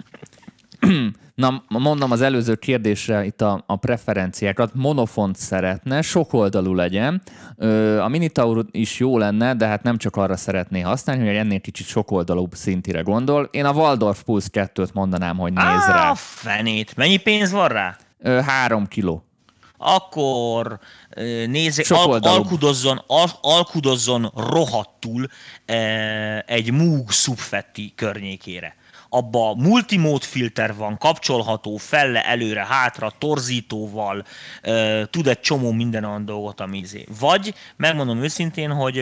Speaker 2: Na, mondom az előző kérdésre itt a, a preferenciákat. Monofont szeretne, sokoldalú legyen. Ö, a Minitaur is jó lenne, de hát nem csak arra szeretné használni, hogy ennél kicsit sokoldalúbb szintire gondol. Én a Waldorf Pulse 2-t mondanám, hogy néz Á, rá.
Speaker 3: fenét. Mennyi pénz van rá?
Speaker 2: Ö, három kiló.
Speaker 3: Akkor nézze, al- alkudozzon, al- alkudozzon rohadtul egy Moog Subfetti környékére abba multimód filter van, kapcsolható felle, előre, hátra, torzítóval, uh, tud egy csomó minden olyan dolgot, ami izé. Vagy, megmondom őszintén, hogy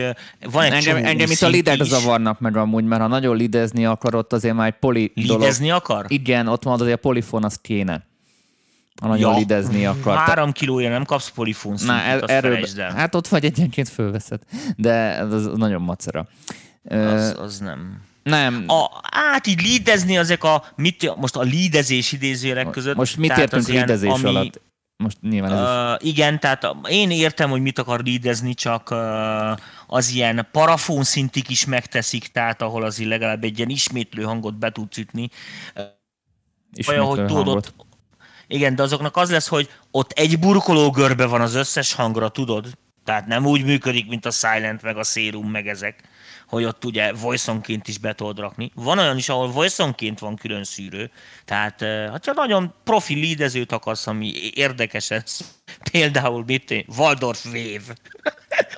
Speaker 3: van egy
Speaker 2: engem,
Speaker 3: csomó
Speaker 2: Engem itt a lidek zavarnak meg amúgy, mert ha nagyon lidezni akar, ott azért már egy poli
Speaker 3: Lidezni
Speaker 2: dolog.
Speaker 3: akar?
Speaker 2: Igen, ott van azért a polifon, az kéne. Ha nagyon ja, lidezni akar.
Speaker 3: Három kilója nem kapsz polifon Na, er, erről,
Speaker 2: Hát ott vagy egyenként fölveszed, de ez nagyon macera.
Speaker 3: Az, az nem.
Speaker 2: Nem.
Speaker 3: A, át így lídezni ezek a, mit, most a lídezés idézőjelek között.
Speaker 2: Most mit értünk lídezés ami, alatt? Most nyilván ez
Speaker 3: uh, is. Igen, tehát én értem, hogy mit akar lídezni, csak uh, az ilyen parafon szintig is megteszik, tehát ahol az legalább egy ilyen ismétlő hangot be tudsz ütni.
Speaker 2: Ismétlő Olyan, hogy tudod, ott,
Speaker 3: igen, de azoknak az lesz, hogy ott egy burkoló görbe van az összes hangra, tudod? Tehát nem úgy működik, mint a Silent, meg a Serum, meg ezek hogy ott ugye voice-onként is be tudod rakni. Van olyan is, ahol voice-onként van külön szűrő, tehát hát ha nagyon profi lídezőt akarsz, ami érdekesen, például mit Waldorf Wave,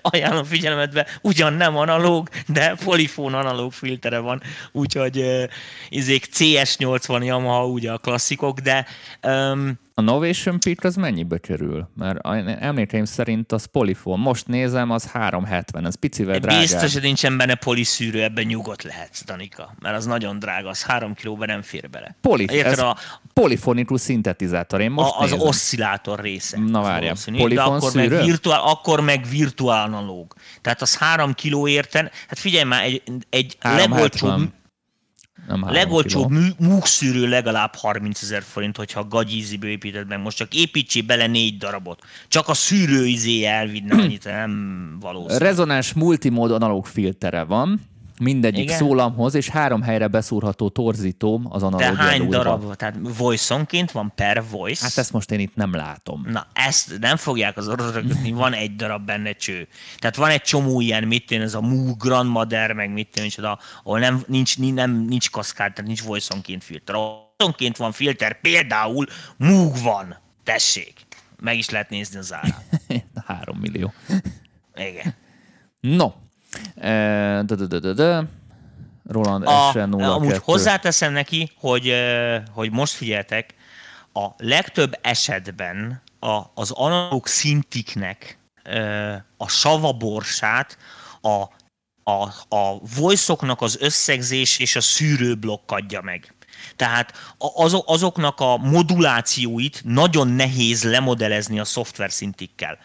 Speaker 3: ajánlom figyelmetbe, ugyan nem analóg, de polifón analóg filtere van, úgyhogy izék CS80 Yamaha ugye a klasszikok, de um,
Speaker 2: a Novation Peak az mennyibe kerül? Mert emlékeim szerint az polifon. Most nézem, az 370, ez picivel drágább.
Speaker 3: Biztos, hogy nincsen benne poliszűrő, ebben nyugodt lehetsz, Danika. Mert az nagyon drága, az 3 kilóban nem fér bele.
Speaker 2: Poli, ez a, polifonikus szintetizátor. Én most
Speaker 3: a, az nézem. oszcillátor része.
Speaker 2: Na várjál, polifon
Speaker 3: de akkor meg, virtuál, akkor meg virtuál analóg. Tehát az 3 kiló érten, hát figyelj már, egy, egy legolcsóbb
Speaker 2: nem
Speaker 3: legolcsóbb múkszűrő legalább 30 ezer forint, hogyha gagyíziből építed meg. Most csak építsél bele négy darabot. Csak a szűrő izéje elvinne annyit, nem valószínű.
Speaker 2: Rezonáns multimód analóg filtere van mindegyik Igen? szólamhoz, és három helyre beszúrható torzító az analógia
Speaker 3: De hány darab? Tehát voice-onként van per voice?
Speaker 2: Hát ezt most én itt nem látom.
Speaker 3: Na, ezt nem fogják az oroszok van egy darab benne cső. Tehát van egy csomó ilyen, mit tűn, ez a Mu Grandmother, meg mit tűn, ahol nem, nincs, nem, nincs kaszkád, tehát nincs voice-onként filter. Voice-onként van filter, például Moog van. Tessék. Meg is lehet nézni az árát.
Speaker 2: Három millió.
Speaker 3: Igen.
Speaker 2: No, Roland a, S02.
Speaker 3: Amúgy hozzáteszem neki, hogy, hogy most figyeltek, a legtöbb esetben a, az analóg szintiknek a savaborsát a a, a voice-oknak az összegzés és a szűrőblokk adja meg. Tehát azoknak a modulációit nagyon nehéz lemodelezni a szoftver szintikkel.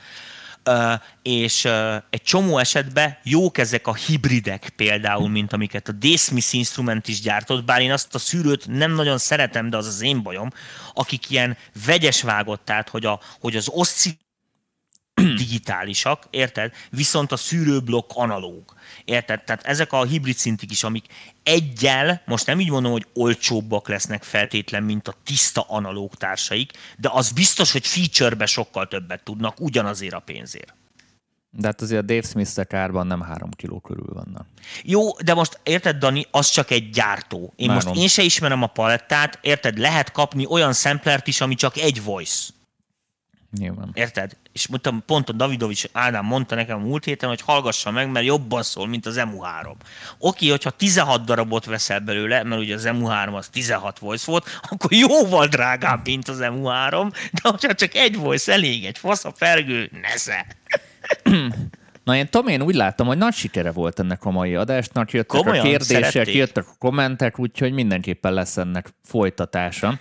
Speaker 3: És egy csomó esetben jók ezek a hibridek például, mint amiket a D-Smith Instrument is gyártott, bár én azt a szűrőt nem nagyon szeretem, de az az én bajom, akik ilyen vegyes vágott, tehát hogy, a, hogy az oszcilláció digitálisak, érted? Viszont a szűrőblokk analóg. Érted? Tehát ezek a hibrid szintik is, amik egyel, most nem így mondom, hogy olcsóbbak lesznek feltétlen, mint a tiszta analóg társaik, de az biztos, hogy feature-be sokkal többet tudnak ugyanazért a pénzért.
Speaker 2: De hát azért a Dave Smith kárban nem három kiló körül vannak.
Speaker 3: Jó, de most érted, Dani, az csak egy gyártó. Én Várom. most én se ismerem a palettát, érted, lehet kapni olyan szemplert is, ami csak egy voice.
Speaker 2: Nyilván.
Speaker 3: Érted? És mondtam, pont a Davidovics Ádám mondta nekem a múlt héten, hogy hallgassa meg, mert jobban szól, mint az MU3. Oké, hogyha 16 darabot veszel belőle, mert ugye az MU3 az 16 voice volt, akkor jóval drágább, mint az MU3, de hogyha csak egy voice elég, egy fasz a fergő, nesze.
Speaker 2: Na én Tom, én úgy láttam, hogy nagy sikere volt ennek a mai adásnak, jöttek Komolyan, a kérdések, szerették. jöttek a kommentek, úgyhogy mindenképpen lesz ennek folytatása.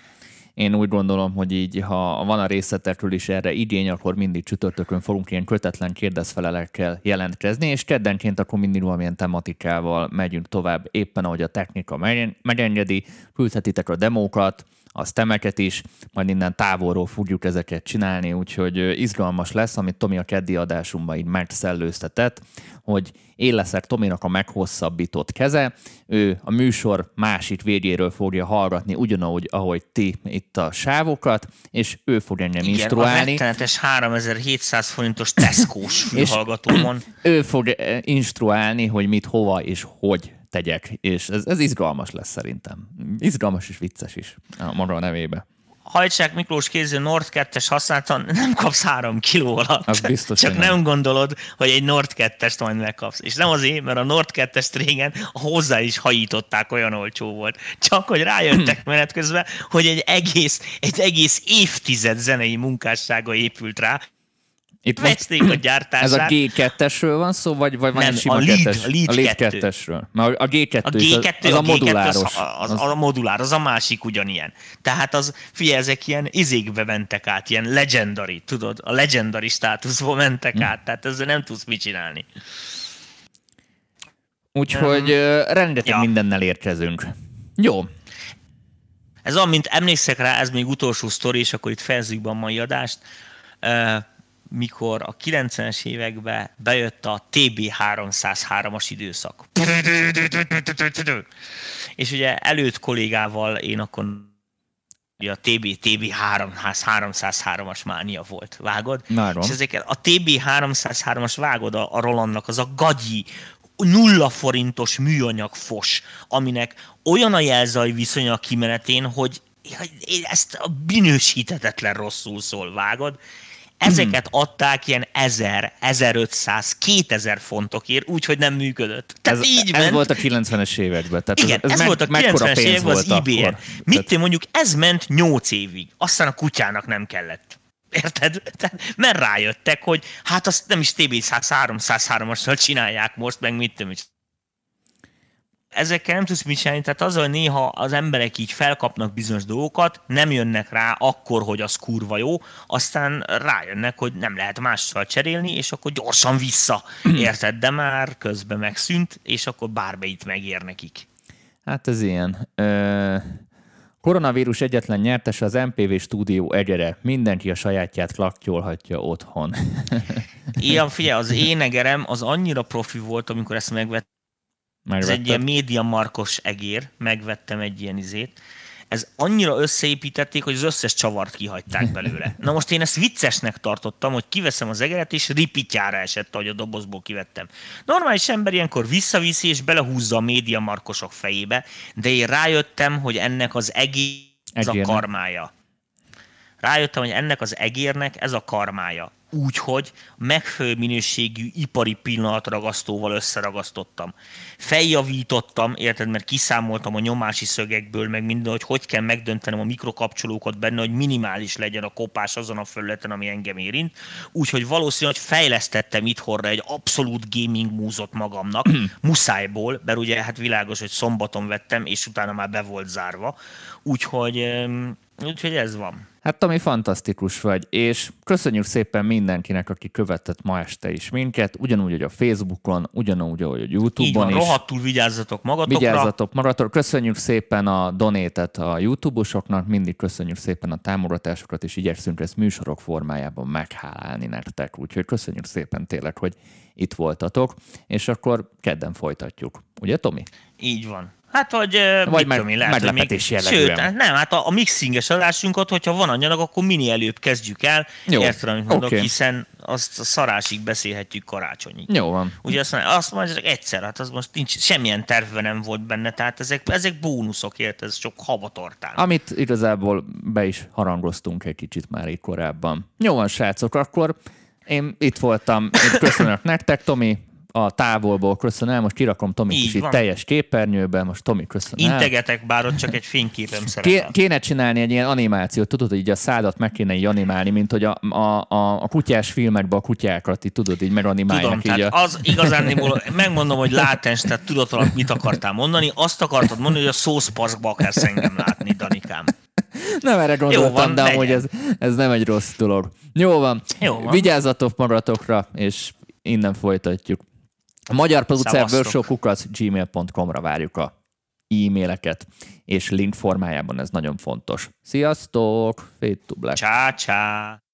Speaker 2: Én úgy gondolom, hogy így, ha van a részletekről is erre igény, akkor mindig csütörtökön fogunk ilyen kötetlen kérdezfelelekkel jelentkezni, és keddenként akkor mindig valamilyen tematikával megyünk tovább, éppen ahogy a technika megengedi, küldhetitek a demókat, a stemeket is, majd innen távolról fogjuk ezeket csinálni, úgyhogy izgalmas lesz, amit Tomi a keddi adásunkban így megszellőztetett, hogy én leszek Tominak a meghosszabbított keze, ő a műsor másik végéről fogja hallgatni, ugyanúgy, ahogy ti itt a sávokat, és ő fog engem Igen, instruálni.
Speaker 3: Igen, a 3700 forintos Tesco-s fülhallgatómon.
Speaker 2: ő fog instruálni, hogy mit, hova és hogy tegyek, és ez, ez izgalmas lesz szerintem. Izgalmas és vicces is a maga nevébe.
Speaker 3: Hajtsák Miklós kéző Nord 2-es használtan nem kapsz három kiló alatt.
Speaker 2: Az biztos,
Speaker 3: Csak nem. nem gondolod, hogy egy Nord 2-est majd megkapsz. És nem azért, mert a Nord 2-est régen hozzá is hajították, olyan olcsó volt. Csak hogy rájöttek menet közben, hogy egy egész, egy egész évtized zenei munkássága épült rá, itt Veszték a gyártását.
Speaker 2: Ez a G2-esről van szó, vagy, vagy
Speaker 3: van sima a lead, 2-es?
Speaker 2: A lead, a lead 2-esről. Mert a G2, a G2 az, az a, a moduláros. Az,
Speaker 3: az, az, a modulár, az a másik ugyanilyen. Tehát az, figyelj, ezek ilyen izékbe mentek át, ilyen legendary, tudod? A legendary státuszból mentek hm. át, tehát ezzel nem tudsz mit csinálni.
Speaker 2: Úgyhogy um, rengeteg ja. mindennel érkezünk. Jó.
Speaker 3: Ez olyan, mint emlékszek rá, ez még utolsó sztori, és akkor itt fejezzük be a mai adást. Uh, mikor a 90-es években bejött a TB303-as időszak. És ugye előtt kollégával én akkor a TB, TB3, 303-as mánia volt, vágod?
Speaker 2: Nárom.
Speaker 3: És ezeket a TB 303-as vágod a, a Rolandnak, az a gagyi, nulla forintos műanyag fos, aminek olyan a jelzaj viszonya a kimenetén, hogy ezt a minősítetetlen rosszul szól, vágod? Ezeket adták ilyen 1000, 1500, 2000 fontokért, úgyhogy nem működött.
Speaker 2: Tehát ez, így ez ment. volt a 90-es években. Tehát
Speaker 3: Igen, ez, ez, ez volt a 90-es években az IBM. Mit Tehát... mondjuk ez ment 8 évig, aztán a kutyának nem kellett. Érted? Tehát, mert rájöttek, hogy hát azt nem is TB 303-assal csinálják most, meg mit tudom, ezekkel nem tudsz mit csinálni, tehát az, hogy néha az emberek így felkapnak bizonyos dolgokat, nem jönnek rá akkor, hogy az kurva jó, aztán rájönnek, hogy nem lehet mással cserélni, és akkor gyorsan vissza, érted? De már közben megszűnt, és akkor bármelyit megér nekik.
Speaker 2: Hát ez ilyen. Ö... Koronavírus egyetlen nyertes az MPV stúdió egyere. Mindenki a sajátját klaktyolhatja otthon.
Speaker 3: Ilyen, figyelj, az énegerem az annyira profi volt, amikor ezt megvett Megvetted? Ez egy ilyen média markos egér, megvettem egy ilyen izét. Ez annyira összeépítették, hogy az összes csavart kihagyták belőle. Na most én ezt viccesnek tartottam, hogy kiveszem az egeret, és ripityára esett, ahogy a dobozból kivettem. Normális ember ilyenkor visszaviszi, és belehúzza a média markosok fejébe, de én rájöttem, hogy ennek az egész a karmája. Rájöttem, hogy ennek az egérnek ez a karmája úgy, hogy megfelelő minőségű ipari pillanatragasztóval összeragasztottam. Feljavítottam, érted, mert kiszámoltam a nyomási szögekből, meg minden, hogy hogy kell megdöntenem a mikrokapcsolókat benne, hogy minimális legyen a kopás azon a felületen, ami engem érint. Úgyhogy valószínűleg fejlesztettem itthonra egy abszolút gaming múzot magamnak, muszájból, mert ugye hát világos, hogy szombaton vettem, és utána már be volt zárva. Úgyhogy, úgyhogy ez van.
Speaker 2: Hát Tomi, fantasztikus vagy, és köszönjük szépen mindenkinek, aki követett ma este is minket, ugyanúgy, hogy a Facebookon, ugyanúgy, ahogy a YouTube-on
Speaker 3: Így van,
Speaker 2: is.
Speaker 3: rohadtul vigyázzatok magatokra.
Speaker 2: Vigyázzatok magatokra. Köszönjük szépen a donétet a YouTube-osoknak, mindig köszönjük szépen a támogatásokat, és igyekszünk ezt műsorok formájában meghálálni nektek. Úgyhogy köszönjük szépen tényleg, hogy itt voltatok, és akkor kedden folytatjuk. Ugye, Tomi?
Speaker 3: Így van. Hát vagy,
Speaker 2: vagy meg, tudom, lehet, meglepetés még,
Speaker 3: Sőt, nem, hát a, a mixinges adásunkat, hogyha van anyag, akkor mini előbb kezdjük el. Jó. Érted, amit mondok, okay. hiszen azt a szarásig beszélhetjük karácsonyig.
Speaker 2: Jó van.
Speaker 3: Ugye azt mondja, azt mondja, hogy egyszer, hát az most nincs, semmilyen terve nem volt benne, tehát ezek, ezek bónuszok, érted, ez csak havatartál.
Speaker 2: Amit igazából be is harangoztunk egy kicsit már itt korábban. Jó van, srácok, akkor én itt voltam, itt köszönök nektek, Tomi, a távolból köszönöm, most kirakom Tomi is itt teljes képernyőben, most Tomi köszönöm.
Speaker 3: Integetek, bár ott csak egy fényképem szerepel.
Speaker 2: Kéne csinálni egy ilyen animációt, tudod, hogy így a szádat meg kéne így animálni, mint hogy a, a, a, a kutyás filmekben a kutyákat így tudod, így meganimálják.
Speaker 3: Tudom, így
Speaker 2: a...
Speaker 3: az igazán, megmondom, hogy látens, tehát tudod alatt mit akartál mondani, azt akartad mondani, hogy a szószpaszkba akarsz engem látni, Danikám.
Speaker 2: Nem erre gondoltam, Jó van, de hogy ez, ez nem egy rossz dolog. Jó van. Jó van. Vigyázzatok magatokra, és innen folytatjuk. A magyar producer workshop gmail.com-ra várjuk a e-maileket, és link formájában ez nagyon fontos. Sziasztok! Fade to Black!
Speaker 3: Csá, csá!